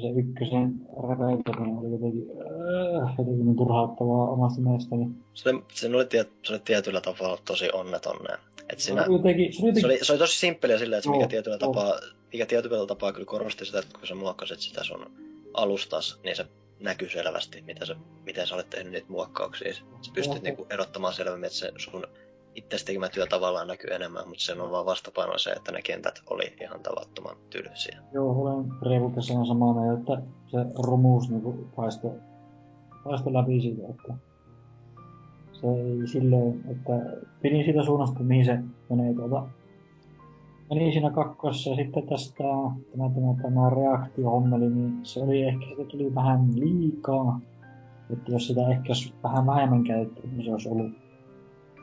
Speaker 3: se ykkösen räpäyttäminen oli jotenkin, äh, jotenkin niin turhauttavaa omasta mielestäni.
Speaker 4: Se, se, oli tiet, se oli tietyllä tavalla tosi onneton. Et siinä,
Speaker 3: Se oli jotenkin, se oli
Speaker 4: se,
Speaker 3: jotenkin
Speaker 4: oli, se oli tosi simppeliä silleen, että se mikä tietyllä
Speaker 3: joo.
Speaker 4: tapaa, mikä tietyllä tapaa kyllä korosti sitä, että kun sä muokkasit sitä sun alustas, niin se näkyy selvästi, mitä sä, miten sä olet tehnyt niitä muokkauksia. Sä pystyt
Speaker 3: Joo.
Speaker 4: niinku erottamaan selvemmin, että se sun itse tekemä työ tavallaan näkyy enemmän, mutta sen on vaan vastapaino se, että ne kentät oli ihan tavattoman tylsiä.
Speaker 3: Joo, olen Reevukas on samaa mieltä, että se rumuus niinku paistoi paisto läpi siitä, että se ei silleen, että pidin siitä suunnasta, mihin se menee tuota. Meni siinä kakkossa ja sitten tästä tämä, tämä, tämä reaktiohommeli, niin se oli ehkä, sitä tuli vähän liikaa. Että jos sitä ehkä vähän vähemmän käytetty, niin se olisi ollut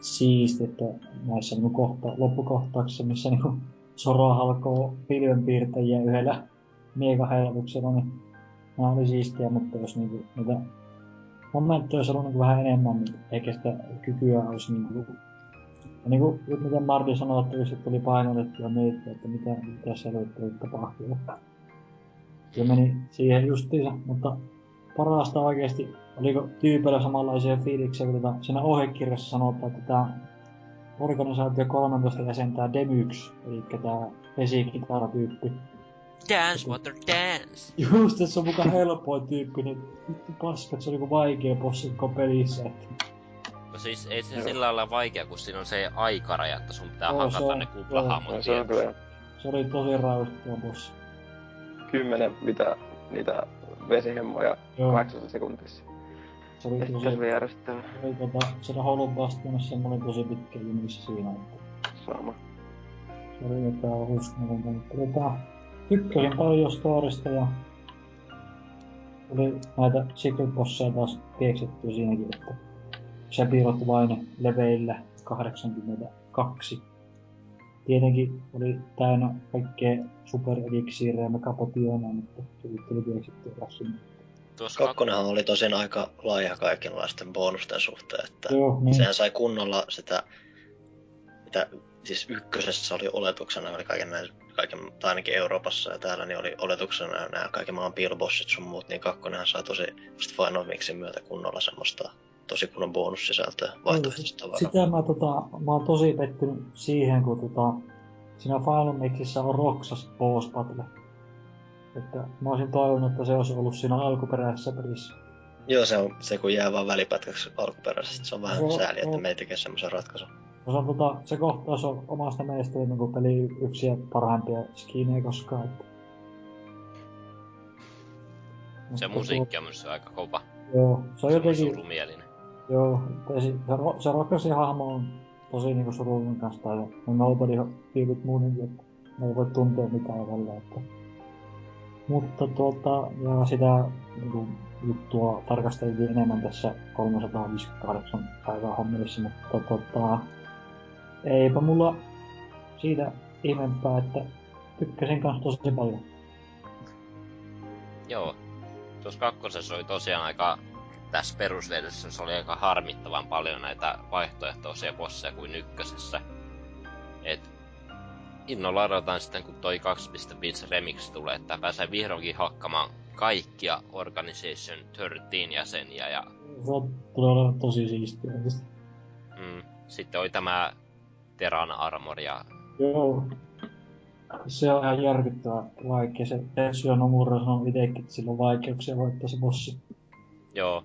Speaker 3: siisti, että näissä niinku kohta, loppukohtauksissa, missä niinku Sora halkoo pilvenpiirtäjiä yhdellä miekahelvuksella, niin nämä oli siistiä, mutta jos niinku niitä momentteja olisi ollut niinku vähän enemmän, niin eikä sitä kykyä olisi niinku... Ja niinku, just mitä Mardi sanoi, että just tuli painotettu ja miettiä, että mitä, mitä oli tapahtuu. Se meni siihen justiinsa, mutta parasta oikeesti, oliko tyypeillä samanlaisia fiiliksiä, kun tota, siinä ohjekirjassa sanotaan, että tämä organisaatio 13 jäsentää Demyx, eli tämä vesikitaratyyppi.
Speaker 5: Dance, water, dance!
Speaker 3: Just, että se on mukaan helpoin tyyppi, niin vittu paska, se on niinku vaikea bossi koko pelissä. Että...
Speaker 5: No siis ei se sillä lailla vaikea, kun siinä on se aikaraja, että sun pitää
Speaker 3: se
Speaker 5: hakata
Speaker 3: on-
Speaker 5: ne
Speaker 2: No,
Speaker 5: kuplahamot.
Speaker 2: se on kyllä
Speaker 3: Se oli tosi rauhoittava bossi.
Speaker 2: kymmenen, mitä niitä vesihemmoja
Speaker 3: Joo,
Speaker 2: kahdeksassa sekuntissa.
Speaker 3: Se oli tosi...
Speaker 2: se oli
Speaker 3: tota, siellä Hollow Bastionissa semmonen tosi pitkä junissä siinä, että
Speaker 2: sama.
Speaker 3: se oli jotain uskomatonta, mutta tota, tykkäsin paljon storista ja oli näitä secret bosseja taas keksitty siinäkin, että Sephiroth vain leveillä 82. Tietenkin oli täynnä kaikkea super eliksiirejä ja mekapotioneja, mutta tuli tuli keksittyä taas sinne.
Speaker 5: Tuossa kak-
Speaker 4: Kakkonenhan oli tosin aika laaja kaikenlaisten bonusten suhteen, että
Speaker 3: Joo, niin.
Speaker 4: sehän sai kunnolla sitä, mitä siis ykkösessä oli oletuksena, oli kaiken näin, kaiken, tai ainakin Euroopassa ja täällä, niin oli oletuksena nämä kaiken maan piilobossit sun muut, niin kakkonenhan sai tosi just Final Mixin myötä kunnolla semmoista tosi kunnon bonussisältöä vaihtoehtoista tavaraa.
Speaker 3: Sitä mä, tota, mä oon tosi pettynyt siihen, kun tota, siinä Final Mixissä on Roxas Boss Battle. Että mä olisin toivonut, että se olisi ollut siinä alkuperäisessä pelissä.
Speaker 4: Joo, se on se, kun jää vaan välipätkäksi alkuperäisesti. Se on vähän
Speaker 3: Joo,
Speaker 4: sääli, että
Speaker 3: joo.
Speaker 4: me ei tekee semmoisen ratkaisun.
Speaker 3: se, on, tota, se kohtaus on omasta mielestä niin peli yksi ja parhaimpia skinejä koskaan. Että.
Speaker 5: Se
Speaker 3: Mutta
Speaker 5: musiikki on myös aika kova.
Speaker 3: Joo, se on
Speaker 5: Se
Speaker 3: jotenkin...
Speaker 5: surumielinen.
Speaker 3: Joo, se, se, ro- se Rokosin hahmo on tosi niinku surullinen kanssa tai ne nobody tyypit muutenkin, että ne ei voi tuntea mitään ja tälleen, että... Mutta tuota, ja sitä niinku, juttua tarkasteltiin enemmän tässä 358 päivää hommissa, mutta tota, eipä mulla siitä ihmeempää, että tykkäsin kanssa tosi paljon.
Speaker 5: Joo. Tuossa kakkosessa oli tosiaan aika... Tässä perusversiossa se oli aika harmittavan paljon näitä vaihtoehtoisia bosseja kuin ykkösessä. Et innolla odotan sitten, kun toi 2.5 remix tulee, että pääsee vihdoinkin hakkamaan kaikkia Organization 13 jäseniä ja
Speaker 3: Se on, tulee olemaan tosi siistiä.
Speaker 5: mm, sitten oli tämä Teran Armor ja
Speaker 3: Joo. Se on ihan järkyttävä vaikea. Se Tetsuya Nomura sanoo itekin, että sillä on vaikeuksia voittaa se bossi.
Speaker 5: joo,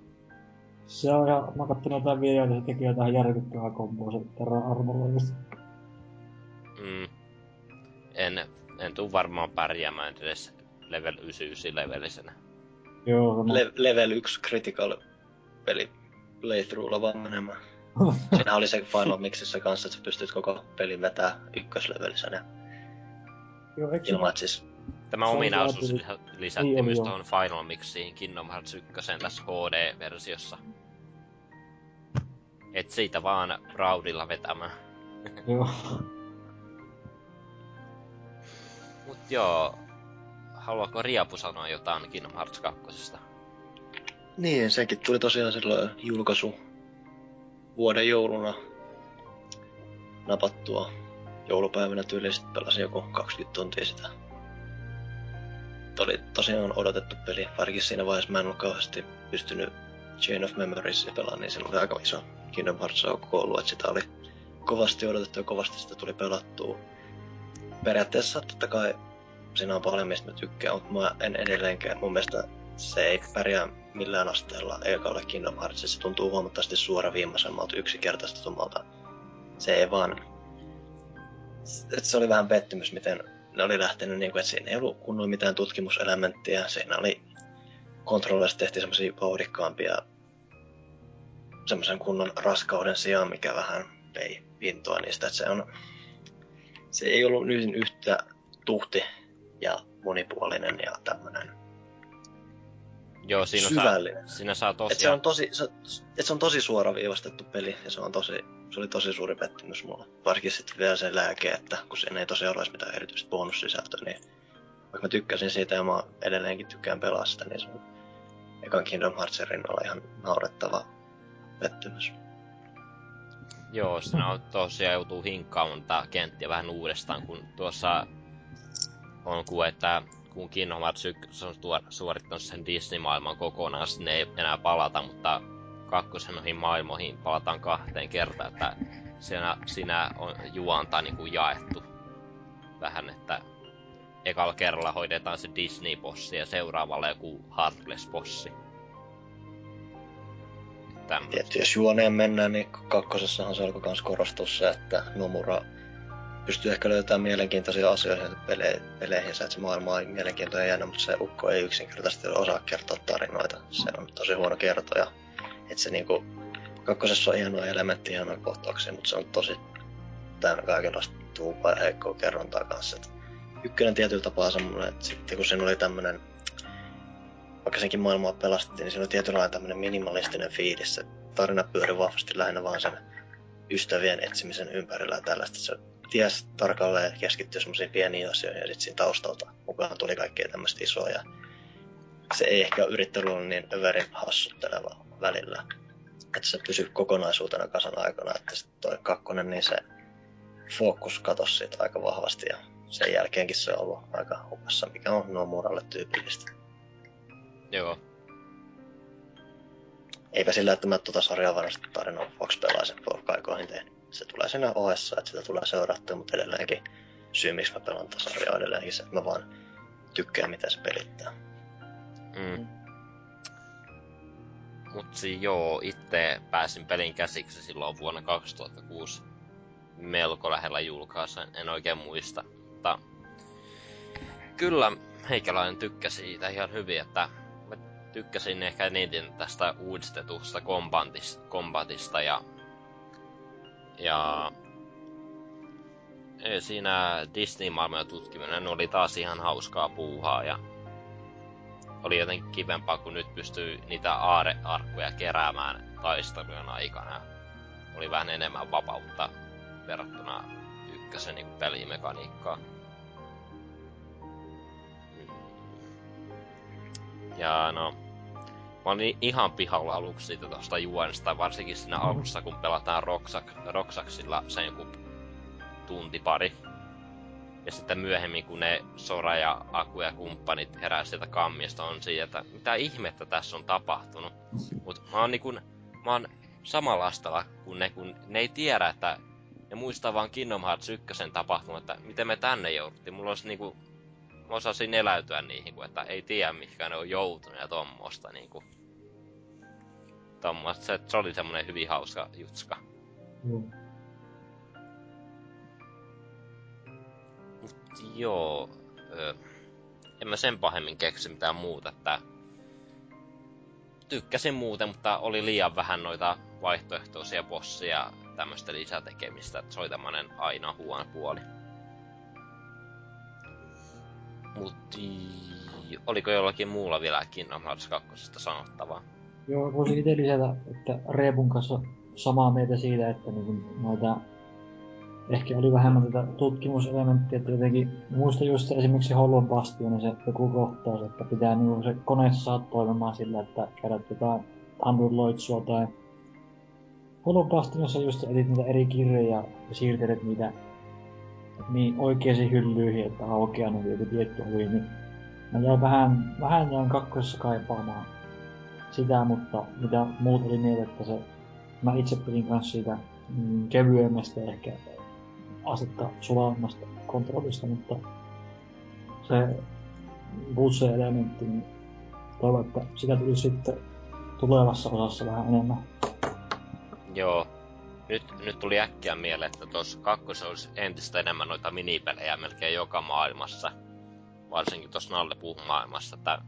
Speaker 3: Se on ihan, mä katson jotain videoita, se teki jotain järkyttävää komboa se Terra Armor oikeesti.
Speaker 5: mm, en, en tuu varmaan pärjäämään edes level 99 levelisenä.
Speaker 3: Joo, sama.
Speaker 4: Le- level 1 critical peli playthroughlla vaan menemään. Siinä oli se Final Mixissä kanssa, että sä pystyt koko pelin vetää ykköslevelisenä.
Speaker 3: Joo, eikö
Speaker 4: Ilman, siis
Speaker 5: Tämä ominaisuus lisä-
Speaker 3: Niin
Speaker 5: lisättiin
Speaker 3: oli
Speaker 5: myös
Speaker 3: joo.
Speaker 5: tuohon Final Mixiin Kingdom Hearts 1 tässä HD-versiossa. Et siitä vaan Proudilla vetämään.
Speaker 3: Joo.
Speaker 5: Mut joo, haluaako Riapu sanoa jotain Kingdom Hearts 2?
Speaker 4: Niin, sekin tuli tosiaan silloin julkaisu vuoden jouluna napattua. Joulupäivänä tyyliin sit pelasin joku 20 tuntia sitä. Oli tosiaan odotettu peli, varsinkin siinä vaiheessa mä en ollut kauheasti pystynyt Chain of Memoriesia pelaamaan, niin siinä oli aika iso Kingdom Hearts ollut, että sitä oli kovasti odotettu ja kovasti sitä tuli pelattua. Periaatteessa totta kai siinä on paljon mistä mä tykkään, mutta mä en edelleenkään, mun mielestä se ei pärjää millään asteella ekalle Kingdom Heartsissa. Se tuntuu huomattavasti suoraviimaisemmalta, yksinkertaistetulmalta. Se ei vaan... Et se oli vähän pettymys, miten ne oli lähtenyt, niin kuin, että siinä ei ollut kunnolla mitään tutkimuselementtiä. Siinä oli kontrolleista tehtiin semmoisia vauhdikkaampia semmoisen kunnon raskauden sijaan, mikä vähän vei intoa niistä, että se on... Se ei ollut niin yhtä tuhti ja monipuolinen ja tämmönen
Speaker 5: Joo, siinä saa,
Speaker 4: syvällinen.
Speaker 5: siinä saa
Speaker 4: Et se
Speaker 5: tosiaan...
Speaker 4: on tosi, se, et se on tosi suoraviivastettu peli ja se on tosi, se oli tosi suuri pettymys mulla. Varsinkin sitten vielä se lääke, että kun siinä ei tosiaan olisi mitään erityistä bonussisältöä, niin vaikka mä tykkäsin siitä ja mä edelleenkin tykkään pelaa sitä, niin se on ekan Kingdom Heartsin rinnalla ihan naurettava pettymys.
Speaker 5: Joo, siinä on tosiaan joutuu hinkkaamaan tätä kenttiä vähän uudestaan, kun tuossa on kuin, että kun Kingdom Hearts 1 on suorittanut sen Disney-maailman kokonaan, sinne ei enää palata, mutta kakkosen noihin maailmoihin palataan kahteen kertaan, että siinä, siinä on juonta niin kuin jaettu vähän, että ekalla kerralla hoidetaan se Disney-bossi ja seuraavalla joku Heartless-bossi. Tämmöistä.
Speaker 4: Tietysti jos juoneen mennään, niin kakkosessahan se alkoi myös korostua se, että Nomura pystyy ehkä löytämään mielenkiintoisia asioita pele- peleihinsä, että se maailma on mielenkiintoinen jännä, mutta se ukko ei yksinkertaisesti osaa kertoa tarinoita. Se on tosi huono kertoja. Että se niinku, kakkosessa on hienoja elementtejä, hienoja kohtauksia, mutta se on tosi täynnä kaikenlaista tuupaa ja heikkoa kerrontaa kanssa. Et ykkönen tietyllä tapaa semmoinen, että sitten kun siinä oli tämmöinen vaikka senkin maailmaa pelastettiin, niin siinä oli tietynlainen tämmöinen minimalistinen fiilis. Se tarina pyöri vahvasti lähinnä vaan sen ystävien etsimisen ympärillä ja tällaista. Se ties tarkalleen keskittyä semmoisiin pieniin asioihin ja sitten siinä taustalta mukaan tuli kaikkea tämmöistä isoa. Se ei ehkä yrittänyt olla niin överin hassutteleva välillä. Että se pysyi kokonaisuutena kasan aikana, että sitten toi kakkonen, niin se fokus katosi siitä aika vahvasti ja sen jälkeenkin se on ollut aika hukassa, mikä on Nomuralle tyypillistä.
Speaker 5: Joo,
Speaker 4: Eipä sillä, että mä tuota sarjaa varmasti tarinan vuoksi pelaisin aikoihin tehnyt. Se tulee siinä ohessa, että sitä tulee seurattua, mutta edelleenkin syy, miksi mä pelaan tätä sarjaa edelleenkin se, että mä vaan tykkään, mitä se pelittää.
Speaker 5: Mm. Mut si joo, itse pääsin pelin käsiksi silloin vuonna 2006. melko lähellä julkaisua, en oikein muista. Mutta kyllä meikäläinen tykkäsi siitä ihan hyvin, että tykkäsin ehkä eniten tästä uudistetusta kombatista, ja, ja siinä Disney-maailman tutkiminen oli taas ihan hauskaa puuhaa ja oli jotenkin kivempaa, kun nyt pystyy niitä aarearkkuja keräämään taistelujen aikana. Oli vähän enemmän vapautta verrattuna ykkösen niin pelimekaniikkaan. Ja no, mä olin ihan pihalla aluksi siitä tosta juonesta, varsinkin siinä alussa, kun pelataan Roxak, Roxaksilla sen joku tunti pari. Ja sitten myöhemmin, kun ne Sora ja Aku ja kumppanit herää sieltä kammiosta, on siitä, että mitä ihmettä tässä on tapahtunut. Mut mä oon niinku, mä oon samalla astalla kuin ne, kun ne ei tiedä, että ne muistaa vaan Kingdom Hearts 1 tapahtumat, että miten me tänne jouduttiin. Mulla olisi niinku, osasin eläytyä niihin, kun että ei tiedä mihinkä ne on joutunut ja tommosta niinku. Tommosta, se, se oli semmonen hyvin hauska jutska.
Speaker 3: Joo.
Speaker 5: Mut joo, ö, en mä sen pahemmin keksi mitään muuta, että tykkäsin muuten, mutta oli liian vähän noita vaihtoehtoisia bossia tämmöistä lisätekemistä, että se oli tämmönen aina huono puoli. Mut i- oliko jollakin muulla vielä Kingdom Hearts 2 sanottavaa?
Speaker 3: Joo, voisin itse lisätä, että Reepun kanssa samaa mieltä siitä, että niin noita ehkä oli vähemmän tätä tutkimuselementtiä, että jotenkin muista just se esimerkiksi Hollon Bastion se joku kohtaus, että pitää niinku se kone saada toimimaan sillä, että käydät jotain Android-loitsua tai Hollon Bastionissa just etit niitä eri kirjoja ja siirtelet niitä niin oikeisiin hyllyihin, että aukeaa niin joku tietty ovi, niin mä jäin vähän, vähän jäin kakkosessa kaipaamaan sitä, mutta mitä muut oli mieltä, että se, mä itse pidin kanssa siitä mm, kevyemmästä ehkä asetta sulammasta kontrollista, mutta se butse-elementti, niin toivon, että sitä tuli sitten tulevassa osassa vähän enemmän.
Speaker 5: Joo. Nyt, nyt tuli äkkiä mieleen, että tuossa kakkosessa olisi entistä enemmän noita minipelejä melkein joka maailmassa. Varsinkin tuossa Nallepuun maailmassa, että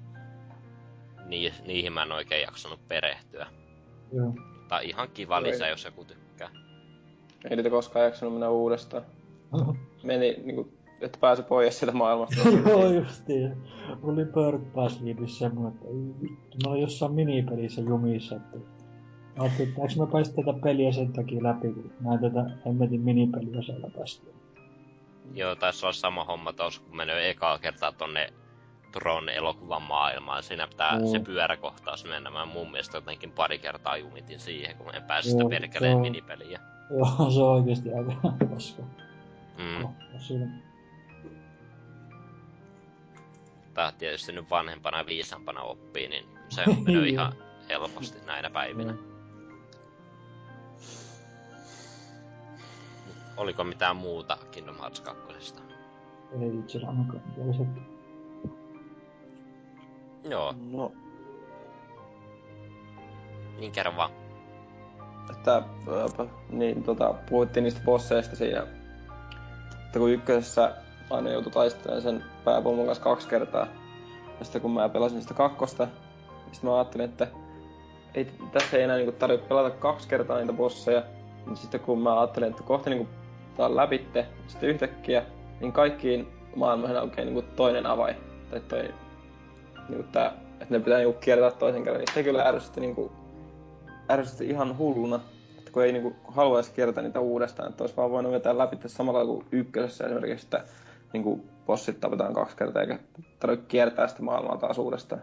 Speaker 5: nii, niihin mä en oikein jaksanut perehtyä.
Speaker 3: Joo.
Speaker 5: Tai ihan kiva lisä, jos joku tykkää.
Speaker 2: Ei niitä koskaan jaksanut mennä uudestaan. Meni niinku, että pääsi pois sieltä maailmasta.
Speaker 3: Joo, justiin. Oli Bird Pass semmonen, että vittu, mä olin jossain minipelissä jumissa, että Eikö mä päästä tätä peliä sen takia läpi, kun mä en tätä hemmetin minipeliä siellä päästä.
Speaker 5: Joo, taisi olla sama homma tos, kun menee ekaa kertaa tonne Tron elokuvan maailmaan. Siinä pitää
Speaker 3: Joo.
Speaker 5: se pyöräkohtaus mennä. Mä mun mielestä jotenkin pari kertaa jumitin siihen, kun en pääse sitä perkeleen
Speaker 3: on-
Speaker 5: minipeliä.
Speaker 3: Joo, se on oikeesti aika paska.
Speaker 5: Mm. Tää tietysti nyt vanhempana viisampana oppii, niin se on mennyt
Speaker 3: Joo.
Speaker 5: ihan helposti näinä päivinä. Oliko mitään muuta Kingdom Hearts 2?
Speaker 3: Ei itse ainakaan vielä se.
Speaker 5: Joo,
Speaker 2: No,
Speaker 5: niin kerro vaan.
Speaker 2: että äh, niin, tota, puhuttiin niistä bosseista siinä. Että kun ykkösessä aina joutui taistelemaan sen pääpomon kanssa kaksi kertaa. Ja sitten kun mä pelasin sitä kakkosta, niin sitten mä ajattelin, että ei, tässä ei enää niinku tarvitse pelata kaksi kertaa niitä bosseja. Niin sitten kun mä ajattelin, että kohta niinku tää on läpitte, sitten yhtäkkiä, niin kaikkiin maailmoihin aukeaa niinku toinen avain. Tai toi, niinku tää, että ne pitää niinku kiertää toisen kerran. Niin se kyllä ärsytti niinku ärsytti ihan hulluna, että kun ei niinku haluaisi kiertää niitä uudestaan, että olisi vaan voinut vetää läpi samalla kuin ykkösessä esimerkiksi, että niinku bossit tapetaan kaksi kertaa eikä tarvitse kiertää sitä maailmaa taas uudestaan.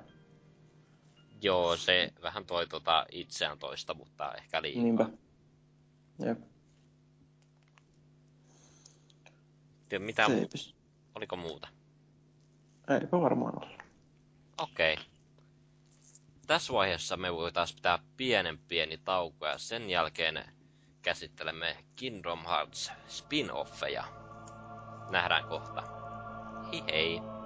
Speaker 5: Joo, se vähän toi tota itseään toista, mutta ehkä liikaa.
Speaker 2: Niinpä. Jep.
Speaker 5: Tiedä, Mitä muuta?
Speaker 2: Seipis.
Speaker 5: Oliko muuta?
Speaker 2: Eipä varmaan ole.
Speaker 5: Okei. Tässä vaiheessa me voitaisiin pitää pienen pieni tauko ja sen jälkeen käsittelemme Kingdom Hearts spin-offeja. Nähdään kohta. Hei hei!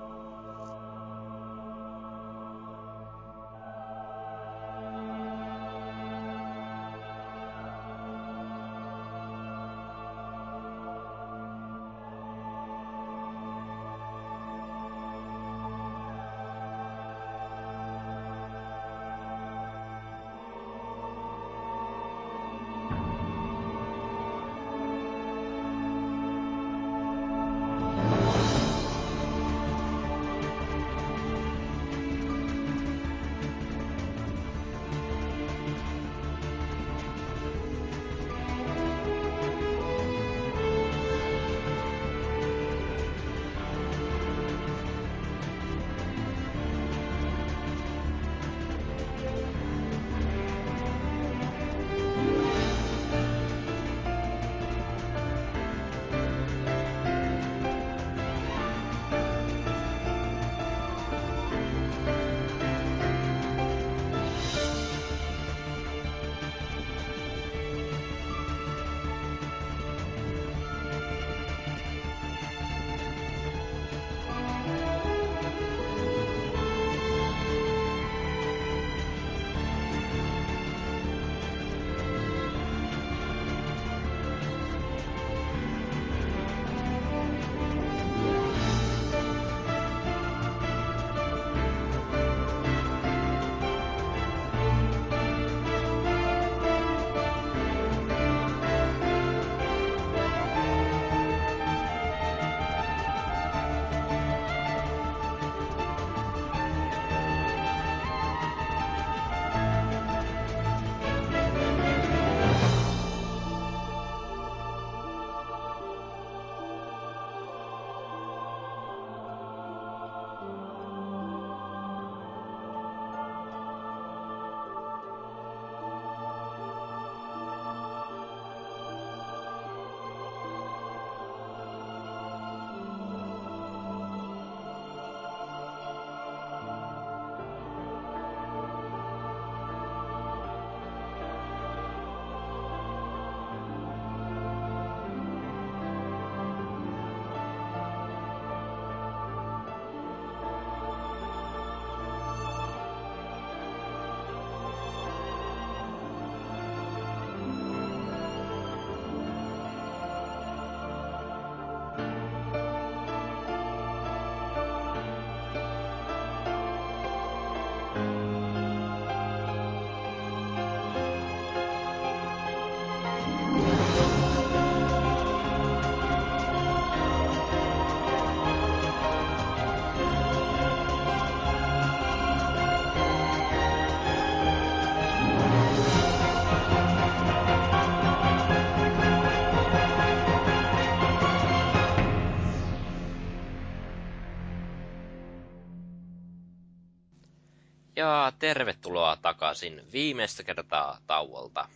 Speaker 5: Tervetuloa takaisin viimeistä kertaa tauolta.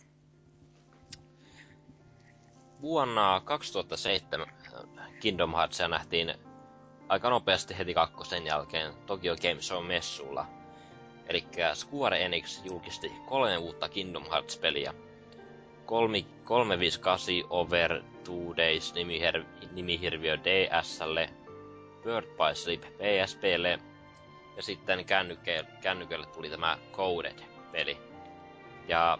Speaker 5: Vuonna 2007 Kingdom Heartsia nähtiin aika nopeasti heti kakkosen jälkeen Tokyo Game Show messulla. Eli Square Enix julkisti kolme uutta Kingdom Hearts-peliä. Kolmi, 358 Over Two Days nimihir, nimihirviö DSlle, Bird by Sleep PSPlle ja sitten kännykke, kännykölle tuli tämä Coded-peli. Ja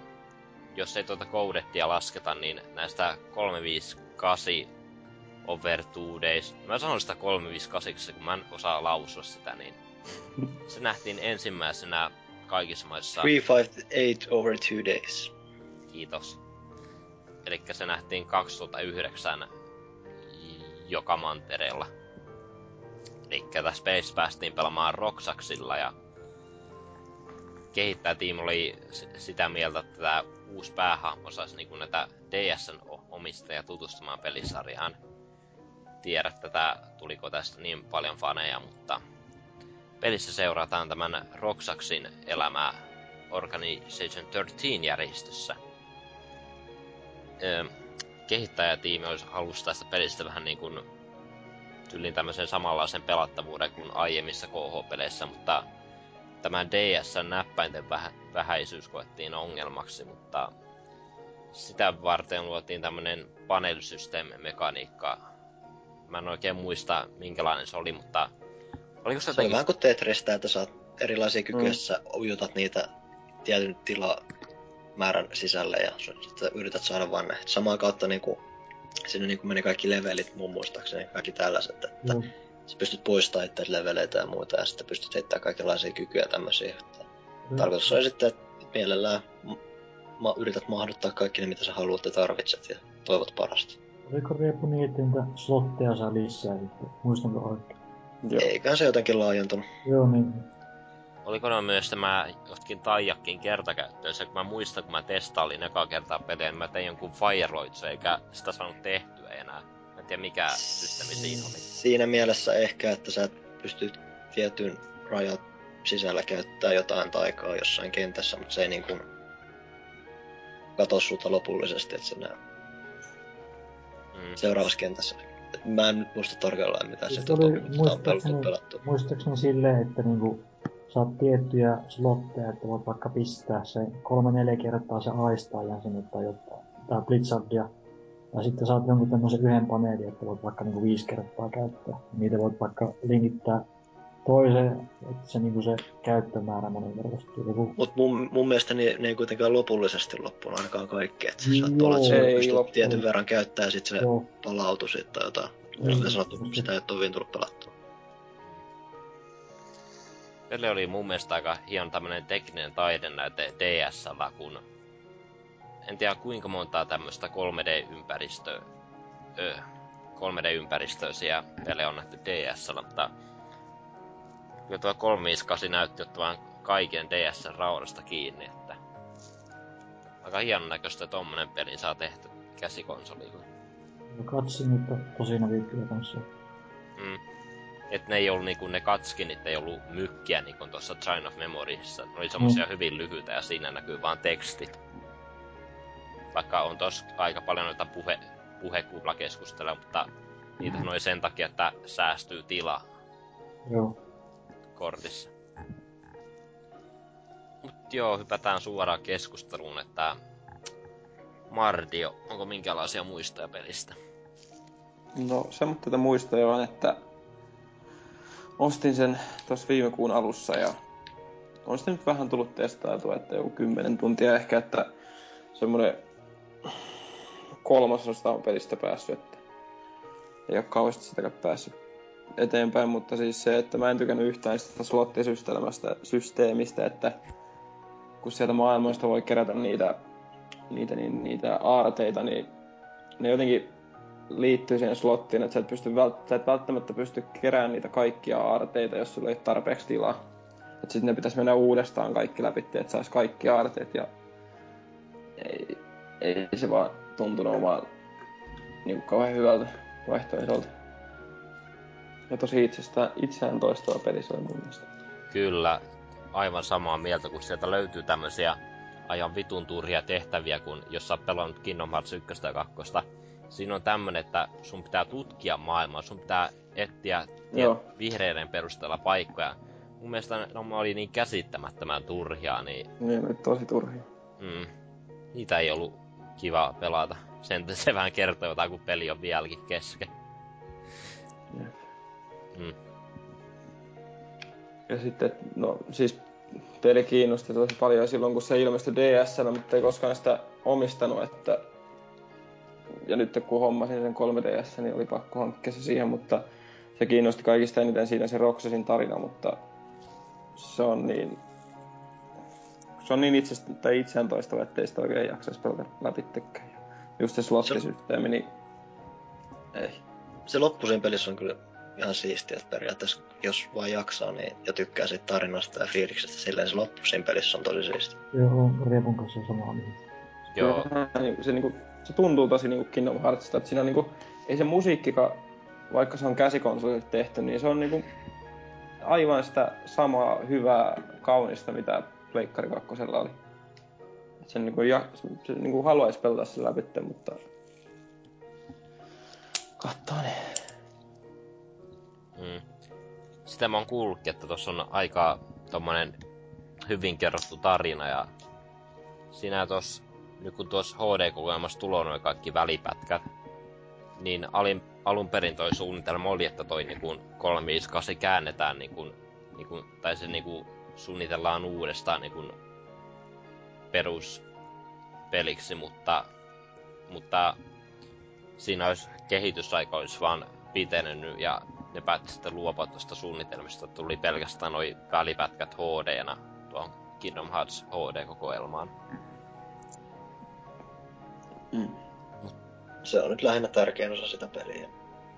Speaker 5: jos ei tuota Codettia lasketa, niin näistä 358 Over Two Days, mä sanon sitä 358, kun mä en osaa lausua sitä, niin se nähtiin ensimmäisenä kaikissa maissa.
Speaker 4: 358 over two days.
Speaker 5: Kiitos. Eli se nähtiin 2009 joka mantereella. Eli pelissä päästiin pelaamaan Roxaxilla ja kehittäjätiimi oli sitä mieltä, että tämä uusi päähahmo saisi niinku näitä DSn omistajia tutustumaan pelisarjaan. Tiedä tätä, tuliko tästä niin paljon faneja, mutta pelissä seurataan tämän Roxaxin elämää Organization 13 järjestössä. Öö, kehittäjätiimi olisi halusi tästä pelistä vähän niin kuin tyylin tämmöisen samanlaisen pelattavuuden kuin aiemmissa KH-peleissä, mutta tämän DSn näppäinten vähä, vähäisyys koettiin ongelmaksi, mutta sitä varten luotiin tämmönen paneelisysteemimekaniikka. Mä en oikein muista minkälainen se oli, mutta oliko se
Speaker 4: Se on
Speaker 5: jotenkin...
Speaker 4: vähän kuin Tetristä, että saat erilaisia kykyjä,
Speaker 2: Mm.
Speaker 4: sä ujutat niitä tietyn tilamäärän sisälle ja yrität saada vaan ne. Samaa kautta niin kuin, sinne niin kuin meni kaikki levelit mun muistaakseni, kaikki tällaiset, että
Speaker 3: Joo.
Speaker 4: sä pystyt poistamaan itse leveleitä ja muuta ja sitten pystyt heittämään kaikenlaisia kykyjä tämmöisiä. Että tarkoitus on sitten, että mielellään ma- ma- yrität mahduttaa kaikki ne, mitä sä haluat ja tarvitset ja toivot parasta.
Speaker 3: Oliko Riepu niin, että niitä slotteja saa lisää sitten? Muistanko oikein?
Speaker 2: Joo.
Speaker 4: Eiköhän se jotenkin laajentunut.
Speaker 3: Joo, niin.
Speaker 5: Oliko ne myös tämä jotkin taijakin kertakäyttöisiä, kun mä muistan, kun mä testailin eka kertaa peliä, niin mä tein jonkun Firelights, eikä sitä saanut tehtyä enää. Mä en tiedä mikä systeemi siinä oli.
Speaker 4: Siinä mielessä ehkä, että sä pystyt tietyn rajat sisällä käyttää jotain taikaa jossain kentässä, mutta se ei niin kuin kato sulta lopullisesti, että se näe
Speaker 5: Mm.
Speaker 4: seuraavassa kentässä. Mä en nyt muista tarkalleen mitä
Speaker 3: Siis
Speaker 4: se
Speaker 3: oli
Speaker 4: oli, mutta sitä on
Speaker 3: muistaakseni-
Speaker 4: pelattu.
Speaker 3: Muistaakseni silleen, että niinku saat tiettyjä slotteja, että voit vaikka pistää se kolme neljä kertaa se aistaajan sinne tai jotain, tai blitzardia. Ja sitten saat jonkun tämmöisen yhden paneelin, että voit vaikka niinku viisi kertaa käyttää. Niitä voit vaikka linkittää toiseen, että se niinku se käyttömäärä moninkertaistuu. Joku
Speaker 4: Mut mun, mun mielestä ne, ne ei kuitenkaan lopullisesti loppunut ainakaan kaikki. Et sä
Speaker 3: Joo.
Speaker 4: saat olla, että
Speaker 2: Ei
Speaker 4: pystyt
Speaker 2: loppunut.
Speaker 4: tietyn verran käyttää ja sit se
Speaker 3: Joo,
Speaker 4: palautu sit tai jotain.
Speaker 3: Joo.
Speaker 4: Kuten sanottu, sitä ei ole tullut pelattua.
Speaker 5: Peli oli mun mielestä aika hieno tämmönen tekninen taidenäyte DSllä, kun en tiedä kuinka montaa tämmöistä 3D-ympäristöä, ö, 3D-ympäristöisiä pelejä on nähty DSllä, mutta kyllä tuo 358 näytti ottavan kaiken DSn raudasta kiinni, että aika hienon näköistä tommonen peli saa tehty käsikonsoliin.
Speaker 3: ja katsin nyt tosi näkyykkiä kanssa.
Speaker 5: Mm. Et ne ei ollut niinku, ne katskinit ei ollut mykkiä niinku tuossa Train of Memoriesissa. Ne oli semmosia mm. hyvin lyhyitä ja siinä näkyy vaan tekstit. Vaikka on tos aika paljon noita puhe, puhekuplakeskusteluja, mutta niitä noin sen takia, että säästyy tila
Speaker 3: Joo.
Speaker 5: kortissa. Mut joo, hypätään suoraan keskusteluun, että Mardio, onko minkälaisia muistoja pelistä?
Speaker 2: No semmoista tätä muistoja on, että ostin sen tuossa viime kuun alussa ja on sitä nyt vähän tullut testailtua, että joku 10 tuntia ehkä, että semmoinen kolmasosta on pelistä päässyt, että ei ole kauheasti sitäkään päässyt eteenpäin, mutta siis se, että mä en tykännyt yhtään sitä slottisysteemistä, systeemistä, että kun sieltä maailmoista voi kerätä niitä, niitä, niin, niitä aarteita, niin ne jotenkin liittyy siihen slottiin, että sä et, pysty vält- sä et välttämättä pysty keräämään niitä kaikkia aarteita, jos sulla ei ole tarpeeksi tilaa. Että sitten ne pitäisi mennä uudestaan kaikki läpi, että sais kaikki aarteet ja ei, ei se vaan tuntunut vaan niin kauhean hyvältä vaihtoehdolta. Ja tosi itsestä, itseään toistava peli se oli mun mielestä.
Speaker 5: Kyllä, aivan samaa mieltä, kun sieltä löytyy tämmöisiä ajan vitun turhia tehtäviä, kun jos sä oot pelannut Kingdom Hearts 1 ja 2. Siinä on tämmönen, että sun pitää tutkia maailmaa, sun pitää etsiä
Speaker 2: Joo.
Speaker 5: tie- vihreiden perusteella paikkoja. Mun mielestä ne oli niin käsittämättömän turhia, niin
Speaker 2: Niin, oli tosi turhia.
Speaker 5: mm, niitä ei ollut kiva pelata. Sen se vähän kertoo jotain, kun peli on vieläkin kesken.
Speaker 2: Jep.
Speaker 5: Mm.
Speaker 2: Ja sitten, no siis peli kiinnosti tosi paljon silloin, kun se ilmestyi ds mutta ei koskaan sitä omistanut, että... Ja nyt kun hommasin sen 3DS, niin oli pakko hankkia se siihen, mutta se kiinnosti kaikista eniten siinä se Roxasin tarina, mutta se on niin... Se on niin itsestä, tai itseään toistava, ettei sitä oikein jaksaisi pelata läpittekään. Just se slottisysteemi, niin ei.
Speaker 4: Se loppu siinä pelissä on kyllä ihan siistiä, että periaatteessa jos vaan jaksaa niin, ja tykkää siitä tarinasta ja fiiliksestä, silleen se loppu siinä pelissä on tosi siistiä.
Speaker 3: Joo, Riepun kanssa samaa mieltä.
Speaker 5: Joo,
Speaker 2: Vähän niinku- se, niinku, se tuntuu tosi niinku Kingdom Heartsista, että siinä niinku, ei se musiikkikaan, vaikka se on käsikonsolille tehty, niin se on niinku aivan sitä samaa hyvää, kaunista, mitä Pleikkari 2 oli. Et sen niinku, ja, se niinku haluaisi pelata sen läpi, mutta katsotaan.
Speaker 5: Mm. Sitä mä oon kuullutkin, että tuossa on aika tommonen hyvin kerrottu tarina ja siinä tos, nyt kun tuossa HD-kokoelmassa tulee noin kaikki välipätkät, niin alin, alun perin toi suunnitelma oli, että toi niin 358 käännetään niin kuin, niin kuin, tai se niin kuin suunnitellaan uudestaan niin kuin peruspeliksi, mutta, mutta siinä olisi kehitysaika olisi vaan pitenenyt ja ne päätti sitten luopua tuosta suunnitelmista. Tuli pelkästään noi välipätkät HD-nä tuohon Kingdom Hearts HD-kokoelmaan.
Speaker 2: Mm.
Speaker 4: Se on nyt lähinnä tärkein osa sitä peliä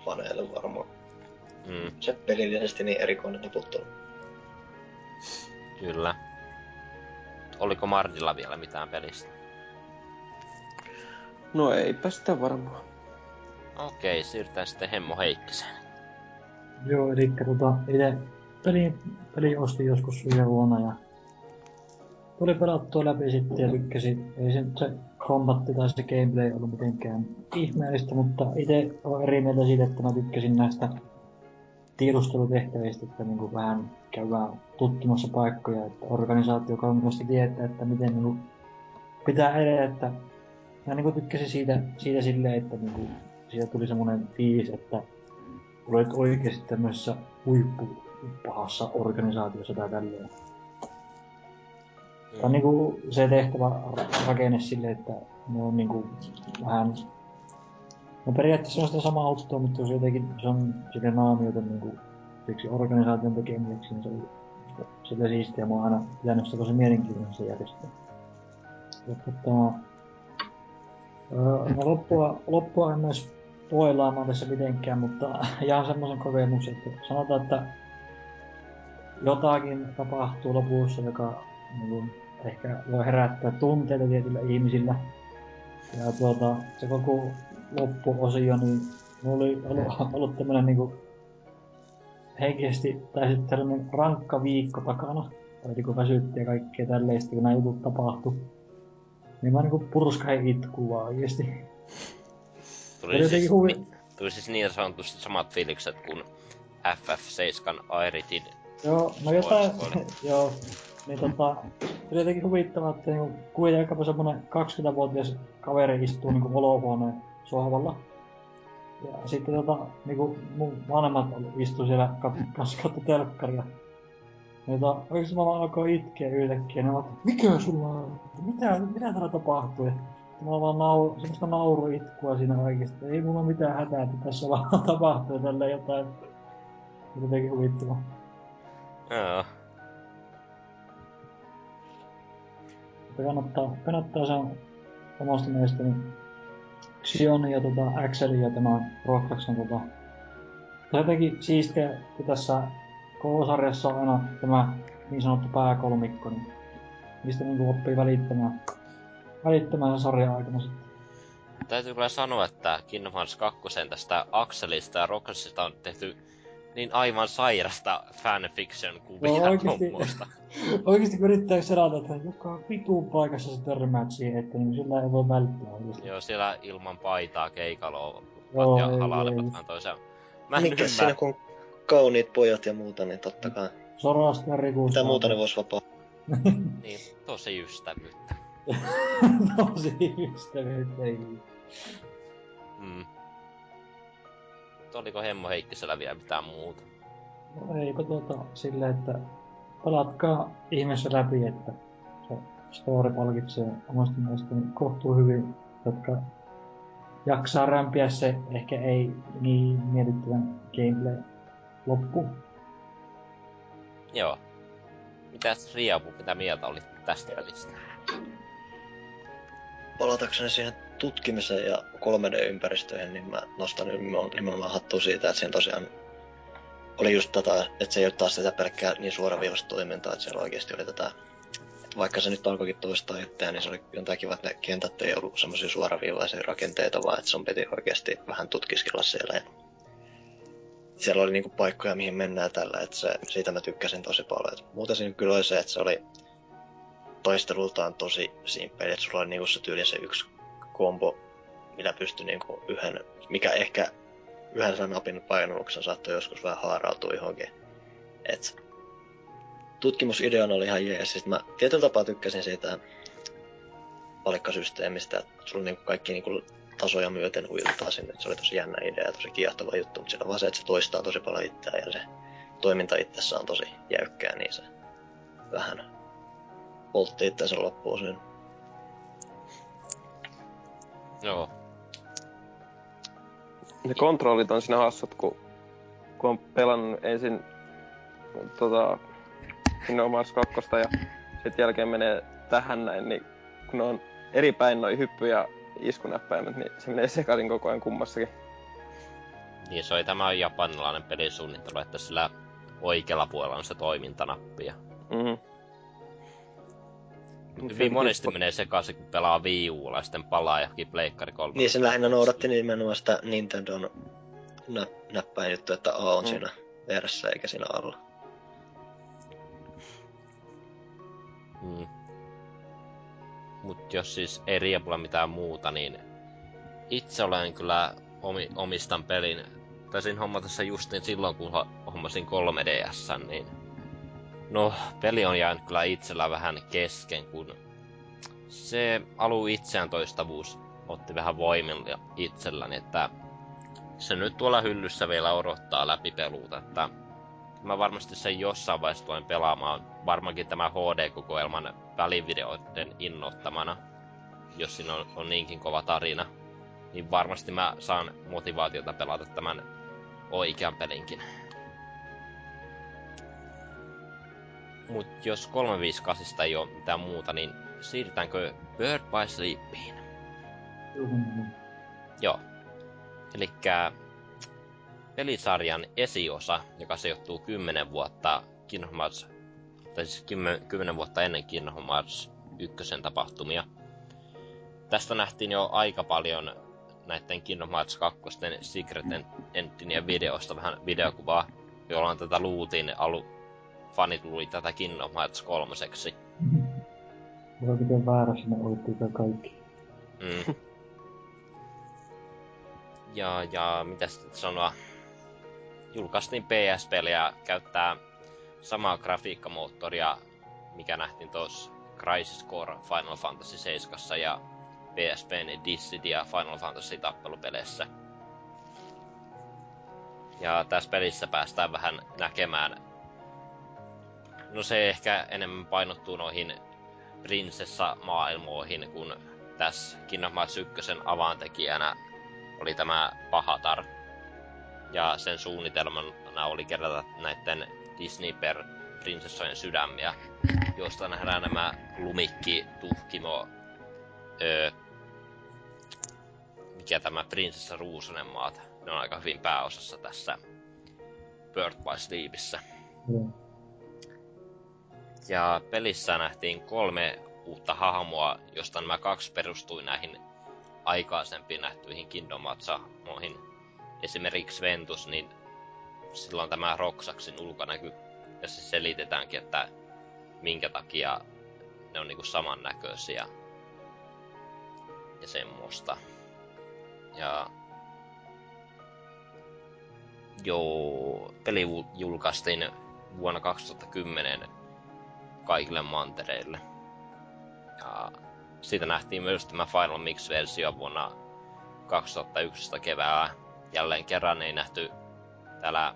Speaker 4: faneille varmaan.
Speaker 5: Mm,
Speaker 4: Se pelillisesti niin erikoinen tiputtelu.
Speaker 5: kyllä. Oliko Mardilla vielä mitään pelistä?
Speaker 2: No eipä sitä varmaan.
Speaker 5: Okei, siirrytään sitten Hemmo Heikkiseen.
Speaker 3: Joo, eli tota, itse peli, peli ostin joskus viime vuonna ja tuli pelattua läpi sitten ja tykkäsin. Ei se, se kombatti tai se gameplay ollut mitenkään ihmeellistä, mutta itse olen eri mieltä siitä, että mä tykkäsin näistä tiedustelutehtävistä, että niin vähän käydään tutkimassa paikkoja, että organisaatio kanssa tietää, että miten niin pitää edetä, että mä niin tykkäsin siitä, siitä silleen, että niin siitä tuli semmoinen fiilis, että olet oikeasti tämmöisessä huippu pahassa organisaatiossa tai tälleen. Tämä on niinku se tehtävä rakenne silleen, että ne on niinku vähän... No periaatteessa on sitä samaa autoa, mutta se jotenkin se on silleen naamioita niinku siksi organisaation tekemiseksi, niin se oli sitä siistiä. Mä oon aina pitänyt sitä tosi mielenkiintoinen se järjestö. Ja tota... No loppua, loppua en myös spoilaamaan tässä mitenkään, mutta jaan semmoisen kokemuksen, että sanotaan, että jotakin tapahtuu lopussa, joka niin ehkä voi herättää tunteita tietyillä ihmisillä. Ja tuota, se koko loppuosio, niin mulla oli ollut, ollut tämmönen niinku henkisesti, tai sitten tällainen rankka viikko takana. Eli kun väsytti ja kaikkea tälleistä, kun nämä jutut tapahtu. Niin mä niinku purskahin itkuu vaan oikeesti.
Speaker 5: Tuli
Speaker 3: Oli
Speaker 5: siis,
Speaker 3: huvi...
Speaker 5: tuli siis niin sanotusti samat fiilikset kuin FF7 Airitin.
Speaker 3: Joo, no jotain, joo. Niin tota, se oli jotenkin huvittavaa, että niinku kuitenkin semmonen 20-vuotias kaveri istuu niinku olohuoneen sohvalla. Ja sitten tota, niinku mun vanhemmat istuu siellä kat- kanssa katto telkkaria. Ja tota, oikeesti mä vaan alkoi itkeä yhtäkkiä, ne vaan, mikä sulla on? Mitä, mitä täällä tapahtuu? Ja mä vaan nauru, semmoista nauruitkua siinä oikeesti. Ei mulla mitään hätää, että tässä vaan tapahtuu tällä jotain. Jotenkin huvittavaa.
Speaker 5: Joo.
Speaker 3: Että kannattaa, kannattaa se on omasta mielestäni Xion ja tota, Axelin ja tämä Rockraksen tota, jotenkin siistiä, kun tässä koko sarjassa on aina tämä niin sanottu pääkolmikko, niin mistä niinku oppii välittämään, välittämään sen sarjan aikana sitten.
Speaker 5: Täytyy kyllä sanoa, että Kingdom Hearts 2 tästä Axelista ja Rockasista on tehty niin aivan sairasta fanfiction kuvia
Speaker 3: No oikeesti.
Speaker 5: tommosta.
Speaker 3: Oikeesti kun yrittää selata, että joka vitun paikassa se törmäät siihen, että niin sillä ei voi välttää oikeesti.
Speaker 5: Joo, siellä ilman paitaa keikaloa
Speaker 3: Joo,
Speaker 5: ja
Speaker 3: ei,
Speaker 5: halailevat vähän. Mä en
Speaker 4: Mikä siinä, kun kauniit pojat ja muuta, niin totta kai.
Speaker 3: Sorasta ja rikusta.
Speaker 4: Mitä muuta ne vois vapaa?
Speaker 5: Niin, tosi ystävyyttä.
Speaker 3: Tosi ystävyyttä, ei.
Speaker 5: Mm. Mutta Oliko Hemmo Heikkisellä vielä mitään muuta?
Speaker 3: No eipä tuota silleen, että pelatkaa ihmeessä läpi, että se story palkitsee omasta mielestäni kohtuu hyvin, jotka jaksaa rämpiä se ehkä ei niin mietittävän gameplay loppu.
Speaker 5: Joo. Mitäs Riapu, mitä mieltä olit tästä pelistä?
Speaker 4: Palatakseni siihen tutkimiseen ja 3D-ympäristöihin, niin mä nostan nimenomaan- hattua siitä, että siinä tosiaan oli just tätä, että se ei ole taas sitä pelkkää niin suoraviivasta toimintaa, että siellä oikeasti oli tätä, että vaikka se nyt alkoikin toistaa itseään, niin se oli jotain kiva, että ne kentät ei ollut semmoisia suoraviivaisia rakenteita, vaan että sun piti oikeasti vähän tutkiskella siellä. Ja siellä oli niinku paikkoja, mihin mennään tällä, että se, siitä mä tykkäsin tosi paljon. Et muuten siinä kyllä oli se, että se oli taistelultaan tosi simppeli, että sulla oli niinku se tyyli se yksi kombo, millä pystyi niinku yhden, mikä ehkä yhden sen napin painalluksen saattoi joskus vähän haarautua johonkin. Et tutkimusideana oli ihan jees. Sitten mä tietyllä tapaa tykkäsin siitä palikkasysteemistä, että sulla niinku kaikki niinku tasoja myöten ujutetaan sinne. Se oli tosi jännä idea ja tosi kiehtova juttu, mutta sillä on vaan se, että se toistaa tosi paljon itseään ja se toiminta itsessään on tosi jäykkää, niin se vähän poltti itseänsä loppuun siinä.
Speaker 5: Joo.
Speaker 2: Ne kontrollit on siinä hassut, kun, kun on pelannut ensin tota, Kingdom Hearts 2 ja sitten jälkeen menee tähän näin, niin kun ne on eri päin noin hyppy- ja iskunäppäimet, niin se menee sekaisin koko ajan kummassakin.
Speaker 5: Niin se oli tämä japanilainen pelisuunnittelu, että sillä oikealla puolella on se toimintanappi. Ja
Speaker 2: Mhm.
Speaker 5: Hyvin monesti menee sekaisin, kun pelaa Wii Ulla ja sitten palaa johonkin Pleikkari 3.
Speaker 4: Niin se lähinnä noudatti nimenomaan sitä Nintendon nä- näppäin juttu, että A on
Speaker 2: Mm.
Speaker 4: siinä vieressä eikä siinä alla.
Speaker 5: Mm. Mut jos siis ei Riapulla mitään muuta, niin itse olen kyllä omi, omistan pelin. Taisin hommata se justiin silloin, kun ho- hommasin 3DS, niin no, peli on jäänyt kyllä itsellä vähän kesken, kun se alu itseään toistavuus otti vähän voimilla itselläni, että se nyt tuolla hyllyssä vielä odottaa läpipeluuta, että mä varmasti sen jossain vaiheessa tulen pelaamaan. Varmaankin tämä HD-kokoelman välivideoiden innoittamana, jos siinä on, on niinkin kova tarina. Niin varmasti mä saan motivaatiota pelata tämän oikean pelinkin. Mut jos 358 ei oo mitään muuta, niin siirrytäänkö Bird by Sleepiin? Joo. Elikkä pelisarjan esiosa, joka sijoittuu 10 vuotta Kingdom Hearts, tai siis 10, 10 vuotta ennen Kingdom Hearts 1 tapahtumia. Tästä nähtiin jo aika paljon näiden Kingdom Hearts 2 Secret Endinien videosta vähän videokuvaa, jolloin tätä luultiin alu, fanit luuli tätä Kingdom Hearts 3
Speaker 3: Voi miten väärässä ne olittiin kaikki.
Speaker 5: Mm. Ja, ja mitä sitten sanoa? Julkaistiin PSP-peliä käyttää samaa grafiikkamoottoria, mikä nähtiin tuossa Crisis Core Final Fantasy 7 ja PSPn Dissidia Final Fantasy tappelupeleissä. Ja tässä pelissä päästään vähän näkemään... No se ehkä enemmän painottuu noihin prinsessa-maailmoihin, kun tässä Kingdom Hearts 1 avaantekijänä oli tämä Pahatar. Ja sen suunnitelmana oli kerätä näiden Disney per prinsessojen sydämiä, josta nähdään nämä Lumikki, Tuhkimo, öö, mikä tämä prinsessa Ruusunen maat. Ne on aika hyvin pääosassa tässä Bird by Sleepissä.
Speaker 3: Joo.
Speaker 5: Ja pelissä nähtiin kolme uutta hahmoa, josta nämä kaksi perustui näihin aikaisempiin nähtyihin Kingdom Hearts-hahmoihin. Esimerkiksi Ventus, niin silloin tämä Roxaxin ulkonäky, ja se selitetäänkin, että minkä takia ne on niinku samannäköisiä ja semmoista. Ja joo, peli jul- julkaistiin vuonna 2010 kaikille mantereille. Ja siitä nähtiin myös tämä Final Mix-versio vuonna 2011 keväällä. Jälleen kerran ei nähty täällä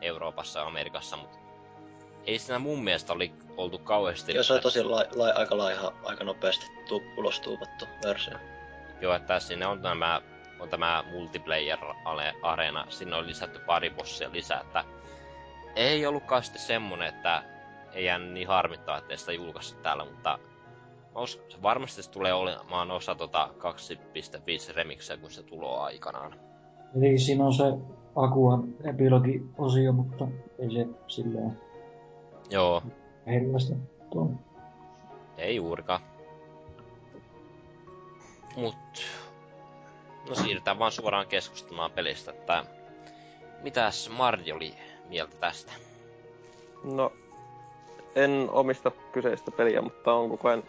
Speaker 5: Euroopassa ja Amerikassa, mutta ei siinä mun mielestä oli oltu kauheasti...
Speaker 4: Joo, se oli tosi lai, lai, aika laiha, aika nopeasti tuu, ulos tuupattu versio.
Speaker 5: Joo, että sinne on tämä, on tämä multiplayer-areena, sinne on lisätty pari bossia lisää, että ei ollutkaan sitten semmonen, että ei jäänyt niin harmittaa, ettei sitä julkaistu täällä, mutta os, se varmasti se tulee olemaan osa tota 2.5 remixiä, kun se tulee aikanaan.
Speaker 3: Eli siinä on se Akuan epilogi-osio, mutta ei se silleen
Speaker 5: Joo,
Speaker 3: hirveästi tuon.
Speaker 5: ei juurikaan. Mut, no siirrytään vaan suoraan keskustelemaan pelistä, että mitäs Mardi oli mieltä tästä?
Speaker 2: No, en omista kyseistä peliä, mutta on koko ajan...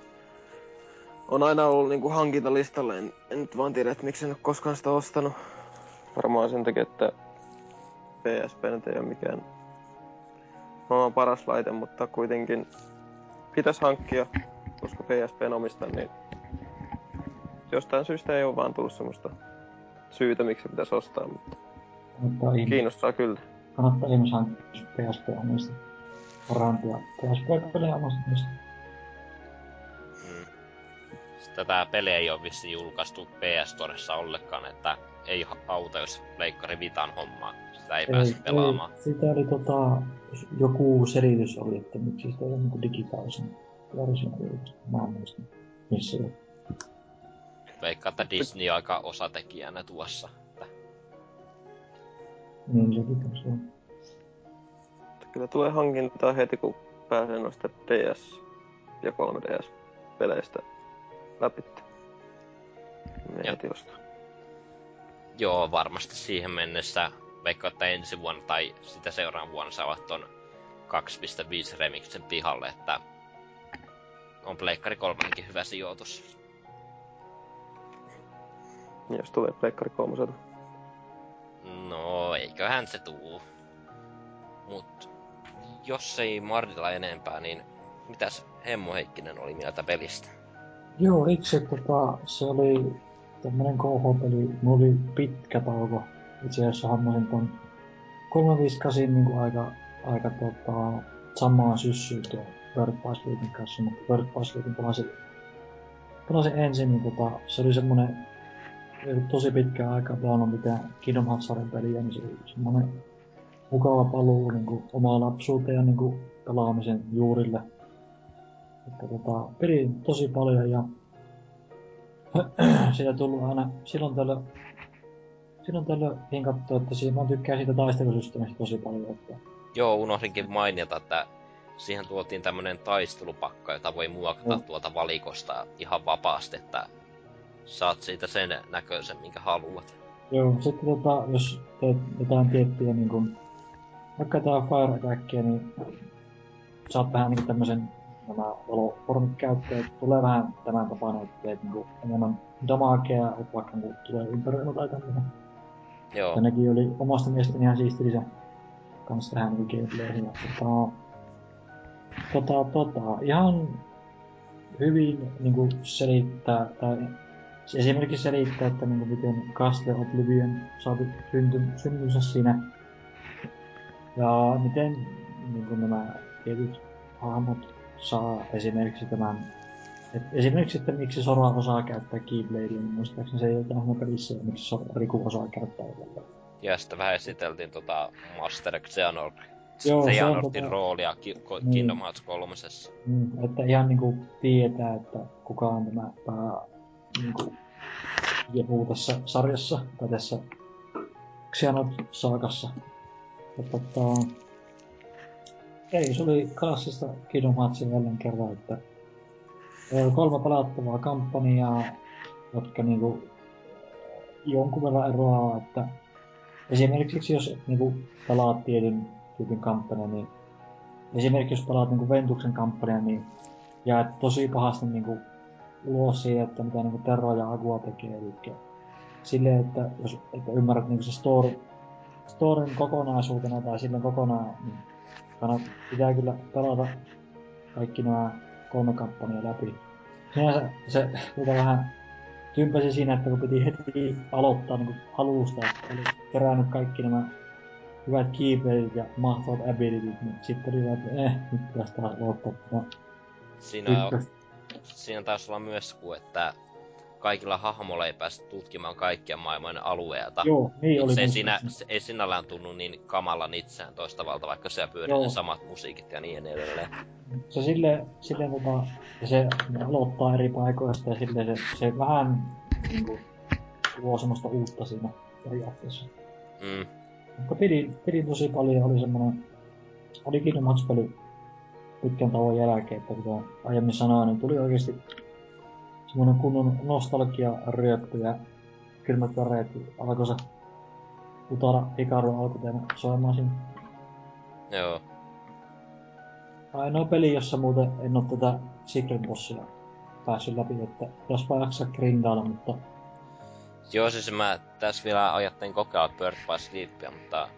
Speaker 2: On aina ollut niinku hankintalistalla, en, en nyt vaan tiedä, että miksi en ole koskaan sitä ostanut. Varmaan sen takia, että PSP nyt ei ole mikään maailman paras laite, mutta kuitenkin pitäisi hankkia, koska PSP omistan, niin jostain syystä ei ole vaan tullut semmoista syytä, miksi pitäisi ostaa, mutta
Speaker 3: Kannattaa
Speaker 2: kiinnostaa kyllä.
Speaker 3: kannattaa ihmis hankkia jos PSP omista parempia PSP-pelejä omista.
Speaker 5: Mm. Sitten tätä peliä ei ole vissiin julkaistu PS Storessa ollenkaan, että ei auta, jos Pleikkari Vitan hommaa. Sitä ei, pääse pelaamaan.
Speaker 3: Ei, sitä oli tota, joku selitys oli, että miksi sitä ei ole niinku digitaalisen version julkaistu. Mä en muista, missä se
Speaker 5: Veikkaa, että Disney on aika osatekijänä tuossa. Että
Speaker 3: Niin sekin taisi olla.
Speaker 2: Kyllä tulee hankintaa heti, kun pääsee noista DS- ja 3DS-peleistä läpi.
Speaker 5: Joo.
Speaker 2: heti ostaa.
Speaker 5: Joo, varmasti siihen mennessä, vaikka että ensi vuonna tai sitä seuraavan vuonna saavat ton 2.5 remixen pihalle, että on Pleikkari 3 hyvä sijoitus.
Speaker 2: Niin Jos tulee Pleikkari 3
Speaker 5: No, eiköhän se tuu. Mut jos ei Mardilla enempää, niin mitäs Hemmo Heikkinen oli mieltä pelistä?
Speaker 3: Joo, itse tota, se oli tämmönen KH-peli. Mulla oli pitkä tauko. Itse asiassa hammasin ton 358 niinku aika, aika tota, samaan syssyyn tuon Bird by Sleepin kanssa, mutta Bird by Sleepin pelasin, pelasin ensin, niin tota, se oli semmonen tosi pitkään aikaa pelannut mitään Kingdom Hearts-sarjan peliä, niin se oli semmonen mukava paluu niin kuin, omaan lapsuuteen ja niin kuin, pelaamisen juurille. Että tota, pelin tosi paljon ja siitä tullut aina silloin tällöin silloin tällöin hinkattu, että siinä, mä tykkään siitä taistelusysteemistä tosi paljon, että
Speaker 5: Joo, unohdinkin mainita, että siihen tuotiin tämmönen taistelupakka, jota voi muokata
Speaker 3: Mm.
Speaker 5: tuolta valikosta ihan vapaasti, että saat siitä sen näköisen, minkä haluat.
Speaker 3: Joo, sitten tota, jos teet jotain tiettyä niin kuin, vaikka tää Fire Attackia, niin saat vähän niin tämmösen nämä valoformit käyttöön. Tulee vähän tämän tapainen, että teet niin enemmän damagea, vaikka niin tulee ympäröimä tai tämmönen.
Speaker 5: Joo,
Speaker 3: Ja nekin oli omasta mielestäni ihan siisti lisä kans tähän niin gameplayhin. Tota, tota, tota, ihan hyvin niin kuin selittää, tai se esimerkiksi selittää, että niin kuin miten Castle Oblivion saatu synty, syntynsä siinä. Ja miten niin kuin nämä tietyt hahmot saa esimerkiksi tämän et esimerkiksi, että miksi Sora osaa käyttää Keybladea, niin muistaakseni se ei ole tähän pelissä, ja miksi Sora, Riku osaa käyttää tällä.
Speaker 5: ja sitten vähän esiteltiin tota Master Xehanort,
Speaker 3: Joo,
Speaker 5: Xehanortin
Speaker 3: tota-
Speaker 5: roolia Ki- ko-
Speaker 3: Niin.
Speaker 5: Kingdom Hearts 3.
Speaker 3: Mm, että ihan niinku tietää, että kuka on tämä pää niinku jehu tässä sarjassa, tai tässä Xehanort-saakassa. Ja tota, ei, se oli klassista Kingdom Heartsia jälleen kerran, että kolme pelattavaa kampanjaa, jotka niinku jonkun verran eroaa, että esimerkiksi jos niinku pelaat tietyn tyypin kampanja, niin esimerkiksi jos pelaat niinku Ventuksen kampanja, niin jäät tosi pahasti niinku ulos siitä, että mitä niinku Terra ja Agua tekee. Eli silleen, että jos että ymmärrät niinku se story, storyn kokonaisuutena tai silleen kokonaan, niin kannat, pitää kyllä pelata kaikki nämä kolme kampanjaa läpi. Sinänsä se mitä vähän tympäsi siinä, että kun piti heti aloittaa niin alusta, että oli kerännyt kaikki nämä hyvät keypadit ja mahtavat abilityt, niin sitten oli vaan, että eh, nyt pitäisi taas aloittaa
Speaker 5: Siinä, on, siinä taisi olla myös ku, että kaikilla hahmoilla ei päästä tutkimaan kaikkia maailman alueita.
Speaker 3: Joo, niin oli.
Speaker 5: se, siinä, se ei sinällään tunnu niin kamalan itseään toistavalta, vaikka siellä pyörii samat musiikit ja niin edelleen.
Speaker 3: Se silleen, silleen tota, ja se aloittaa eri paikoista ja silleen se, se vähän niinku luo semmoista uutta siinä periaatteessa.
Speaker 5: Mm.
Speaker 3: Mutta pidin, pidin tosi paljon, oli semmonen, oli Kingdom Hearts peli pitkän tauon jälkeen, että kuten aiemmin sanoin, niin tuli oikeesti semmonen kunnon nostalgia ryöppy ja kylmät väreet, alkoi se Utara Hikaru alkuteema soimaan siinä.
Speaker 5: Joo.
Speaker 3: Ainoa peli, jossa muuten en oo tätä Secret Bossia päässyt läpi, että jospa jaksaa grindailla, mutta
Speaker 5: Joo, siis mä tässä vielä ajattelin kokeilla Bird by Sleepia, mutta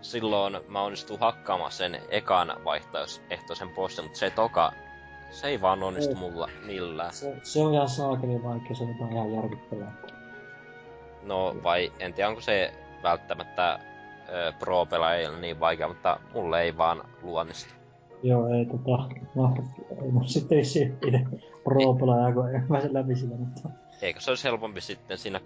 Speaker 5: silloin mä onnistuin hakkaamaan sen ekan vaihtoehtoisen bossin, mutta se toka, se ei vaan onnistu
Speaker 3: Ei.
Speaker 5: mulla millään.
Speaker 3: se, se on ihan saakeli vaikea, se on ihan järkyttävää.
Speaker 5: No vai en tiedä onko se välttämättä pro-pelaajille niin vaikea, mutta mulle ei vaan luonnistu.
Speaker 3: Joo, ei tota, no, ei mun sitten vissiin itse pro-pelaaja, kun en pääse läpi sitä, mutta
Speaker 5: Eikö se olisi helpompi sitten siinä 2.5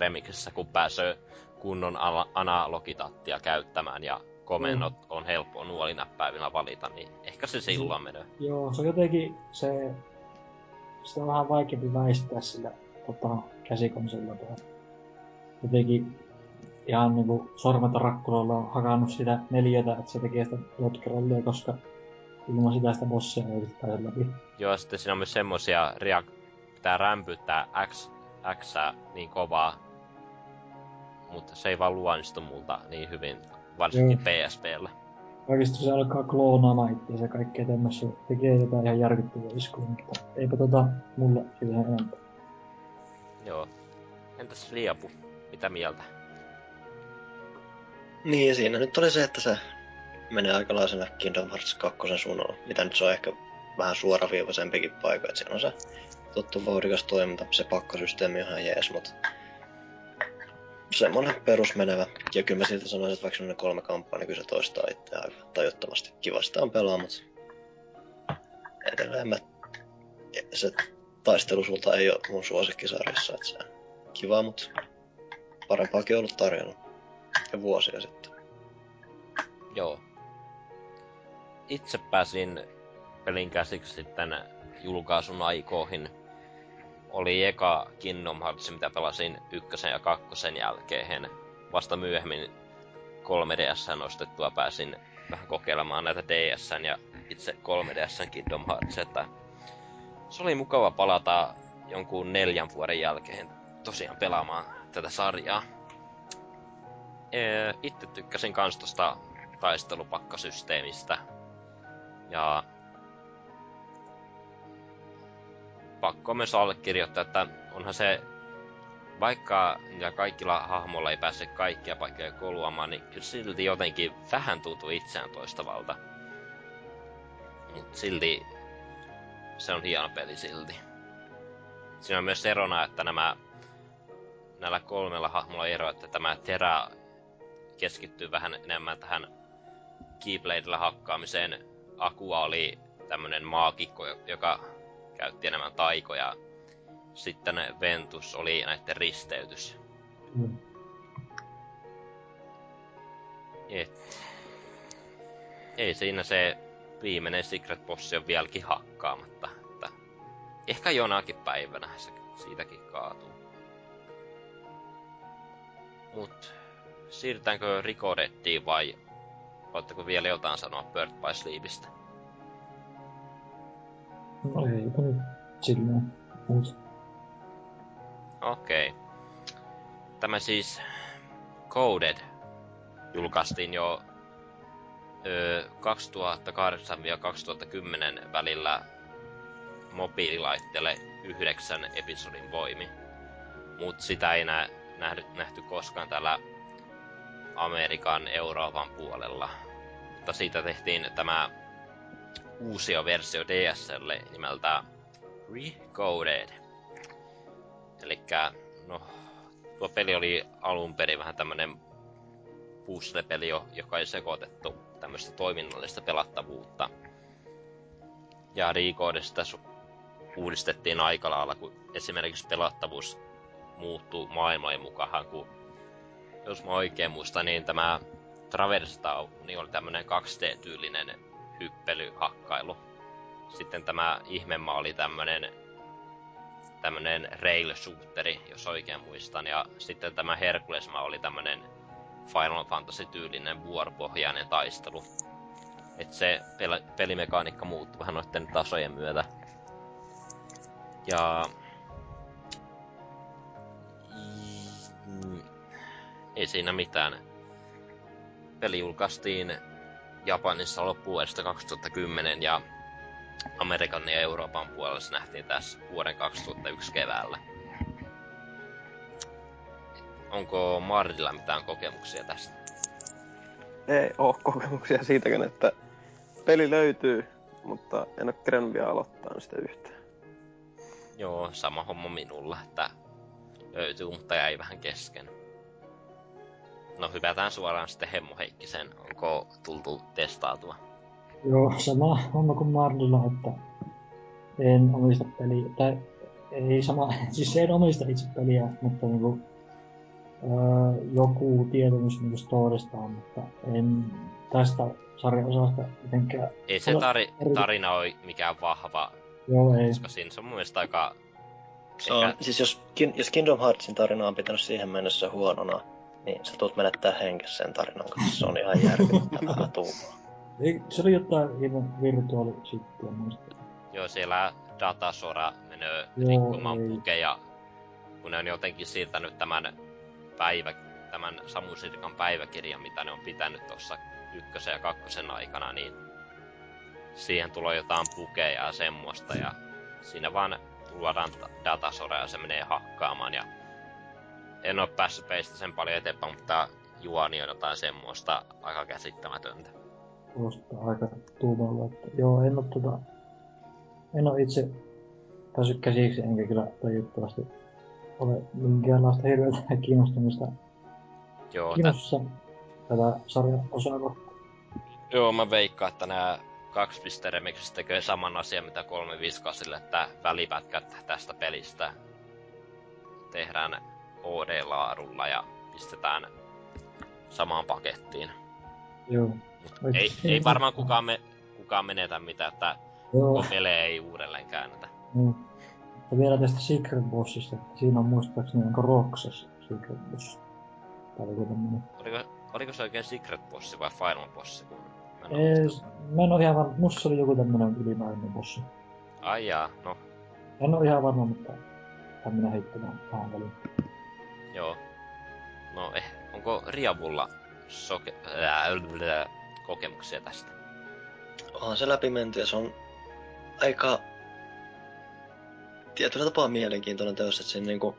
Speaker 5: remixissä, kun pääsee kunnon analogitattia käyttämään ja komennot on helppo nuolinäppäivillä valita, niin ehkä se silloin menee.
Speaker 3: joo, se on jotenkin se, sitä on vähän vaikeampi väistää sillä tota, käsikonsolilla. Jotenkin ihan niinku sormet rakkuloilla on hakannut sitä neljötä, että se tekee sitä dotkerollia, koska ilman sitä sitä bossia ei pääse läpi.
Speaker 5: Joo, sitten siinä on myös semmosia reak- pitää rämpyttää X, X niin kovaa, mutta se ei vaan luonnistu multa niin hyvin, varsinkin PSPllä.
Speaker 3: Oikeesti se alkaa kloonaamaan itseänsä ja kaikkea tämmössä. Tekee jotain ihan järkyttäviä iskuja, mutta eipä tota mulla siitä enempää.
Speaker 5: Joo. Entäs Liapu? Mitä mieltä?
Speaker 4: Niin, siinä nyt oli se, että se menee aikalaisena Kingdom Hearts 2 suunnalla, mitä nyt se on ehkä vähän suoraviivaisempikin paikka, että siinä on se tuttu vauhdikas toiminta, se pakkosysteemi on ihan jees, mutta semmonen perusmenevä. Ja kyllä mä silti sanoisin, että vaikka ne kolme kamppaa, niin kyllä se toistaa itseään aika tajuttomasti. Kivasta on pelaa, mutta edelleen mä... se taistelu sulta ei ole mun suosikkisarjassa, että se on kiva, mutta parempaakin on ollut tarjolla. Ja vuosia sitten.
Speaker 5: Joo. Itse pääsin pelin käsiksi sitten julkaisun aikoihin. Oli eka Kingdom Hearts, mitä pelasin ykkösen ja kakkosen jälkeen. Vasta myöhemmin 3DS nostettua pääsin vähän kokeilemaan näitä DSn ja itse 3DSn Kingdom Hearts, että se oli mukava palata jonkun neljän vuoden jälkeen tosiaan pelaamaan tätä sarjaa. Itse tykkäsin kans tosta taistelupakkasysteemistä. Ja pakko myös allekirjoittaa, että onhan se, vaikka niillä kaikilla hahmoilla ei pääse kaikkia paikkoja koluamaan, niin kyllä silti jotenkin vähän tuntuu itseään toistavalta. Mut silti se on hieno peli silti. Siinä on myös erona, että nämä näillä kolmella hahmolla ero, että tämä Terä keskittyy vähän enemmän tähän Keybladella hakkaamiseen. Akua oli tämmönen maagikko, joka käytti enemmän taikoja. Sitten Ventus oli näiden risteytys.
Speaker 3: Mm.
Speaker 5: Et. Ei siinä se viimeinen Secret Bossi on vieläkin hakkaamatta. Että ehkä jonakin päivänä se siitäkin kaatuu. Mut siirrytäänkö Recordediin vai Oletteko vielä jotain sanoa Bird by Sleepistä?
Speaker 3: Silleen muuta.
Speaker 5: Okei. Tämä siis Recoded julkaistiin jo ö, 2008-2010 välillä mobiililaitteelle yhdeksän episodin voimi. Mut sitä ei nä- nähty, nähty koskaan täällä Amerikan Euroopan puolella. Mutta siitä tehtiin tämä uusia versio DSL nimeltä Recoded. Elikkä, no, tuo peli oli alun perin vähän tämmönen puzzle-peli, jo- joka ei sekoitettu tämmöistä toiminnallista pelattavuutta. Ja Recodesta uudistettiin aika lailla, kun esimerkiksi pelattavuus muuttuu maailmojen mukaan, kun jos mä oikein muistan, niin tämä Traverse Town niin oli tämmönen 2D-tyylinen hyppelyhakkailu. Sitten tämä Ihmemaa oli tämmönen tämmönen rail shooteri, jos oikein muistan. Ja sitten tämä Herkulesmaa oli tämmönen Final Fantasy-tyylinen vuoropohjainen taistelu. Et se pel- pelimekaniikka muuttui vähän noiden tasojen myötä. Ja... Ei siinä mitään. Peli julkaistiin Japanissa loppuvuodesta 2010 ja Amerikan ja Euroopan puolella se nähtiin tässä vuoden 2001 keväällä. Onko Marilla mitään kokemuksia tästä?
Speaker 2: Ei oo kokemuksia siitäkään, että peli löytyy, mutta en kerännyt vielä aloittaa sitä yhtään.
Speaker 5: Joo, sama homma minulla, että löytyy, mutta jäi vähän kesken. No hypätään suoraan sitten Hemmo Heikkisen. Onko tultu testautua?
Speaker 3: Joo, sama homma kuin Mardilla, että en omista peliä, tai ei sama, siis en omista itse peliä, mutta niinku, öö, joku tietämys niinku storista on, mutta en tästä sarjaosasta mitenkään,
Speaker 5: Ei se tari- tarina ole mikään vahva,
Speaker 3: joo ei,
Speaker 5: koska siinä se on mun mielestä aika...
Speaker 4: Se on,
Speaker 5: Ehkä-
Speaker 4: siis jos, jos Kingdom Heartsin tarina on pitänyt siihen mennessä huonona, niin sä tulet menettää henkessä sen tarinan kanssa. Se on ihan järkyttävää tuumaa.
Speaker 3: Ei, se oli jotain hieman virtuaalisittia muista.
Speaker 5: Joo, siellä datasora menee
Speaker 3: Joo,
Speaker 5: rikkomaan
Speaker 3: ei.
Speaker 5: pukeja, kun ne on jotenkin siirtänyt tämän päivä, tämän Samu Sirkan päiväkirjan, mitä ne on pitänyt tuossa ykkösen ja kakkosen aikana, niin siihen tulee jotain pukeja ja semmoista, ja siinä vaan luodaan da- datasora ja se menee hakkaamaan, ja en oo päässyt peistä sen paljon eteenpäin, mutta juoni on jotain semmoista aika käsittämätöntä.
Speaker 3: Kuulostaa aika tuumalla, että joo, en oo tota, en oo itse päässyt käsiksi, enkä kyllä toivottavasti ole minkäänlaista hirveätä kiinnostumista
Speaker 5: Joo, tä-
Speaker 3: kiinnostusta tätä sarjan osaa
Speaker 5: Joo, mä veikkaan, että nämä 2 Remixistä tekee saman asian, mitä 358, että välipätkät tästä pelistä tehdään OD-laarulla ja pistetään samaan pakettiin.
Speaker 3: Joo.
Speaker 5: Mut ei,
Speaker 3: ei
Speaker 5: varmaan kukaan, me, kukaan menetä mitään, että
Speaker 3: Joo.
Speaker 5: koko pele ei uudelleen käännetä.
Speaker 3: Niin. Ja vielä tästä Secret Bossista, että siinä on muistaakseni onko Roxas Secret Boss. Tai joku tämmönen.
Speaker 5: Oliko, oliko se oikein Secret Bossi vai Final Bossi? Mä en oo
Speaker 3: Ei,
Speaker 5: muista.
Speaker 3: mä en oo ihan varma, musta oli joku tämmönen ylimääräinen bossi.
Speaker 5: Ai jaa, no
Speaker 3: En oo ihan varma, mutta tämmönen heittämään tähän väliin.
Speaker 5: joo. No eh, onko Riavulla soke, ää, kokemuksia tästä?
Speaker 4: Onhan se läpi menty ja se on aika tietyllä tapaa mielenkiintoinen teos, että siinä niinku,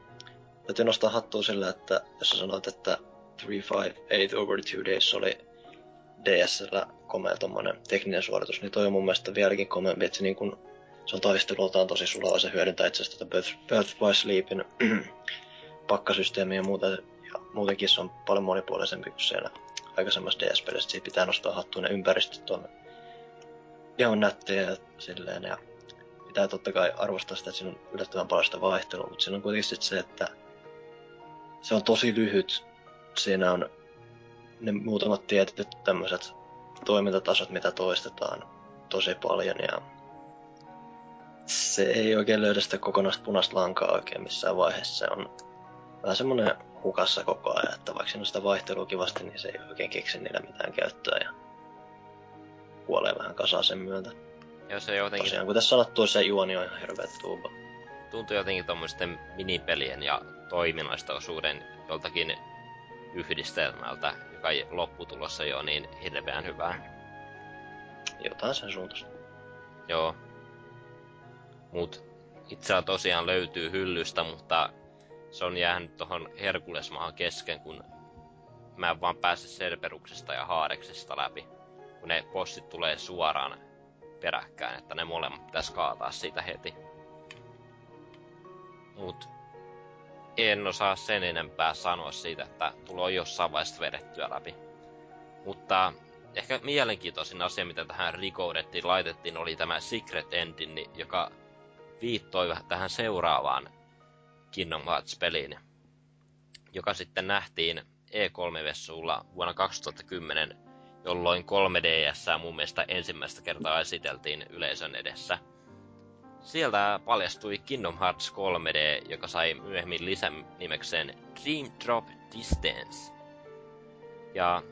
Speaker 4: täytyy nostaa hattua sillä, että jos sä sanoit, että 358 over two days oli DSL komea tommonen tekninen suoritus, niin toi on mun mielestä vieläkin komeampi, että se, niinku, se on taistelultaan tosi sulava, se hyödyntää itse asiassa Birth, Birth by Sleepin pakkasysteemiä ja muuta, ja muutenkin se on paljon monipuolisempi kuin siellä aikaisemmassa DS-pelissä, siitä pitää nostaa hattua, ne ympäristöt on ihan nättejä ja silleen, ja pitää totta kai arvostaa sitä, että siinä on yllättävän paljon sitä vaihtelua, mutta siinä on kuitenkin sit se, että se on tosi lyhyt. Siinä on ne muutamat tietyt tämmöiset toimintatasot, mitä toistetaan tosi paljon, ja se ei oikein löydä sitä kokonaista punaista lankaa oikein missään vaiheessa. Se on vähän semmoinen hukassa koko ajan, että vaikka siinä on sitä vaihtelua kivasti, niin se ei oikein keksi niillä mitään käyttöä ja kuolee vähän kasaan sen myötä.
Speaker 5: Ja se jotenkin
Speaker 4: Tosiaan, kuten sanottu, se juoni on ihan hirveä tuuba.
Speaker 5: tuntuu jotenkin tuommoisten minipelien ja toiminnallista osuuden joltakin yhdistelmältä, joka ei- lopputulossa ole niin hirveän hyvää.
Speaker 4: Jotain sen suuntaista.
Speaker 5: Joo. Mut itsellä tosiaan löytyy hyllystä, mutta se on jäänyt tohon Herkulesmaahan kesken, kun mä en vaan pääse Cerberuksesta ja Haareksesta läpi. Kun ne bossit tulee suoraan peräkkäin, että ne molemmat pitäisi kaataa siitä heti. Mut en osaa sen enempää sanoa siitä, että tulee jossain vaiheessa vedettyä läpi. Mutta ehkä mielenkiintoisin asia, mitä tähän Recodettiin laitettiin, oli tämä Secret Ending, joka viittoi tähän seuraavaan Kingdom Hearts-peliin, joka sitten nähtiin E3-vessuulla vuonna 2010, jolloin 3DS mun mielestä ensimmäistä kertaa esiteltiin yleisön edessä. Sieltä paljastui Kingdom Hearts 3D, joka sai myöhemmin lisänimekseen Dream Drop Distance. Ja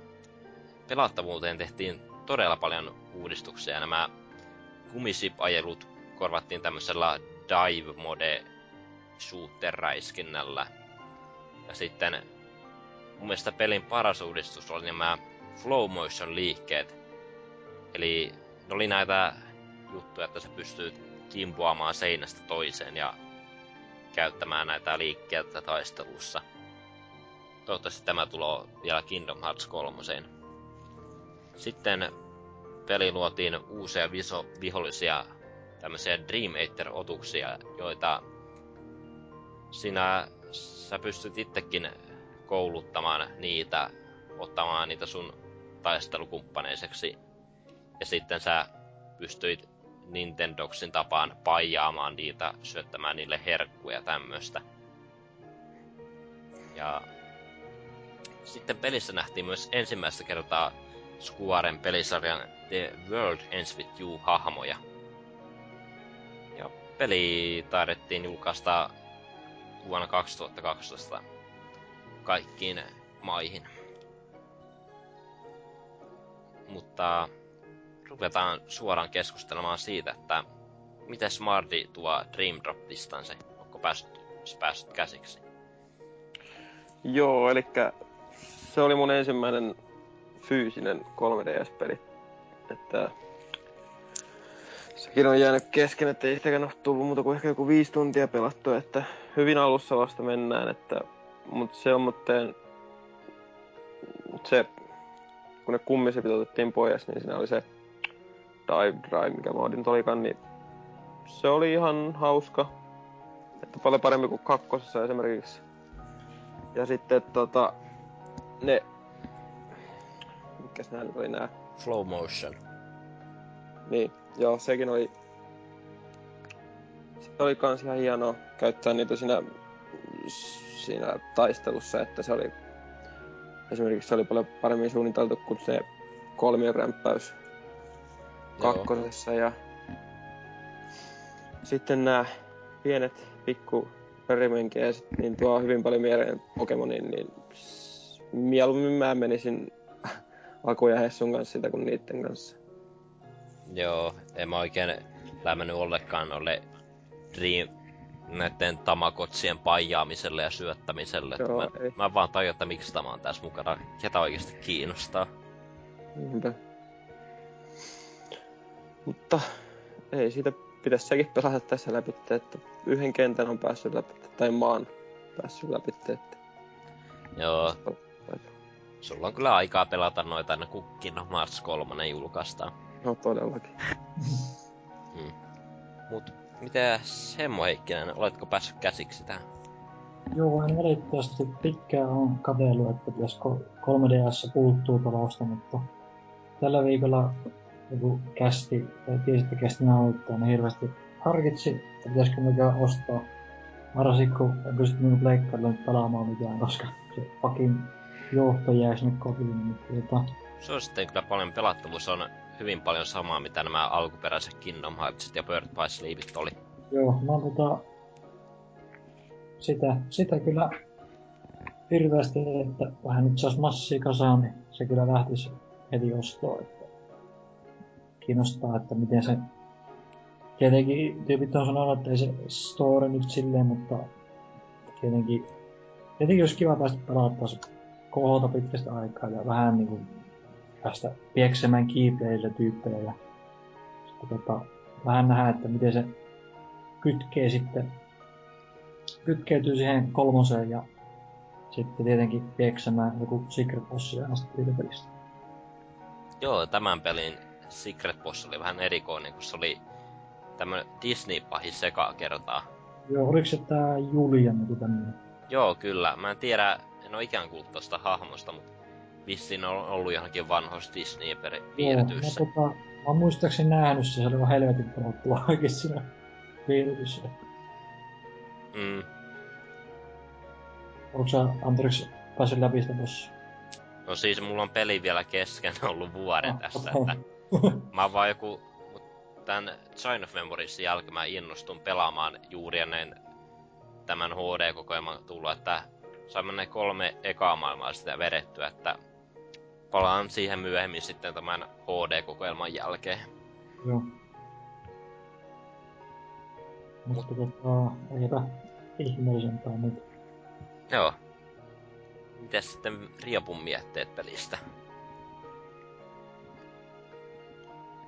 Speaker 5: pelattavuuteen tehtiin todella paljon uudistuksia. Nämä kumisip-ajelut korvattiin tämmöisellä dive mode shooter-räiskinnällä. Ja sitten mun mielestä pelin paras uudistus oli nämä flow motion liikkeet. Eli ne oli näitä juttuja, että sä pystyt kimpoamaan seinästä toiseen ja käyttämään näitä liikkeitä taistelussa. Toivottavasti tämä tulee vielä Kingdom Hearts 3. Sitten peli luotiin uusia viso, vihollisia, tämmöisiä Dream Eater-otuksia, joita sinä sä pystyt itsekin kouluttamaan niitä, ottamaan niitä sun taistelukumppaneiseksi. Ja sitten sä pystyit Nintendoksin tapaan paijaamaan niitä, syöttämään niille herkkuja tämmöstä. Ja sitten pelissä nähtiin myös ensimmäistä kertaa Squaren pelisarjan The World Ends With You-hahmoja. Ja peli taidettiin julkaista vuonna 2012 kaikkiin maihin. Mutta ruvetaan suoraan keskustelemaan siitä, että miten Smarty tuo Dream Drop Distance, onko päässyt, päässyt käsiksi?
Speaker 2: Joo, eli se oli mun ensimmäinen fyysinen 3DS-peli. Että sekin on jäänyt kesken, että ei sitäkään ole tullut muuta kuin ehkä joku viisi tuntia pelattu, että hyvin alussa vasta mennään, että mut se on muuten se, kun ne kummisipit otettiin pois, niin siinä oli se Dive Drive, mikä moodi nyt olikaan, niin se oli ihan hauska. Että paljon paremmin kuin kakkosessa esimerkiksi. Ja sitten tota, ne, mikäs nää oli nää,
Speaker 5: Flow motion.
Speaker 2: niin, joo, sekin oli, se oli kans ihan hienoa käyttää niitä siinä, siinä taistelussa, että se oli, esimerkiksi se oli paljon paremmin suunniteltu kuin se kolmion rämppäys
Speaker 5: Joo.
Speaker 2: kakkosessa ja sitten nämä pienet pikku perimenkeet, niin tuo hyvin paljon mieleen Pokemonin, niin mieluummin mä menisin Aku ja Hessun kanssa sitä kuin niitten kanssa.
Speaker 5: Joo, en mä oikein lämmennyt ollenkaan noille Dream, näiden tamakotsien paijaamiselle ja syöttämiselle.
Speaker 2: Joo,
Speaker 5: mä,
Speaker 2: ei.
Speaker 5: mä vaan tajua, että miksi tämä on tässä mukana. Ketä oikeasti kiinnostaa.
Speaker 2: Niinpä. Mutta ei siitä pitäisi sekin pelata tässä läpi, että yhden kentän on päässyt läpi, tai maan päässyt läpi, että
Speaker 5: Joo, sulla on kyllä aikaa pelata noita aina kun Kingdom Hearts 3 julkaistaan.
Speaker 2: no todellakin.
Speaker 5: Mm. Mut mitä Semmo Heikkinen, oletko päässyt käsiksi tähän?
Speaker 3: Joo, en valitettavasti pitkään on katsellut, että pitäisikö 3DS puuttuu talosta, mutta tällä viikolla joku kästi, tai tiesi, että kästi nauhoittaa, niin hirveästi harkitsi, että pitäisikö mikä ostaa. Varsinkin kun en pysty niinku pleikkarilla nyt pelaamaan mitään, koska se fucking johto jää sinne kotiin, niin tota,
Speaker 5: Suosittelen kyllä paljon pelattavuus on hyvin paljon samaa, mitä nämä alkuperäiset Kingdom Heartsit ja Bird by Sleepit oli.
Speaker 3: Joo, mä tota, sitä, sitä kyllä hirveästi, että vähän nyt saisi massia kasaan, niin se kyllä lähtisi heti ostoon. Että kiinnostaa, että miten se... Tietenkin tyypit on sanonut, että ei se store nyt silleen, mutta tietenkin, tietenkin olisi kiva päästä pelaamaan kohota pitkästä aikaa ja vähän niinku päästä pieksemään keyplayillä tyyppejä ja sitten tota, vähän nähdä, että miten se kytkee sitten, kytkeytyy siihen kolmoseen ja sitten tietenkin pieksemään joku Secret Bossia asti siitä pelistä.
Speaker 5: Joo, tämän pelin Secret Boss oli vähän erikoinen, kun se oli tämmönen Disney-pahis sekaa kertaa.
Speaker 3: Joo, oliko se tää Julian joku tämmönen?
Speaker 5: Joo, kyllä. Mä en tiedä, en oo ikään kuullut tosta hahmosta, mutta vissiin on ollut johonkin vanhoissa disney
Speaker 3: Joo, mä,
Speaker 5: piirretyissä.
Speaker 3: tota, mä oon muistaakseni nähnyt se, se oli ihan helvetin pelottua oikein siinä piirretyssä.
Speaker 5: Mm.
Speaker 3: Onko sä Andreks päässyt läpi sitä bossia?
Speaker 5: No siis mulla on peli vielä kesken ollut vuoden
Speaker 3: Ah,
Speaker 5: tässä,
Speaker 3: okei.
Speaker 5: että mä oon vaan joku... Tän Sign of Memoriesin jälkeen mä innostun pelaamaan juuri ennen tämän HD-kokoelman tulla, että saimme ne kolme ekaa maailmaa sitä vedettyä, että palaan siihen myöhemmin sitten tämän HD-kokoelman jälkeen.
Speaker 3: Joo. Mutta tota, eipä ihmeellisempää nyt.
Speaker 5: Joo. Mites sitten Riapun mietteet pelistä?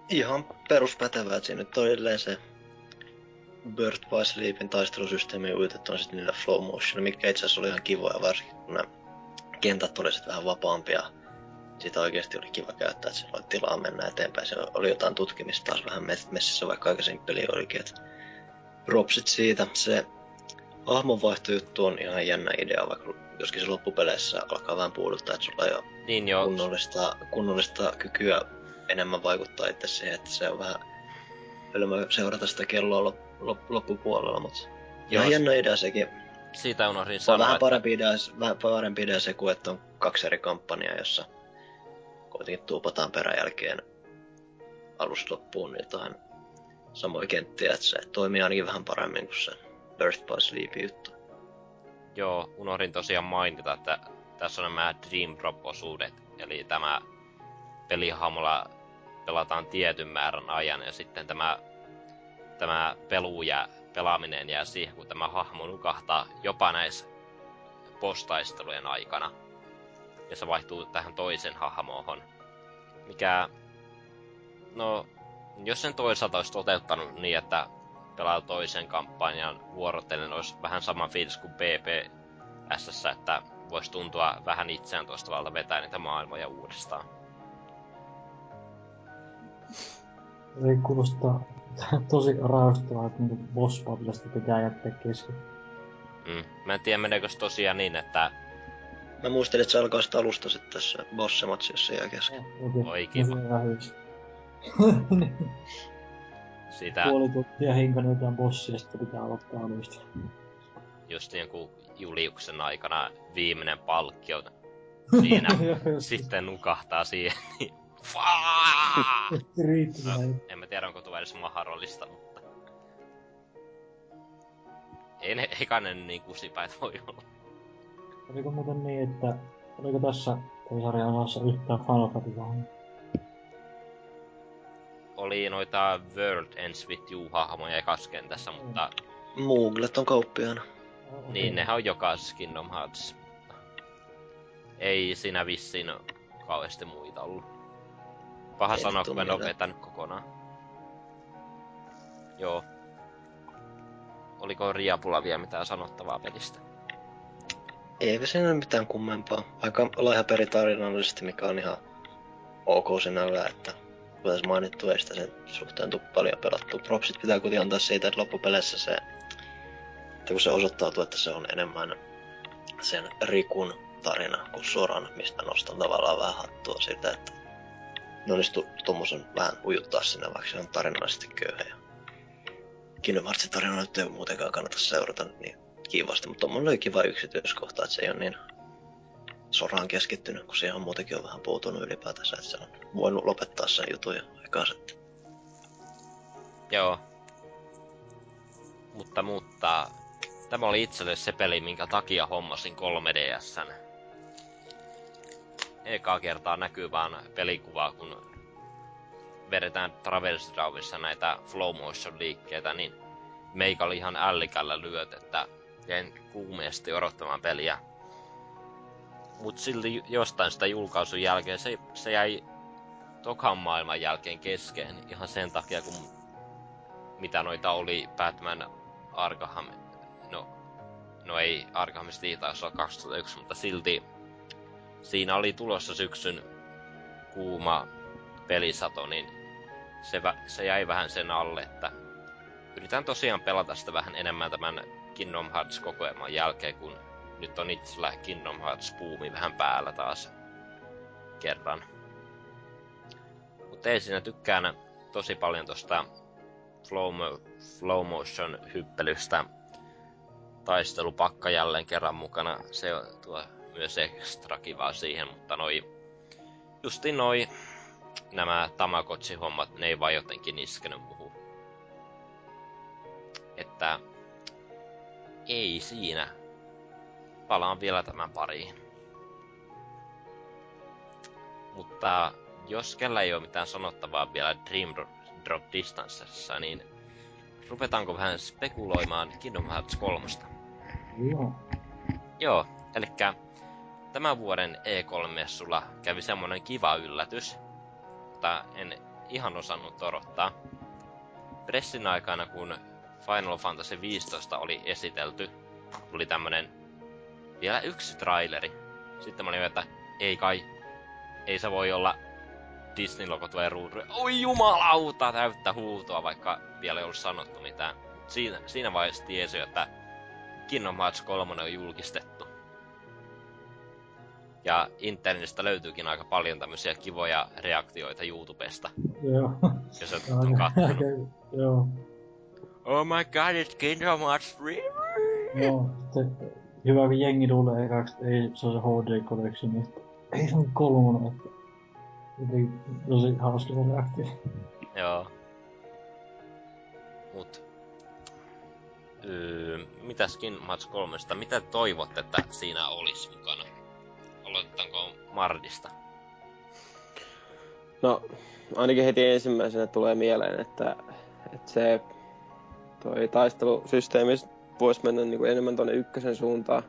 Speaker 4: Ihan peruspätevää, että siinä nyt on edelleen se Birth by Sleepin taistelusysteemi uitettu sitten niillä flow motion, mikä itse asiassa oli ihan kivoja, varsinkin kun nämä kentät oli sitten vähän vapaampia. Sitä oikeasti oli kiva käyttää, että oli tilaa mennä eteenpäin. Se oli jotain tutkimista taas vähän mes- messissä, vaikka aikaisemmin peli olikin. Et propsit siitä. Se hahmonvaihtojuttu on ihan jännä idea, vaikka joskin se loppupeleissä alkaa vähän puuduttaa, että sulla ei ole
Speaker 5: Niin joo,
Speaker 4: kunnollista, kunnollista kykyä enemmän vaikuttaa itse siihen, että se on vähän hölmö seurata sitä kelloa lop, lop, loppupuolella, mutta
Speaker 5: Joo,
Speaker 4: ihan hieno idea sekin.
Speaker 5: siitä unohdin sanoa,
Speaker 4: vähän
Speaker 5: että...
Speaker 4: parempi idea, vähän parempi idea se kuin, että on kaksi eri kampanjaa, jossa kuitenkin tuupataan peräjälkeen alusta loppuun jotain samoja kenttiä, että se toimii ainakin vähän paremmin kuin se Birth by Sleep juttu.
Speaker 5: Joo, unohdin tosiaan mainita, että tässä on nämä Dream Drop-osuudet, eli tämä pelihahmolla pelataan tietyn määrän ajan, ja sitten tämä, tämä pelu ja pelaaminen jää siihen, kun tämä hahmo nukahtaa jopa näissä postaistelujen aikana. Ja se vaihtuu tähän toisen hahmoon. Mikä, no, jos sen toisaalta olisi toteuttanut niin, että pelaa toisen kampanjan vuorotellen, olisi vähän sama fiilis kuin BPSS, että voisi tuntua vähän itseään toistavalta vetää niitä maailmoja uudestaan.
Speaker 3: Ei kuulostaa tosi rauhoittavaa, että niinku boss pitää jättää kesken.
Speaker 5: Mm. Mä en tiedä, meneekö se tosiaan niin, että
Speaker 4: Mä muistelin, että se alkaa sitä alusta sitten tässä bossimatsi, jos se jää kesken.
Speaker 5: Oi, kiva. sitä
Speaker 3: Puoli tuntia hinkannut jotain bossia, ja sitten pitää aloittaa alusta.
Speaker 5: just joku Juliuksen aikana viimeinen palkkio siinä sitten nukahtaa siihen, niin. No, en mä tiedä, onko tuo edes mahdollista, mutta... Ei ne, niin kusipäitä voi olla.
Speaker 3: Oliko muuten niin, että oliko tässä sarjan osassa yhtään Final Fantasy
Speaker 5: Oli noita World Ends With You-hahmoja ekas kentässä, mutta
Speaker 4: Mooglet on kauppiaana.
Speaker 5: niin nehän on jokaisessa Kingdom Hearts. Ei siinä vissiin kauheasti muita ollut. Paha
Speaker 4: Ei
Speaker 5: sanoa, kun en oo
Speaker 4: mitään.
Speaker 5: vetänyt kokonaan. Joo. Oliko Riapulla vielä mitään sanottavaa pelistä?
Speaker 4: Eipä siinä mitään kummempaa. Aika laiha peritarinallisesti, mikä on ihan ok sinällään, että kuten mainittu, ei sitä sen suhteen tuu paljon pelattu. Propsit pitää kuitenkin antaa siitä, että loppupeleissä se, että kun se osoittautuu, että se on enemmän sen Rikun tarina kuin Soran, mistä nostan tavallaan vähän hattua siitä, että ne onnistu tommosen vähän ujuttaa sinne, vaikka se on tarinallisesti köyhä. Ja Kingdom Heartsin tarina nyt ei muutenkaan kannata seurata niin kivasti, mutta tommonen oli kiva yksityiskohta, että se ei ole niin soraan keskittynyt, kun siihen on muutenkin on vähän puutunut ylipäätänsä, että se on voinut lopettaa sen jutun jo aikaan sitten.
Speaker 5: Joo. Mutta, mutta... Tämä oli itselle se peli, minkä takia hommasin 3DSn. Ekaa kertaa näkyy vaan pelikuvaa, kun vedetään Traverse näitä flow motion liikkeitä, niin meikä oli ihan ällikällä lyöt, että jäin kuumeesti odottamaan peliä. mut silti jostain sitä julkaisun jälkeen se, se jäi tokan maailman jälkeen kesken ihan sen takia, kun mitä noita oli Batman Arkham, no, no ei ei taisi olla 2001, mutta silti siinä oli tulossa syksyn kuuma pelisato, niin se, se jäi vähän sen alle, että yritän tosiaan pelata sitä vähän enemmän tämän Kingdom Hearts kokoelman jälkeen, kun nyt on itsellä Kingdom Hearts puumi vähän päällä taas kerran. Mutta ei siinä tykkään tosi paljon tosta slow, mo- slow motion hyppelystä. Taistelupakka jälleen kerran mukana. Se tuo myös ekstra kivaa siihen, mutta noi justi noi nämä Tamagotchi-hommat, ne ei vaan jotenkin iskenyt muuhun. Että ei siinä. Palaan vielä tämän pariin. Mutta jos kellä ei ole mitään sanottavaa vielä Dream Drop Distancessa, niin rupetaanko vähän spekuloimaan Kingdom Hearts 3?
Speaker 3: Joo.
Speaker 5: Joo, eli tämän vuoden E3-messulla kävi semmonen kiva yllätys, mutta en ihan osannut odottaa. Pressin aikana, kun Final Fantasy 15 oli esitelty, tuli tämmönen vielä yksi traileri. Sitten mä olin, että ei kai, ei se voi olla Disney-logo tulee ruudulle. Oi jumalauta, täyttä huutoa, vaikka vielä ei ollut sanottu mitään. Siinä, siinä vaiheessa tiesi, että Kingdom Hearts 3 on julkistettu. Ja internetistä löytyykin aika paljon tämmöisiä kivoja reaktioita YouTubesta,
Speaker 3: Joo.
Speaker 5: jos et on.
Speaker 3: Joo.
Speaker 5: Oh my god, it's Kingdom Hearts 3!
Speaker 3: Joo. Sitten hyvä, kun jengi luulee ekaksi, että ei se on se HD Collection, niin ei se on kolmonen, että jotenkin tosi hauska se reaktio.
Speaker 5: Joo. Mut... Öö, mitäs Kingdom Hearts 3? Mitä toivotte, että siinä olisi mukana? Aloitetaanko Mardista?
Speaker 2: No, ainakin heti ensimmäisenä tulee mieleen, että, että se toi taistelusysteemi voisi mennä niin kuin enemmän tuonne ykkösen suuntaan.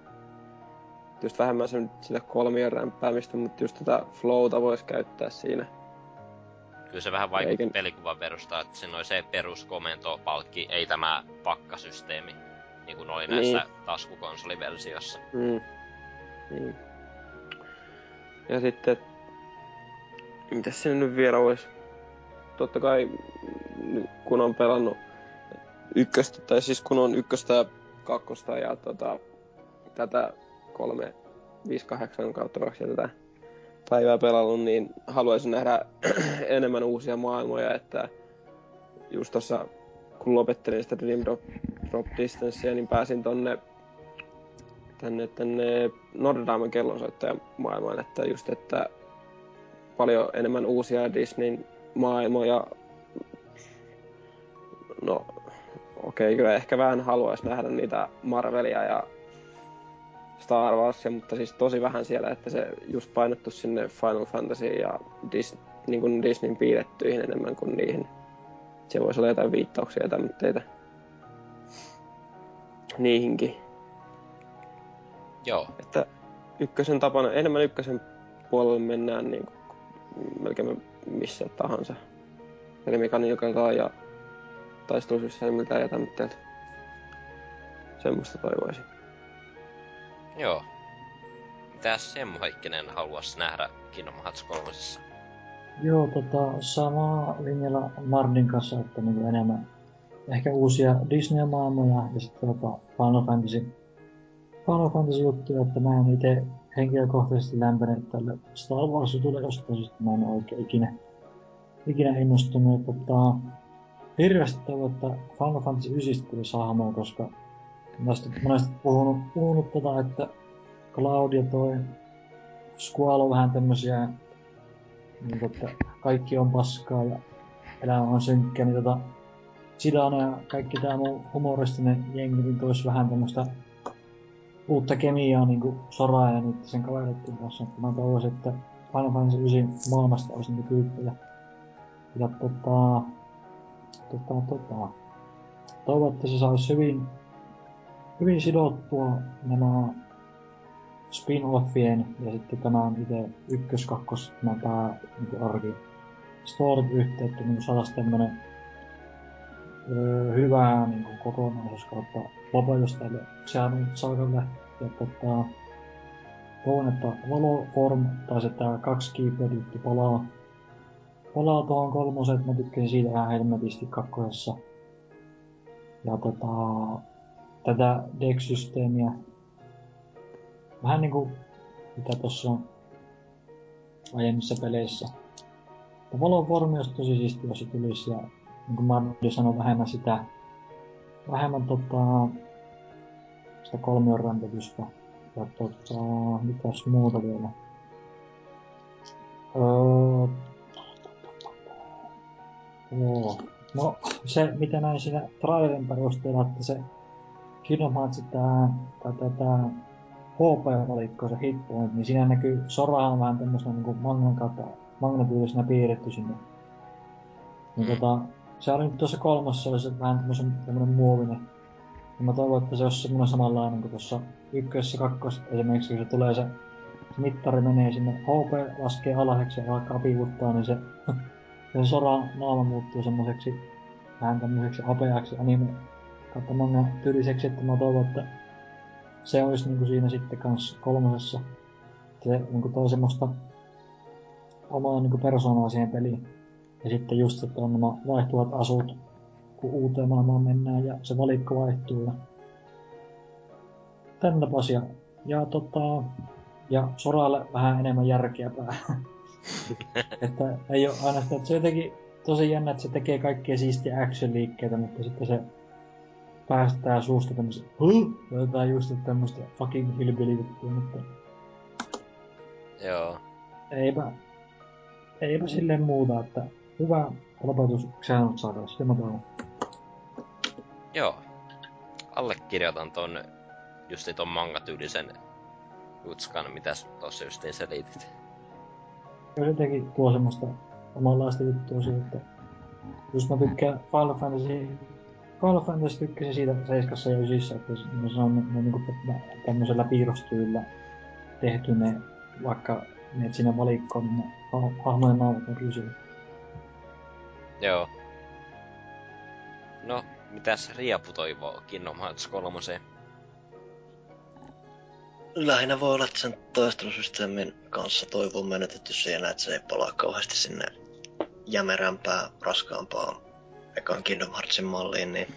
Speaker 2: Just vähemmän sen, sitä kolmion rämpäämistä, mutta just tätä flowta voisi käyttää siinä.
Speaker 5: Kyllä se vähän vaikutti
Speaker 2: Eikä-
Speaker 5: pelikuvan perusta, että siinä oli se peruskomentopalkki, ei tämä pakkasysteemi, niin kuin oli näissä
Speaker 2: Niin.
Speaker 5: taskukonsoliversiossa.
Speaker 2: Mm. Niin. Ja sitten, mitäs siinä nyt vielä olisi? Totta kai, kun on pelannut ykköstä, tai siis kun on ykköstä ja kakkosta ja tota, tätä 358 kautta 2 ja tätä päivää pelannut, niin haluaisin nähdä enemmän uusia maailmoja, että just tossa kun lopettelin sitä Dream Drop, Drop Distancea, niin pääsin tonne tänne, tänne Notre-Damen kellonsoittajan maailmaan, että just, että paljon enemmän uusia Disneyn maailmoja. No, okei, okay, kyllä ehkä vähän haluaisi nähdä niitä Marvelia ja Star Warsia, mutta siis tosi vähän siellä, että se just painottu sinne Final Fantasy ja Dis, niin kuin Disneyn piirrettyihin enemmän kuin niihin. Se voisi olla jotain viittauksia ja tämmöitä niihinkin.
Speaker 5: Joo,
Speaker 2: Että ykkösen tapana, enemmän ykkösen puolelle mennään niin kuin melkein missä tahansa. Eli mekaniikalta ja taistelusysteemiltä ja tämmöiltä. Semmoista toivoisin.
Speaker 5: joo. Mitäs Semmo Heikkinen haluaisi nähdä Kingdom Hearts 3?
Speaker 3: Joo, tota, sama linjalla Mardin kanssa, että niinku enemmän ehkä uusia Disney-maailmoja ja sitten tota Final Fantasy, Final Fantasy juttuja, että mä en itse henkilökohtaisesti lämpenyt tälle Star Wars jutulle jostain syystä, mä en oikein ikinä, ikinä innostunut. Ja Tota, hirveästi toivon, että Final Fantasy 9 tulisi hahmoa, koska mä oon monesti puhunut, puhunut tota, että Cloud ja toi Squall on vähän tämmösiä niin että kaikki on paskaa ja elämä on synkkä, niin tota, Sidana ja kaikki tää muu humoristinen jengi, niin tois vähän tämmöstä uutta kemiaa niinku Soraa ja niitä sen kavereiden kanssa. Että mä toivoisin, että Final Fantasy 9 maailmasta olisi niitä tyyppejä. Ja tota, tota, tota, toivon, että se saisi hyvin, hyvin sidottua nämä spin-offien ja sitten tämän itse ykkös, kakkos, tämän pää niin arki storit yhteen, että niin saataisiin tämmönen öö, hyvää niin kuin kokonaisuus kautta lopetus tälle Xehanort saagalle. Ja tota, toivon, että Valoform tai se tää kaksi juttu palaa, palaa tuohon kolmoseen, että mä tykkäsin siitä ihan helmetisti kakkosessa. Ja tota, tätä deck-systeemiä, vähän niinku mitä tossa on aiemmissa peleissä. Ja Valoform olisi tosi siisti, jos se tulisi ja niin kuin Mardi sanoi, vähemmän sitä, vähemmän tota, sitä kolmion rämpötystä. Ja tota, mitäs muuta vielä? Öö, joo. No, se mitä näin siinä trailerin perusteella, että se Kingdom Hearts tää, tää, tää, tää HP-valikko, se hit point, niin siinä näkyy Sorahan vähän tämmöisenä niinku mangan kautta, magnetyylisenä piirretty sinne. Niin
Speaker 5: Mm.
Speaker 3: tota, se oli nyt tuossa kolmossa, oli se vähän tämmösen, tämmönen muovinen. Ja mä toivon, että se olisi semmonen samanlainen kuin tuossa ykkössä, kakkos, esimerkiksi kun se tulee se, se mittari menee sinne, HP laskee alhaiseksi ja alkaa piivuttaa, niin se, se Soran naama muuttuu semmoiseksi vähän tämmöiseksi apeaksi anime kautta manga tyyliseksi, että mä toivon, että se olisi niinku siinä sitten kans kolmosessa. Se niinku toi semmoista omaa niinku persoonaa siihen peliin. Ja sitten just, että on nämä vaihtuvat asut, kun uuteen maailmaan mennään ja se valikko vaihtuu ja tän tapaisia. Ja tota, ja Soralle vähän enemmän järkeä päähän. että ei oo aina sitä, että se on jotenkin tosi jännä, että se tekee kaikkia siistiä action-liikkeitä, mutta sitten se päästää suusta tämmösen huh? Jotain just tämmöstä fucking hillbilly-juttua, mutta
Speaker 5: Joo.
Speaker 3: eipä, eipä silleen muuta, että hyvä lopetus Xehanort saada, sitä mä toivon.
Speaker 5: Joo. Allekirjoitan ton justi ton manga-tyylisen jutskan, mitä tossa justiin selitit.
Speaker 3: Se teki tuo semmoista omanlaista juttua siitä, että jos mä tykkään Final Fantasy Final Fantasy tykkäsin siitä 7 ja 9, että se- on, ne on niinku tämmöisellä piirrostyylillä tehty ne, vaikka ne sinne valikkoon, niin ne ha- hahmojen naamat on rysyä.
Speaker 5: Joo. No, mitäs Riapu toivoo Kingdom Hearts 3?
Speaker 4: Lähinnä voi olla, että sen taistelusysteemin kanssa toivo on menetetty siinä, että se ei palaa kauheasti sinne jämerämpää, raskaampaan ekan Kingdom Heartsin malliin, niin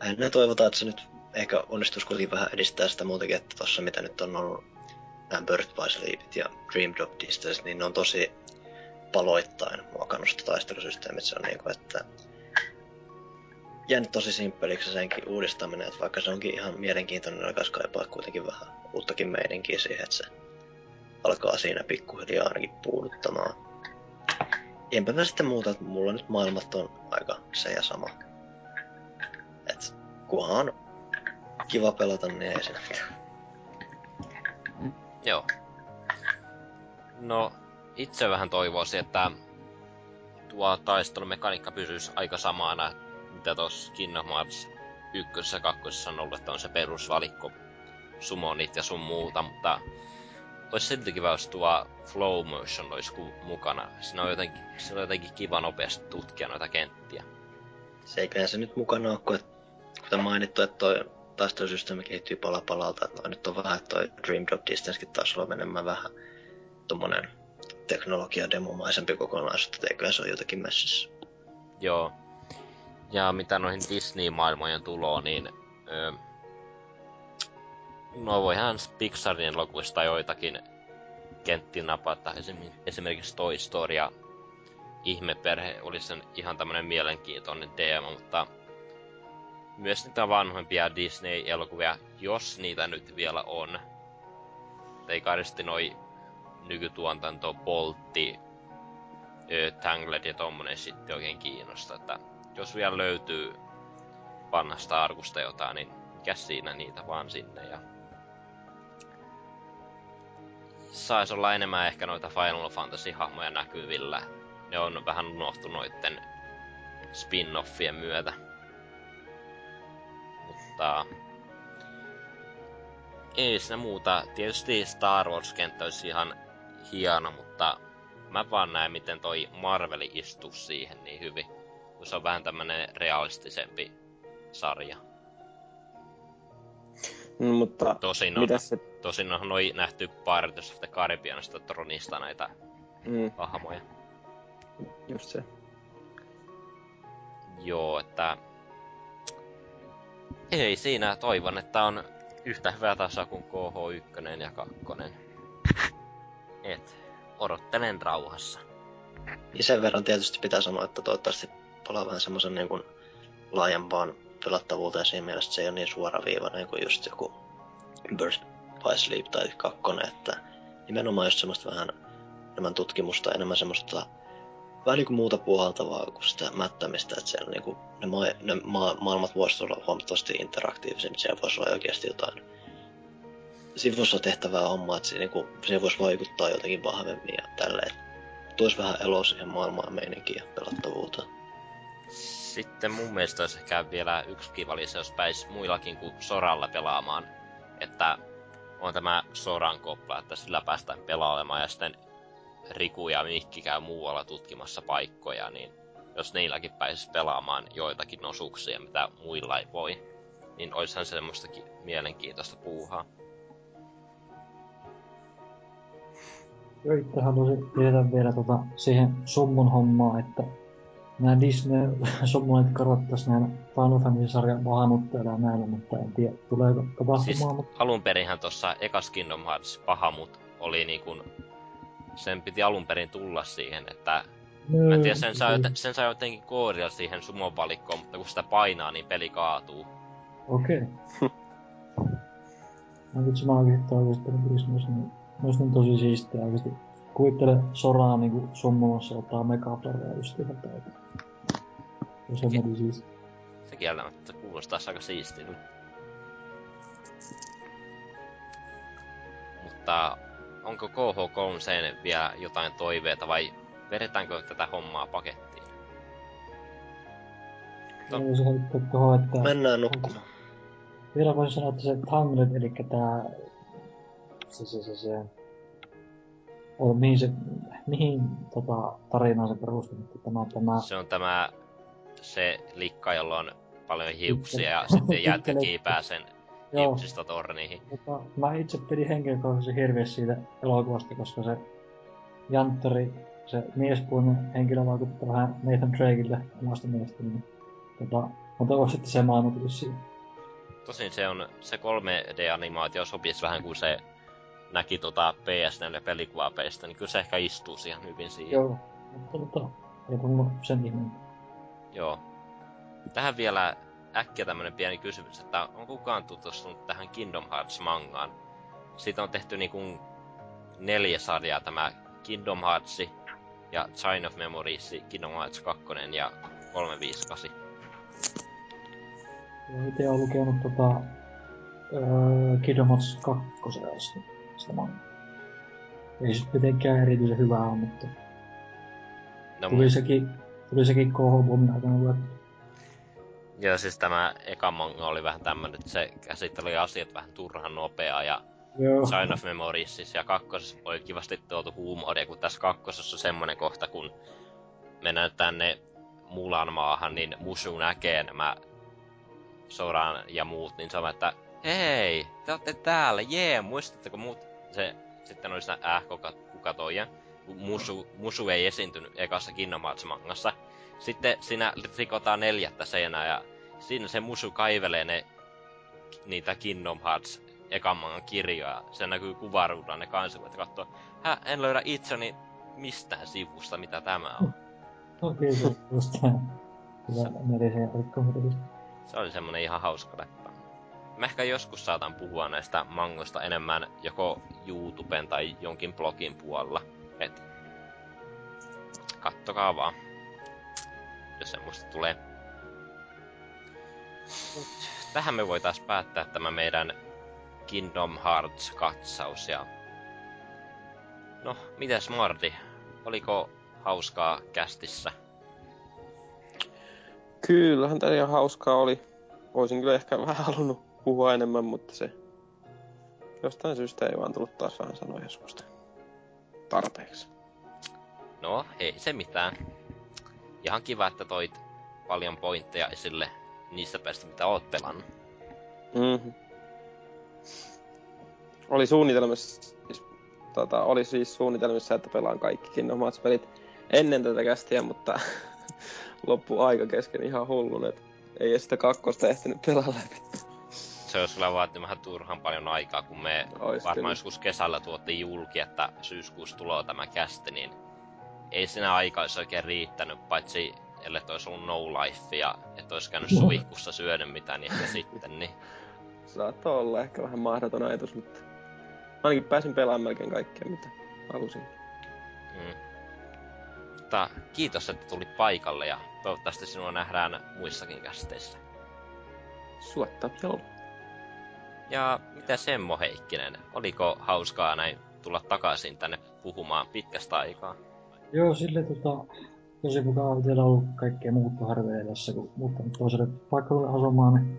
Speaker 4: lähinnä toivotaan, että se nyt ehkä onnistuisi kuitenkin vähän edistää sitä muutenkin, että tossa mitä nyt on ollut nämä Birth by Sleepit ja Dream Drop Distance, niin ne on tosi paloittain muokannut sitä taistelusysteemit. Se on niinku, että jäänyt tosi simppeliksi senkin uudistaminen, että vaikka se onkin ihan mielenkiintoinen, niin alkaisi kaipaa kuitenkin vähän uuttakin meininkiä siihen, että se alkaa siinä pikkuhiljaa ainakin puuduttamaan. Enpä mä sitten muuta, että mulla nyt maailmat on aika se ja sama. Et kunhan on kiva pelata, niin ei siinä mitään.
Speaker 5: Joo. No, itse vähän toivoisin, että tuo taistelumekaniikka pysyisi aika samana, mitä tuossa Kingdom Hearts ykkösessä ja kakkosessa on ollut, että on se perusvalikko, summonit ja sun muuta, mutta olisi silti kiva, jos tuo flow motion olisi ku- mukana. Siinä on jotenkin, siinä on jotenkin kiva nopeasti tutkia noita kenttiä.
Speaker 4: Se eiköhän se nyt mukana ole, kun, kuten mainittu, että toi taistelusysteemi kehittyy pala palalta, että nyt on vähän, että toi Dream Drop Distancekin taas on menemään vähän tommonen teknologia-demomaisempi kokonaisuus, että eiköhän se ole jotakin messissä.
Speaker 5: Joo. Ja mitä noihin Disney-maailmojen tuloon, niin... Öö, no voihan Pixarin elokuvista joitakin kenttiä napata. Esim- esimerkiksi Toy Story ja Ihmeperhe oli sen ihan tämmönen mielenkiintoinen teema, mutta myös niitä vanhempia Disney-elokuvia, jos niitä nyt vielä on. Ei karisti noi nykytuotanto Poltti, Tangled ja tommonen sitten oikein kiinnosta, että jos vielä löytyy vanhasta arkusta jotain, niin mikä siinä niitä vaan sinne ja sais olla enemmän ehkä noita Final Fantasy-hahmoja näkyvillä. Ne on vähän noitten spin-offien myötä. Mutta ei siinä muuta. Tietysti Star Wars-kenttä olisi ihan hieno, mutta mä vaan näen, miten toi Marveli istuu siihen niin hyvin. Kun se on vähän tämmönen realistisempi sarja.
Speaker 2: Mm, mutta
Speaker 5: Tosin on,
Speaker 2: se...
Speaker 5: tosin on noi nähty Pirates of the Caribbeanista Tronista näitä
Speaker 2: Mm,
Speaker 5: hahmoja.
Speaker 2: just se.
Speaker 5: Joo, että... Ei siinä, toivon, että on yhtä hyvä taso kuin KH1 ja 2. Et, odottelen rauhassa.
Speaker 4: Ja sen verran tietysti pitää sanoa, että toivottavasti palaa vähän semmoisen niin kuin laajempaan pelattavuuteen siinä mielessä, että se ei ole niin suoraviivainen kuin just joku Birth by Sleep tai kakkonen, että nimenomaan just semmoista vähän enemmän tutkimusta, enemmän semmoista vähän niin kuin muuta puhaltavaa kuin sitä mättämistä, että siellä niin kuin, ne, ma- ne ma- maailmat voisivat olla huomattavasti interaktiivisempia, siellä voisi olla oikeasti jotain sivussa tehtävää hommaa, että se, niin kuin, siihen voisi vaikuttaa jotenkin vahvemmin ja tälleen. Tuoisi vähän eloa siihen maailmaan meininkiin ja pelattavuuteen.
Speaker 5: Sitten mun mielestä olisi ehkä vielä yksi kiva lisä, jos pääs muillakin kuin Soralla pelaamaan. Että on tämä Soran kopla, että sillä päästään pelaamaan ja sitten Riku ja Mikki käy muualla tutkimassa paikkoja, niin jos niilläkin pääsis pelaamaan joitakin osuuksia, mitä muilla ei voi, niin oishan se semmoistakin mielenkiintoista puuhaa.
Speaker 3: Joo, itse haluaisin lisätä vielä tota, siihen summun hommaa, että nämä Disney summunit korottais nämä Final Fantasy-sarjan vahanuttajilla ja näillä, mutta en tiedä, tuleeko tapahtumaan,
Speaker 5: Siis
Speaker 3: mutta
Speaker 5: alun perinhän tuossa ekas Kingdom Hearts pahamut oli niinku... Sen piti alun perin tulla siihen, että Mä en tiedä, sen saa, joten, sen saa jotenkin koodia siihen sumon valikkoon, mutta kun sitä painaa, niin peli kaatuu.
Speaker 3: Okei. Mä vitsi mä oikeesti toivoisin, että ne tulisi myös niin, myös niin tosi siistiä oikeesti. Kuvittele Soraa niinku summumassa ottaa ihan täytä. Ja se meni siis.
Speaker 5: Se kieltämättä kuulostaa aika siistiltä. Mutta onko KH3 sen vielä jotain toiveita vai vedetäänkö tätä hommaa pakettiin?
Speaker 3: Mä voisin heittää tuohon, että...
Speaker 4: Mennään nukkumaan.
Speaker 3: Vielä voisin sanoa, että se Tangled, eli tää... Se, se, se, se... On, mihin se... Mihin tota, tarinaan se perustuu, että tämä, tämä...
Speaker 5: Se on tämä se likka, jolla on paljon hiuksia ja sitten jätkäkii pääsen
Speaker 3: Joo,
Speaker 5: hiuksista torniin.
Speaker 3: mutta mä itse pidin henkilökohtaisesti hirveästi siitä elokuvasta, koska se Jantteri, se miespuolinen henkilö vaikuttaa vähän Nathan Drakeille omasta mielestäni. Niin, tota, mä toivoisin, että se maailma tulisi siihen.
Speaker 5: Tosin se on, se 3D-animaatio sopisi vähän kuin se näki tota PS4-pelikuvaapeista, niin kyllä se ehkä istuu ihan hyvin siihen.
Speaker 3: Joo, mutta tota, ei mulla sen ihmeen.
Speaker 5: Joo. Tähän vielä äkkiä tämmönen pieni kysymys, että on kukaan tutustunut tähän Kingdom Hearts-mangaan? Siitä on tehty niinku neljä sarjaa tämä Kingdom Hearts ja Chain of Memories, Kingdom Hearts 2 ja 358.
Speaker 3: Joo, ite olen lukenut tota... Öö, Kingdom Hearts 2 asti. Sitä manga. Ei sit mitenkään erityisen hyvää ole, mutta
Speaker 5: No,
Speaker 3: tuli sekin, tuli sekin KH-bommin aikana luettu.
Speaker 5: ja siis tämä eka manga oli vähän tämmönen, että se käsitteli asiat vähän turhan nopeaa ja
Speaker 3: Joo.
Speaker 5: Sign of Memories siis, ja kakkosessa oli kivasti tuotu huumoria, kun tässä kakkosessa on semmonen kohta, kun mennään tänne Mulan maahan, niin Musu näkee nämä Soran ja muut, niin sanoo, että hei, te olette täällä, jee, muistatteko muut? Se sitten oli siinä äh, kuka, kuka toi, ja Musu, Musu ei esiintynyt ekassa Hearts mangassa. Sitten siinä rikotaan neljättä seinää ja siinä se Musu kaivelee ne niitä Kingdom Hearts ekan mangan kirjoja. Se näkyy kuvaruudella ne kansivat ja katsoo, hä, en löydä itseni mistään sivusta, mitä tämä on.
Speaker 3: Okei, se just.
Speaker 5: Se oli semmonen ihan hauska läppä. Mä ehkä joskus saatan puhua näistä mangoista enemmän joko YouTuben tai jonkin blogin puolella. Et kattokaa vaan, jos semmoista tulee. Tähän me voitais päättää tämä meidän Kingdom Hearts-katsaus ja... No, mitäs Mardi? Oliko hauskaa kästissä?
Speaker 2: Kyllähän tää ihan hauskaa oli. Voisin kyllä ehkä vähän halunnut puhua enemmän, mutta se Jostain syystä ei vaan tullut taas vähän sanoa joskus tarpeeksi.
Speaker 5: No, ei se mitään. Ihan kiva, että toit paljon pointteja esille niistä päistä, mitä oot pelannut.
Speaker 2: Mm-hmm. Oli suunnitelmissa, siis, tota, oli siis suunnitelmissa, että pelaan kaikki Kingdom Hearts-pelit ennen tätä kästiä, mutta loppu aika kesken ihan hullun, että ei edes sitä kakkosta ehtinyt pelaa läpi.
Speaker 5: Se olisi kyllä vaatinut vähän turhan paljon aikaa, kun me
Speaker 2: Ois
Speaker 5: varmaan
Speaker 2: kyllä.
Speaker 5: joskus kesällä tuottiin julki, että syyskuussa tulee tämä kästi, niin ei siinä aikaa olisi oikein riittänyt, paitsi ellei olisi ollut no life ja et olisi käynyt suihkussa syönyt mitään, niin ehkä sitten, niin
Speaker 2: Saattoi olla ehkä vähän mahdoton ajatus, mutta ainakin pääsin pelaamaan melkein kaikkea, mitä halusin.
Speaker 5: Mm. Mutta kiitos, että tulit paikalle ja toivottavasti sinua nähdään muissakin kästeissä.
Speaker 2: Suotta, joo.
Speaker 5: Ja mitä Semmo Heikkinen, oliko hauskaa näin tulla takaisin tänne puhumaan pitkästä aikaa?
Speaker 3: Joo, sille tota, tosi mukava itsellä ollut kaikkea muuttoharveillessa, kun muuttanut toiselle paikalle asumaan, niin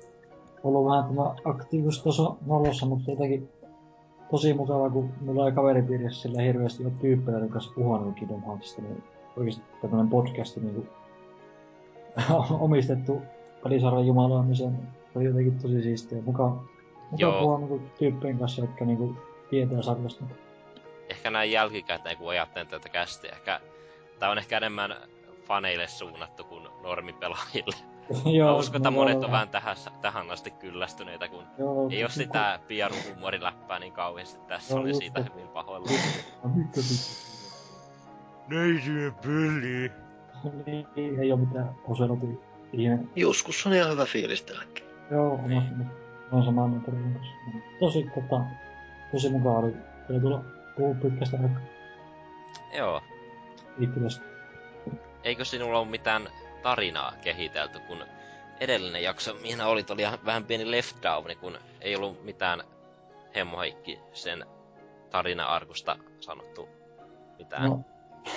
Speaker 3: ollut vähän tämä aktiivistaso nolossa, mutta jotenkin tosi mukava, kun mulla ei kaveripiirissä sillä hirveästi ole tyyppejä, joiden kanssa puhunut Kingdom Heartsista, niin oikeesti tämmönen podcast niin kuin, omistettu pelisarjan jumalaamiseen oli jotenkin tosi siistiä. Muka, muka
Speaker 5: Joo.
Speaker 3: puhua niin tyyppien kanssa, jotka niin kuin, tietää sarjasta.
Speaker 5: Ehkä näin jälkikäteen, kun ajattelen tätä kästiä, ehkä tää on ehkä enemmän faneille suunnattu kuin normipelaajille. Mä uskon, että
Speaker 3: mä
Speaker 5: monet
Speaker 3: voin
Speaker 5: on vähän tähän, tähän asti kyllästyneitä, kun
Speaker 3: Joo,
Speaker 5: ei oo sitä piaruhuumoriläppää niin kauheasti tässä,
Speaker 3: Joo,
Speaker 5: oli
Speaker 3: just
Speaker 5: siitä hyvin pahoilla.
Speaker 3: No, Mitä
Speaker 5: Neitsyön peli!
Speaker 3: Niin, ei oo mitään oselotin ihan.
Speaker 4: Joskus on ihan hyvä fiilis tälläkin.
Speaker 3: Joo,
Speaker 5: Niin.
Speaker 3: oon samaa mieltä. Tosi, tota, tosi mukava oli kyllä tulla puhua pitkästä aikaa
Speaker 5: Joo.
Speaker 3: itsestä.
Speaker 5: Eikö sinulla ole mitään tarinaa kehitelty, kun edellinen jakso, mihin olit, oli vähän pieni left down, kun ei ollut mitään Hemmo Heikki sen tarina-arkusta sanottu mitään.
Speaker 3: No,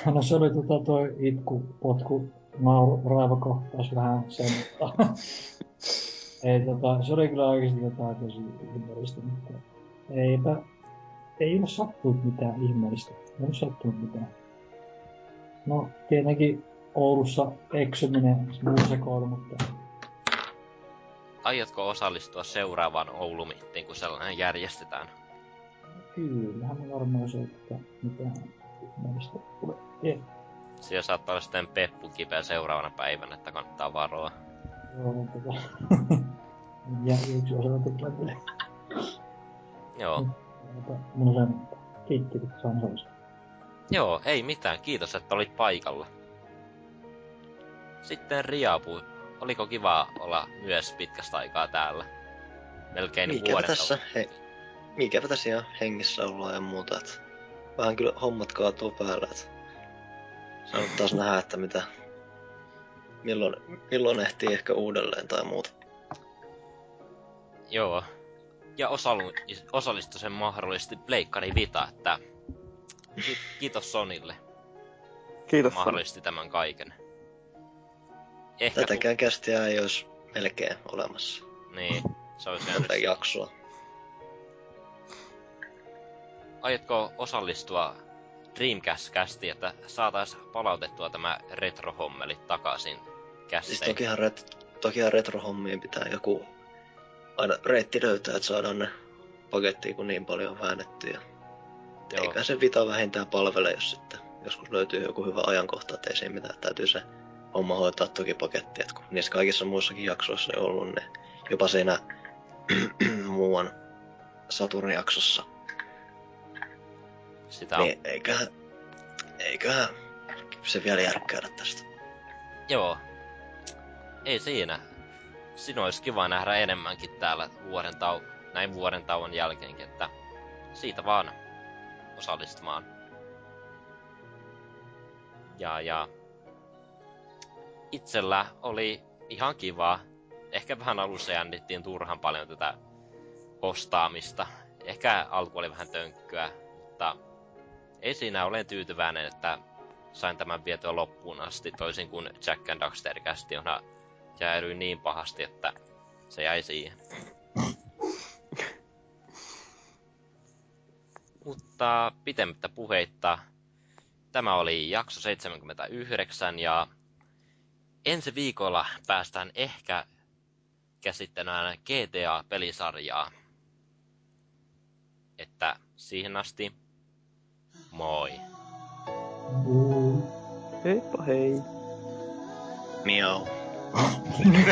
Speaker 3: no se oli tota toi itku, potku, nauru, raivokohtaus vähän sen, mutta ei tota, se oli kyllä oikeesti jotain tosi ihmeellistä, mutta eipä, ei ole sattunut mitään ihmeellistä. Ei ole sattunut mitään. No, tietenkin Oulussa eksyminen, muu sekoilu, mutta
Speaker 5: Aiotko osallistua seuraavaan Oulumittiin, kun sellainen järjestetään?
Speaker 3: kyllähän me varmaan se, että mitään ihmeellistä tulee. Ei,
Speaker 5: Siellä saattaa olla sitten Peppu kipeä seuraavana päivänä, että kannattaa varoa.
Speaker 3: joo, tota, ja yksi osa tekee
Speaker 5: Joo.
Speaker 3: Mutta mun on sen kiitti, kun saan osallistua.
Speaker 5: Joo, ei mitään. Kiitos, että olit paikalla. Sitten Riapu. Oliko kiva olla myös pitkästä aikaa täällä? Melkein
Speaker 4: Mikäpä
Speaker 5: vuoden
Speaker 4: tässä, he, mikäpä tässä ihan hengissä ollaan ja muuta, että vähän kyllä hommat kaatuu päällä, nyt taas nähdä, että mitä, milloin, milloin ehtii ehkä uudelleen tai muuta.
Speaker 5: Joo. Ja osallu, osallistui sen mahdollisesti Pleikkari Vita, että ki- kiitos Sonille,
Speaker 2: Kiitos.
Speaker 5: mahdollisti tämän kaiken. Ehkä
Speaker 4: Tätäkään kästiä ei olisi melkein olemassa.
Speaker 5: Niin, se olisi
Speaker 4: Tätä
Speaker 5: jäänyt.
Speaker 4: jaksoa.
Speaker 5: Aiotko osallistua Dreamcast-kästiin, että saatais palautettua tämä retrohommeli takaisin
Speaker 4: Siis
Speaker 5: kästeihin?
Speaker 4: tokihan, ret, tokihan retrohommiin pitää joku aina reitti löytää, että saadaan ne pakettiin, kun niin paljon on väännetty. Ja
Speaker 5: Joo.
Speaker 4: eikä se Vita vähintään palvele, jos sitten joskus löytyy joku hyvä ajankohta, että ei siinä mitään. Täytyy se homma hoitaa toki paketti, että kun niissä kaikissa muissakin jaksoissa ei ollut, niin jopa siinä muuan Saturn jaksossa,
Speaker 5: Sitä on
Speaker 4: niin eiköhän, eiköhän se vielä järkkäydä tästä.
Speaker 5: Joo. Ei siinä. Sinua olisi kiva nähdä enemmänkin täällä vuoden tau- näin vuoden tauon jälkeenkin, että siitä vaan osallistumaan. Ja, ja itsellä oli ihan kiva. Ehkä vähän alussa jännittiin turhan paljon tätä postaamista. Ehkä alku oli vähän tönkkyä, mutta ei siinä olen tyytyväinen, että sain tämän vietyä loppuun asti, toisin kuin Jack and Daxter kästi, jäädyi niin pahasti, että se jäi siihen. Mutta pitemmittä puheitta, tämä oli jakso 79 ja ensi viikolla päästään ehkä käsittämään GTA-pelisarjaa. Että siihen asti, moi!
Speaker 2: Heippa hei!
Speaker 4: Miau.
Speaker 1: 啊你